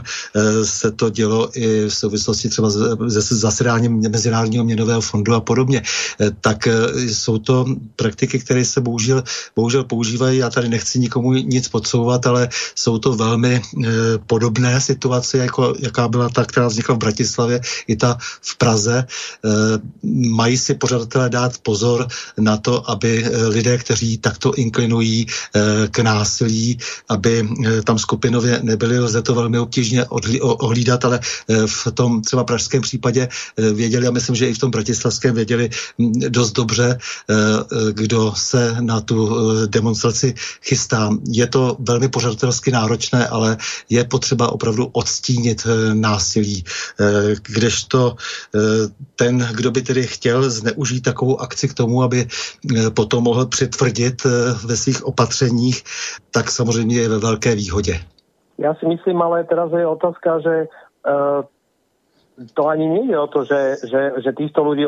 se to dělo i v souvislosti třeba se zasedáním Mezinárodního měnového fondu a podobně. Tak jsou to praktiky, které se bohužel, bohužel používají. Já tady nechci nikomu nic podsouvat, ale jsou to velmi podobné situace, jako jaká byla ta, která vznikla v Bratislavě, i ta v Praze. Eh, mají si pořadatelé dát pozor na to, aby eh, lidé, kteří takto inklinují eh, k násilí, aby tam skupinově nebyli, lze to velmi obtížně ohlídat, ale v tom třeba pražském případě věděli, a myslím, že i v tom bratislavském věděli hm, dost dobře, kdo se na tu demonstraci chystá. Je to velmi pořadatelsky náročné, ale je potřeba opravdu odstínit násilí, kde kdežto eh, ten, kdo by tedy chtěl zneužít takovou akci k tomu, aby eh, potom mohl přitvrdit eh, ve svých opatřeních, tak samozřejmě je ve velké výhodě. Já si myslím, ale teraz je otázka, že to ani nie je o to, že, že, že týchto ľudí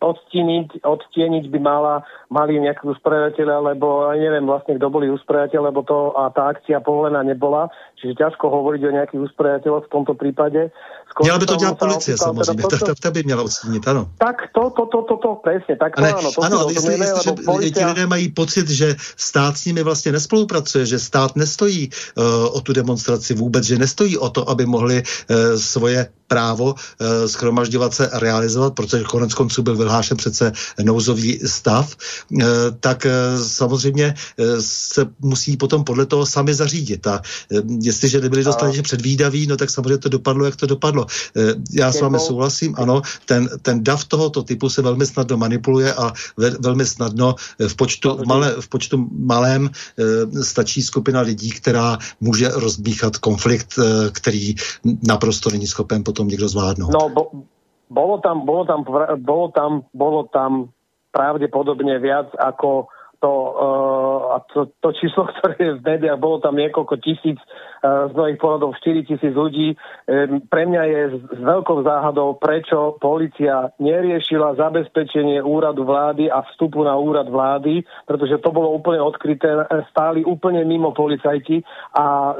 odstieniť, odstieniť by mala, mali nejakí usporiadateľe, lebo neviem vlastne, kto boli usporiadateľe, lebo to a tá akcia povolená nebola. Čiže ťažko hovoriť o nejakých usporiadateľoch v tomto prípade. Měla by to dělat policie samozřejmě, teda to, to, to by měla odstínit, ano. Tak to, to, to, to, to, presne, tak to ale, ano. To ano, ale jestli, jestli policia... ti lidé mají pocit, že stát s nimi vlastně nespolupracuje, že stát nestojí uh, o tu demonstraci vůbec, že nestojí o to, aby mohli uh, svoje právo uh, schromažďovat se a realizovat, protože konec konců byl vyhlášen přece nouzový stav, uh, tak uh, samozřejmě uh, se musí potom podle toho sami zařídit. A uh, jestliže nebyli dostatečně předvídaví, no tak samozřejmě to dopadlo, jak to dopadlo. Uh, já s vámi souhlasím, ano, ten, ten DAV tohoto typu se velmi snadno manipuluje a ve, velmi snadno v počtu, malé, v počtu malém uh, stačí skupina lidí, která může rozbíchat konflikt, uh, který naprosto není schopen potom někdo zvládnout. No, bo, bolo tam, bolo tam, bolo tam, bolo tam pravdepodobne viac ako to, uh, to, to číslo, ktoré je v médiách, bolo tam niekoľko tisíc z mnohých pohľadov 4 tisíc ľudí. Pre mňa je s veľkou záhadou, prečo policia neriešila zabezpečenie úradu vlády a vstupu na úrad vlády, pretože to bolo úplne odkryté, stáli úplne mimo policajti a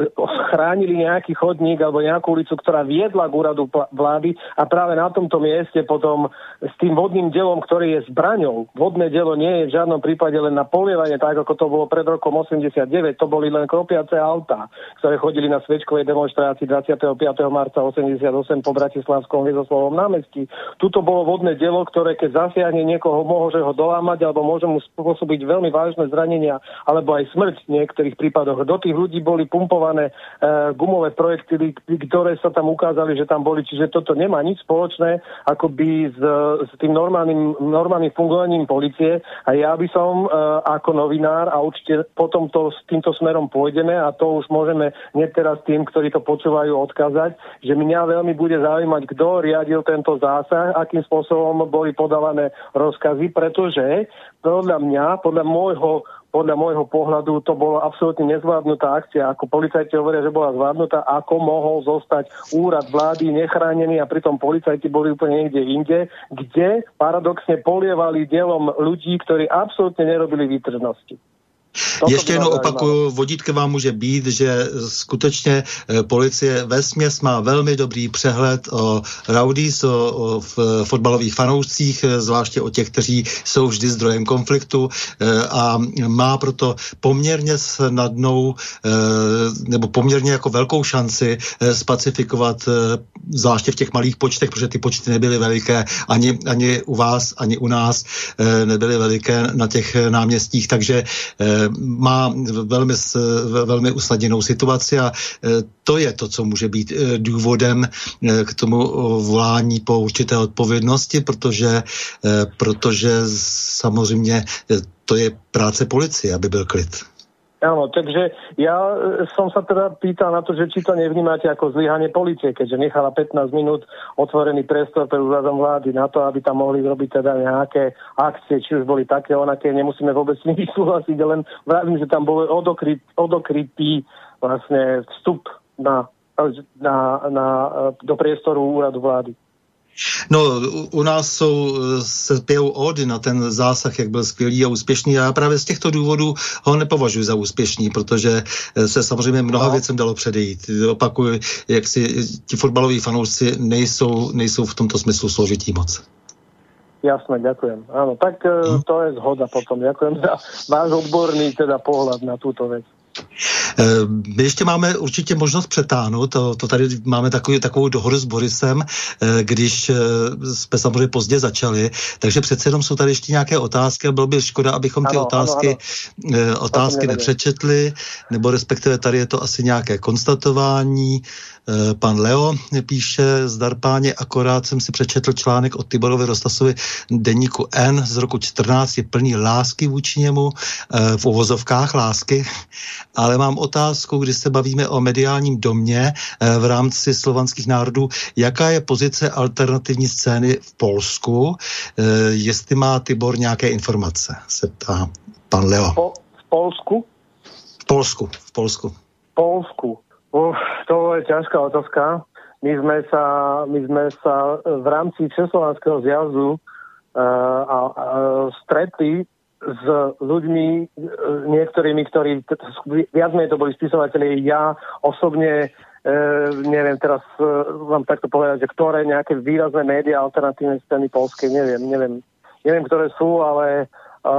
chránili nejaký chodník alebo nejakú ulicu, ktorá viedla k úradu vlády a práve na tomto mieste potom s tým vodným delom, ktorý je zbraňou. Vodné delo nie je v žiadnom prípade len na polievanie, tak ako to bolo pred rokom 89, to boli len kropiace auta, ktoré chodili na svečkovej demonstrácii 25. marca 88 po Bratislavskom Viezoslavom námestí. Tuto bolo vodné dielo, ktoré keď zasiahne niekoho, môže ho dolámať alebo môže mu spôsobiť veľmi vážne zranenia alebo aj smrť v niektorých prípadoch. Do tých ľudí boli pumpované e, gumové projektily, ktoré sa tam ukázali, že tam boli. Čiže toto nemá nič spoločné akoby s, s tým normálnym, normálnym fungovaním policie. A ja by som e, ako novinár a určite potom to, s týmto smerom pôjdeme a to už môžeme hneď teraz tým, ktorí to počúvajú, odkazať, že mňa veľmi bude zaujímať, kto riadil tento zásah, akým spôsobom boli podávané rozkazy, pretože podľa mňa, podľa môjho podľa môjho pohľadu to bola absolútne nezvládnutá akcia. Ako policajti hovoria, že bola zvládnutá, ako mohol zostať úrad vlády nechránený a pritom policajti boli úplne niekde inde, kde paradoxne polievali dielom ľudí, ktorí absolútne nerobili výtržnosti. Ještě jednou opakuju, vodítkem vám může být, že skutečně eh, policie ve směs má velmi dobrý přehled o rowdies, o, o fotbalových fanoušcích, eh, zvláště o těch, kteří jsou vždy zdrojem konfliktu a má proto poměrně snadnou nebo poměrně jako velkou šanci spacifikovat, zvláště v těch malých počtech, protože ty počty nebyly veliké ani, ani u vás, ani u nás nebyly veliké na těch náměstích, takže má velmi, velmi usnadněnou situaci a eh, to je to, co může být eh, důvodem eh, k tomu volání po určité odpovědnosti, protože, protože samozřejmě to je práce policie, aby byl klid. Áno, takže ja e, som sa teda pýtal na to, že či to nevnímate ako zlyhanie policie, keďže nechala 15 minút otvorený priestor pre úradom vlády na to, aby tam mohli robiť teda nejaké akcie, či už boli také, onaké, nemusíme vôbec s nimi súhlasiť, len vravím, že tam bol odokryt, odokrytý vlastne vstup na, na, na, do priestoru úradu vlády. No, u, nás jsou, eh, se pijou ódy na ten zásah, jak byl skvělý a úspěšný. A já právě z těchto důvodů ho nepovažuji za úspěšný, protože eh, se samozřejmě mnoha No. věcem dalo předejít. Opakuju, jak si ti fotbaloví fanoušci nejsou, nejsou v tomto smyslu složití moc. Jasné, ďakujem. Áno, tak e, to je zhoda potom. Ďakujem za váš odborný teda pohľad na túto vec. Eh, My ještě máme určitě možnost přetáhnout, to, to tady máme takový, takovou dohodu s Borisem, eh, když eh, jsme samozřejmě pozdě začali, takže přece jenom jsou tady ještě nějaké otázky a bylo by škoda, abychom ty Ano, ano, otázky, eh, otázky nevadí. nepřečetli, nebo respektive tady je to asi nějaké konstatování. Eh, Pan Leo píše, zdar páně, akorát jsem si přečetl článek od Tiborovi Rostasovi deníku N z roku 14, je plný lásky vůči němu, eh, v uvozovkách lásky, ale mám otázku, když se bavíme o mediálním domě eh, v rámci slovanských národů, jaká je pozice alternativní scény v Polsku, jestli má Tibor nějaké informace, se ptá pan Leo. Po, v Polsku? V Polsku, v Polsku. Polsku. Uf, to je ťažká otázka. My sme sa, my sme sa v rámci Československého zjazdu uh, a, a stretli s ľuďmi, e, niektorými, ktorí, viac menej to boli spisovateľi, ja osobne, e, neviem teraz e, vám takto povedať, že ktoré nejaké výrazné médiá alternatívnej scény polskej, neviem, neviem, neviem, ktoré sú, ale e,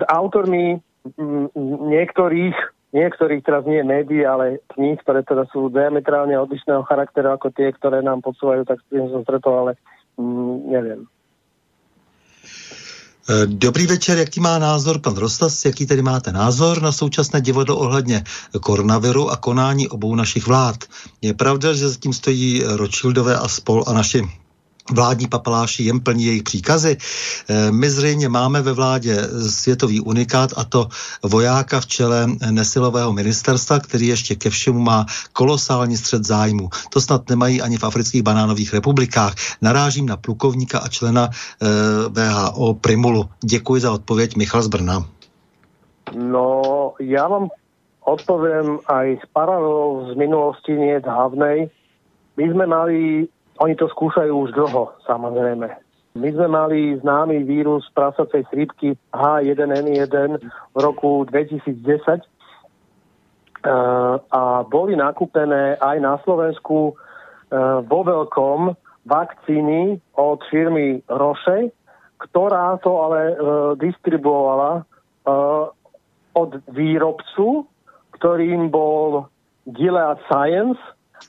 s autormi m, niektorých, niektorých teraz nie médií, ale kníh, ktoré teda sú diametrálne odlišného charakteru ako tie, ktoré nám podsúvajú, tak s tým som stretol, ale mm, neviem. Eh, Dobrý večer, jaký má názor pan Rostas, jaký tedy máte názor na současné divadlo ohledně koronaviru a konání obou našich vlád? Je pravda, že zatím stojí Rothschildové a spol a naši vládní papaláši jen plní jejich příkazy. Eh, My zřejmě máme ve vládě světový unikát a to vojáka v čele nesilového ministerstva, který ještě ke všemu má kolosální střed zájmu. To snad nemají ani v afrických banánových republikách. Narážím na plukovníka a člena eh, VHO Primulu. Děkuji za odpověď Michal z Brna. No, ja vám odpoviem aj z paralelov z minulosti, nie dávnej. My sme mali, oni to skúšajú už dlho, samozrejme. My sme mali známy vírus prasacej chrípky H1N1 v roku 2010 uh, a boli nakúpené aj na Slovensku uh, vo veľkom vakcíny od firmy Roche, ktorá to ale uh, distribuovala od výrobcu, ktorým bol Gilead Science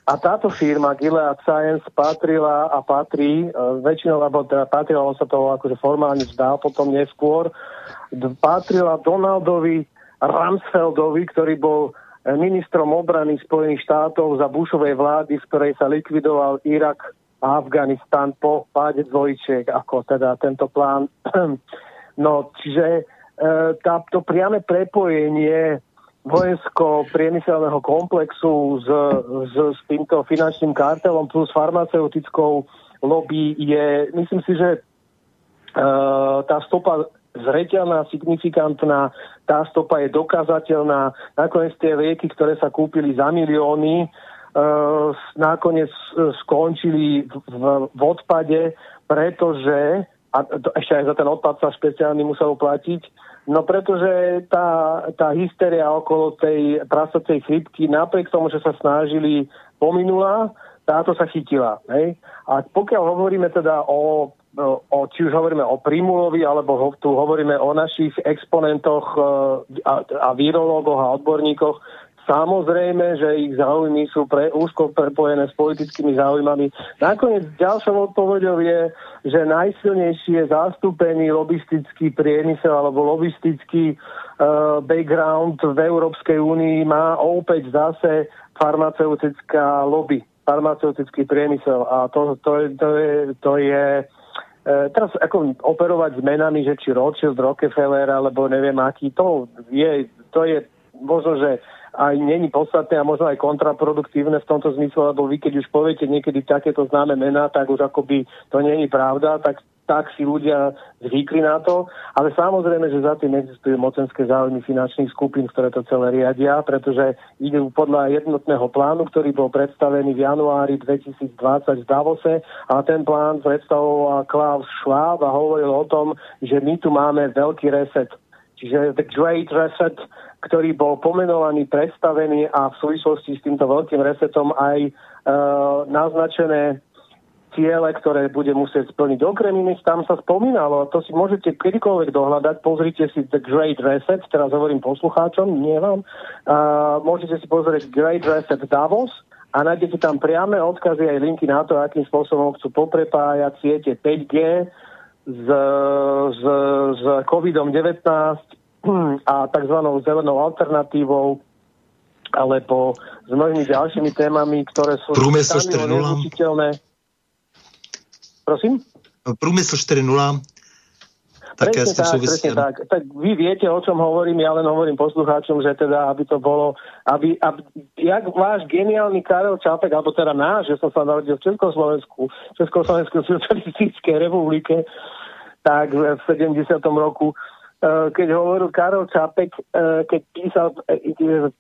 a táto firma Gilead Science patrila a patrí, uh, väčšinou, alebo teda patrila, on sa toho akože formálne vzdal potom neskôr, patrila Donaldovi Rumsfeldovi, ktorý bol eh, ministrom obrany Spojených štátov za Bushovej vlády, z ktorej sa likvidoval Irak a Afganistan po páde dvojčiek, ako teda tento plán. No, čiže e, tá, priame prepojenie vojensko-priemyselného komplexu s, s, s týmto finančným kartelom plus farmaceutickou lobby je, myslím si, že e, tá stopa zreteľná, signifikantná, tá stopa je dokázateľná. Nakoniec tie lieky, ktoré sa kúpili za milióny, e, nakoniec e, skončili v, v, odpade, pretože, a to, ešte aj za ten odpad sa špeciálny musel platiť, No pretože tá, tá hysteria okolo tej prasacej chrypky, napriek tomu, že sa snažili pominula, táto sa chytila. Hej? A pokiaľ hovoríme teda o, o, či už hovoríme o Primulovi, alebo ho, tu hovoríme o našich exponentoch e, a, a virológoch a odborníkoch, Samozrejme, že ich záujmy sú pre, úzko prepojené s politickými záujmami. Nakoniec ďalšou odpovedou je, že najsilnejší je zastúpený lobistický priemysel alebo lobistický uh, background v Európskej únii má opäť zase farmaceutická lobby, farmaceutický priemysel. A to, to, to je, to je uh, teraz ako operovať s menami, že či Rothschild, Rockefeller, alebo neviem aký, to je, to je možno, že aj není podstatné a možno aj kontraproduktívne v tomto zmysle, lebo vy keď už poviete niekedy takéto známe mená, tak už akoby to není pravda, tak tak si ľudia zvykli na to, ale samozrejme, že za tým existujú mocenské záujmy finančných skupín, ktoré to celé riadia, pretože idú podľa jednotného plánu, ktorý bol predstavený v januári 2020 v Davose. A ten plán predstavoval Klaus Schwab a hovoril o tom, že my tu máme veľký reset Čiže The Great Reset, ktorý bol pomenovaný, predstavený a v súvislosti s týmto veľkým resetom aj e, naznačené ciele, ktoré bude musieť splniť. Okrem iných tam sa spomínalo, to si môžete kedykoľvek dohľadať, pozrite si The Great Reset, teraz hovorím poslucháčom, nie vám, uh, môžete si pozrieť Great Reset Davos a nájdete tam priame odkazy aj linky na to, akým spôsobom chcú poprepájať siete 5G, s, s, s COVID-19 a tzv. zelenou alternatívou alebo s mnohými ďalšími témami, ktoré sú Prúmysl 4.0. Prosím? Prúmysl 4.0 Také presne tak, presne tak. Tak vy viete, o čom hovorím, ja len hovorím poslucháčom, že teda, aby to bolo, aby, aby jak váš geniálny Karel Čapek, alebo teda náš, že som sa narodil v Československu, Československu socialistickej republike, tak v 70. roku, e, keď hovoril Karel Čapek, e, keď písal e,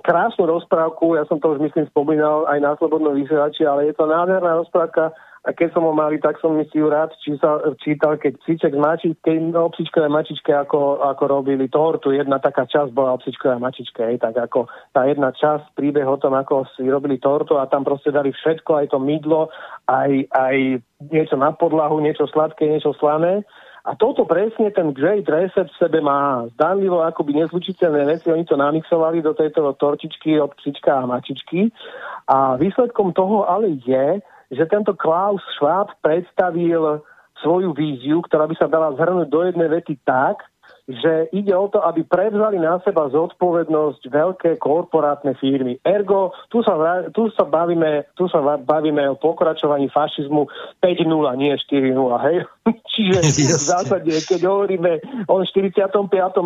krásnu rozprávku, ja som to už myslím spomínal aj na Slobodnom vysielači, ale je to nádherná rozprávka, a keď som ho mali, tak som si ju rád čítal, čítal keď psíček z mačičke, no, psíčkové mačičke, ako, ako robili tortu. Jedna taká časť bola o mačičke, hej, tak ako tá jedna časť príbeh o tom, ako si robili tortu a tam proste dali všetko, aj to mydlo, aj, aj niečo na podlahu, niečo sladké, niečo slané. A toto presne ten Great Reset v sebe má zdanlivo akoby nezlučiteľné veci. Oni to namixovali do tejto tortičky od psička a mačičky. A výsledkom toho ale je, že tento Klaus Schwab predstavil svoju víziu, ktorá by sa dala zhrnúť do jednej vety tak, že ide o to, aby prevzali na seba zodpovednosť veľké korporátne firmy. Ergo, tu sa, tu sa, bavíme, tu sa bavíme o pokračovaní fašizmu 5.0, nie 4.0, hej? Čiže v zásade, keď hovoríme o 45.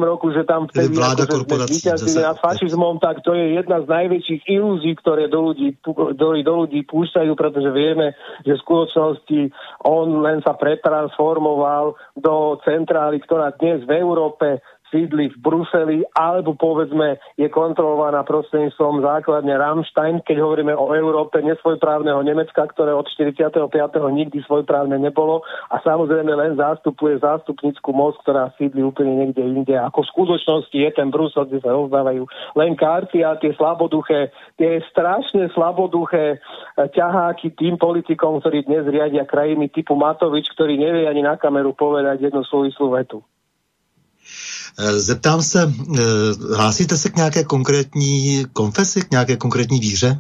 roku, že tam vtedy akože sme vyťazili nad fašizmom, tak to je jedna z najväčších ilúzií, ktoré do ľudí, do, do ľudí púšťajú, pretože vieme, že v skutočnosti on len sa pretransformoval do centrály, ktorá dnes v Európe Európe sídli v Bruseli, alebo povedzme je kontrolovaná prostredníctvom základne Rammstein, keď hovoríme o Európe nesvojprávneho Nemecka, ktoré od 45. nikdy svojprávne nebolo a samozrejme len zástupuje zástupnickú moc, ktorá sídli úplne niekde inde. Ako v skutočnosti je ten Brusel, kde sa rozdávajú len karty a tie slaboduché, tie strašne slaboduché eh, ťaháky tým politikom, ktorí dnes riadia krajiny typu Matovič, ktorý nevie ani na kameru povedať jednu súvislú vetu. Eh, zeptám se, eh, hlásíte se k nějaké konkrétní konfesi, k nějaké konkrétní víře?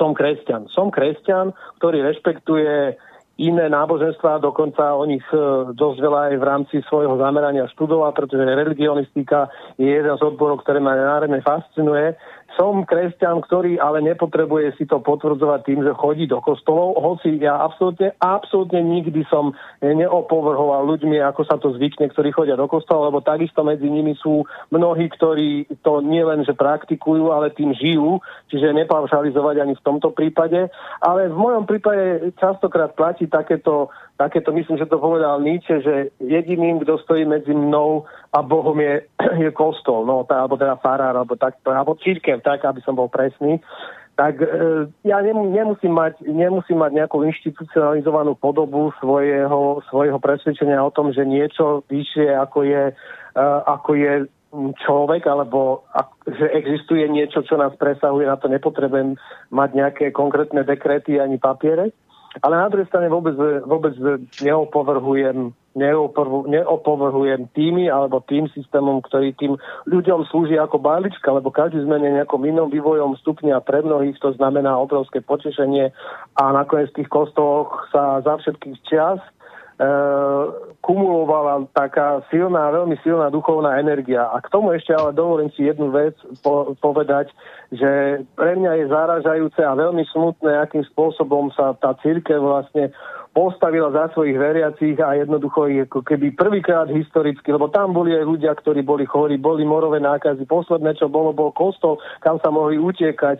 Som kresťan. Som kresťan, ktorý rešpektuje iné náboženstva, dokonca o nich eh, dosť veľa aj v rámci svojho zamerania študoval, pretože religionistika je jeden z odborov, ktoré ma národne fascinuje som kresťan, ktorý ale nepotrebuje si to potvrdzovať tým, že chodí do kostolov, hoci ja absolútne, absolútne nikdy som neopovrhoval ľuďmi, ako sa to zvykne, ktorí chodia do kostolov, lebo takisto medzi nimi sú mnohí, ktorí to nielen, že praktikujú, ale tým žijú, čiže nepaušalizovať ani v tomto prípade. Ale v mojom prípade častokrát platí takéto takéto, myslím, že to povedal Nietzsche, že jediným, kto stojí medzi mnou a Bohom je, je kostol, no, tá, alebo teda farár, alebo, tak, alebo církev, tak, aby som bol presný. tak e, ja nemusím mať, nemusím mať nejakú inštitucionalizovanú podobu svojho, svojho presvedčenia o tom, že niečo vyššie ako je, e, ako je človek, alebo že existuje niečo, čo nás presahuje, na to nepotrebujem mať nejaké konkrétne dekrety ani papiere. Ale na druhej strane vôbec, vôbec neopovrhujem, neopovrhujem tými alebo tým systémom, ktorý tým ľuďom slúži ako bálička, lebo každý sme nejakom inom vývojom stupňa pre mnohých, to znamená obrovské potešenie a nakoniec v tých kostoloch sa za všetkých čas kumulovala taká silná, veľmi silná duchovná energia. A k tomu ešte ale dovolím si jednu vec po- povedať, že pre mňa je záražajúce a veľmi smutné, akým spôsobom sa tá církev vlastne postavila za svojich veriacich a jednoducho ich ako keby prvýkrát historicky, lebo tam boli aj ľudia, ktorí boli chorí, boli morové nákazy. Posledné, čo bolo, bol kostol, kam sa mohli utiekať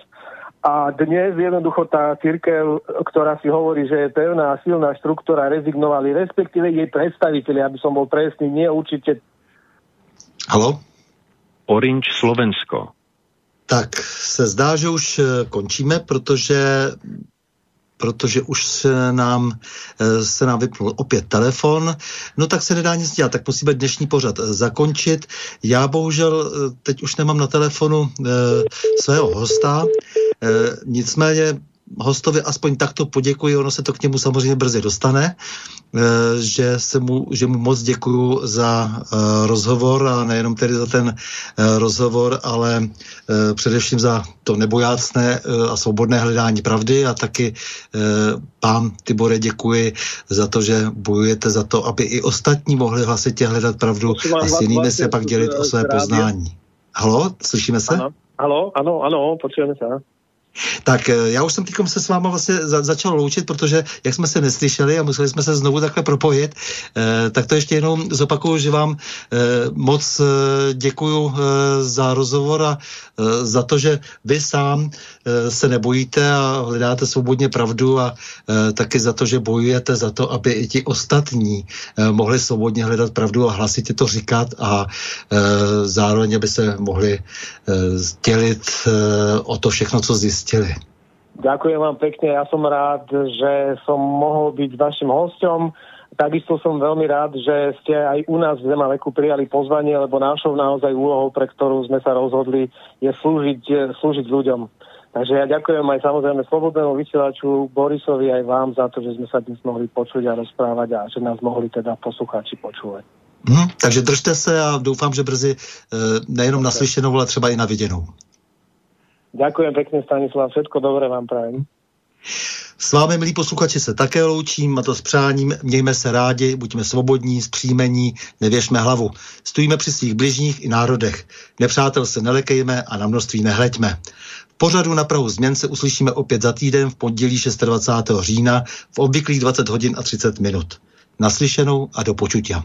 a dnes jednoducho tá církev, ktorá si hovorí, že je pevná a silná štruktúra, rezignovali, respektíve jej predstaviteľi, aby som bol presný, nie určite. Halo? Orange Slovensko. Tak se zdá, že už eh, končíme, protože protože už se nám, eh, se nám vypnul opět telefon, no tak se nedá nic dělat, tak musíme dnešní pořad eh, zakončit. Já bohužel teď už nemám na telefonu svého hosta, nicméně hostovi aspoň takto poděkuji, ono se to k němu samozřejmě brzy dostane, eh, že, se mu, že mu moc děkuju za eh, rozhovor a nejenom tedy za ten rozhovor, ale především za to nebojácné a svobodné hledání pravdy a taky pán Tibore děkuji za to, že bojujete za to, aby i ostatní mohli hlasitě hledat pravdu a s jinými se pak dělit o své poznání. Halo, slyšíme se? Ano, ano, ano, počujeme se. Tak eh, já už jsem teď se s váma vlastně za, začal loučit, protože jak jsme se neslyšeli a museli jsme se znovu takhle propojit, eh, tak to ještě jenom zopakuju, že vám eh, moc eh, děkuju eh, za rozhovor a eh, za to, že vy sám se nebojíte a hledáte svobodně pravdu a eh, taky za to, že bojujete za to, aby i ti ostatní eh, mohli svobodně hledat pravdu a hlasitě to říkat a eh, zároveň, aby se mohli eh, dělit eh, o to všechno, co zjistí zistili. Ďakujem vám pekne, ja som rád, že som mohol byť vašim hosťom. Takisto som veľmi rád, že ste aj u nás v Zemaveku prijali pozvanie, lebo našou naozaj úlohou, pre ktorú sme sa rozhodli, je slúžiť, slúžiť ľuďom. Takže ja ďakujem aj samozrejme slobodnému vysielaču Borisovi aj vám za to, že sme sa dnes mohli počuť a rozprávať a že nás mohli teda poslucháči počúvať. Hmm, takže držte se a doufám, že brzy e, nejenom naslyšenou, ale třeba i na viděnou. Ďakujem pekne, Stanislav. Všetko dobré vám prajem. S vámi, milí posluchači, se také loučím a to s přáním. Mějme se rádi, buďme svobodní, zpříjmení, nevěšme hlavu. Stojíme při svých bližních i národech. Nepřátel se nelekejme a na množství nehleďme. Pořadu na Prahu změn se uslyšíme opět za týden v pondělí 26. října v obvyklých 20 hodin a 30 minut. Naslyšenou a do počutia.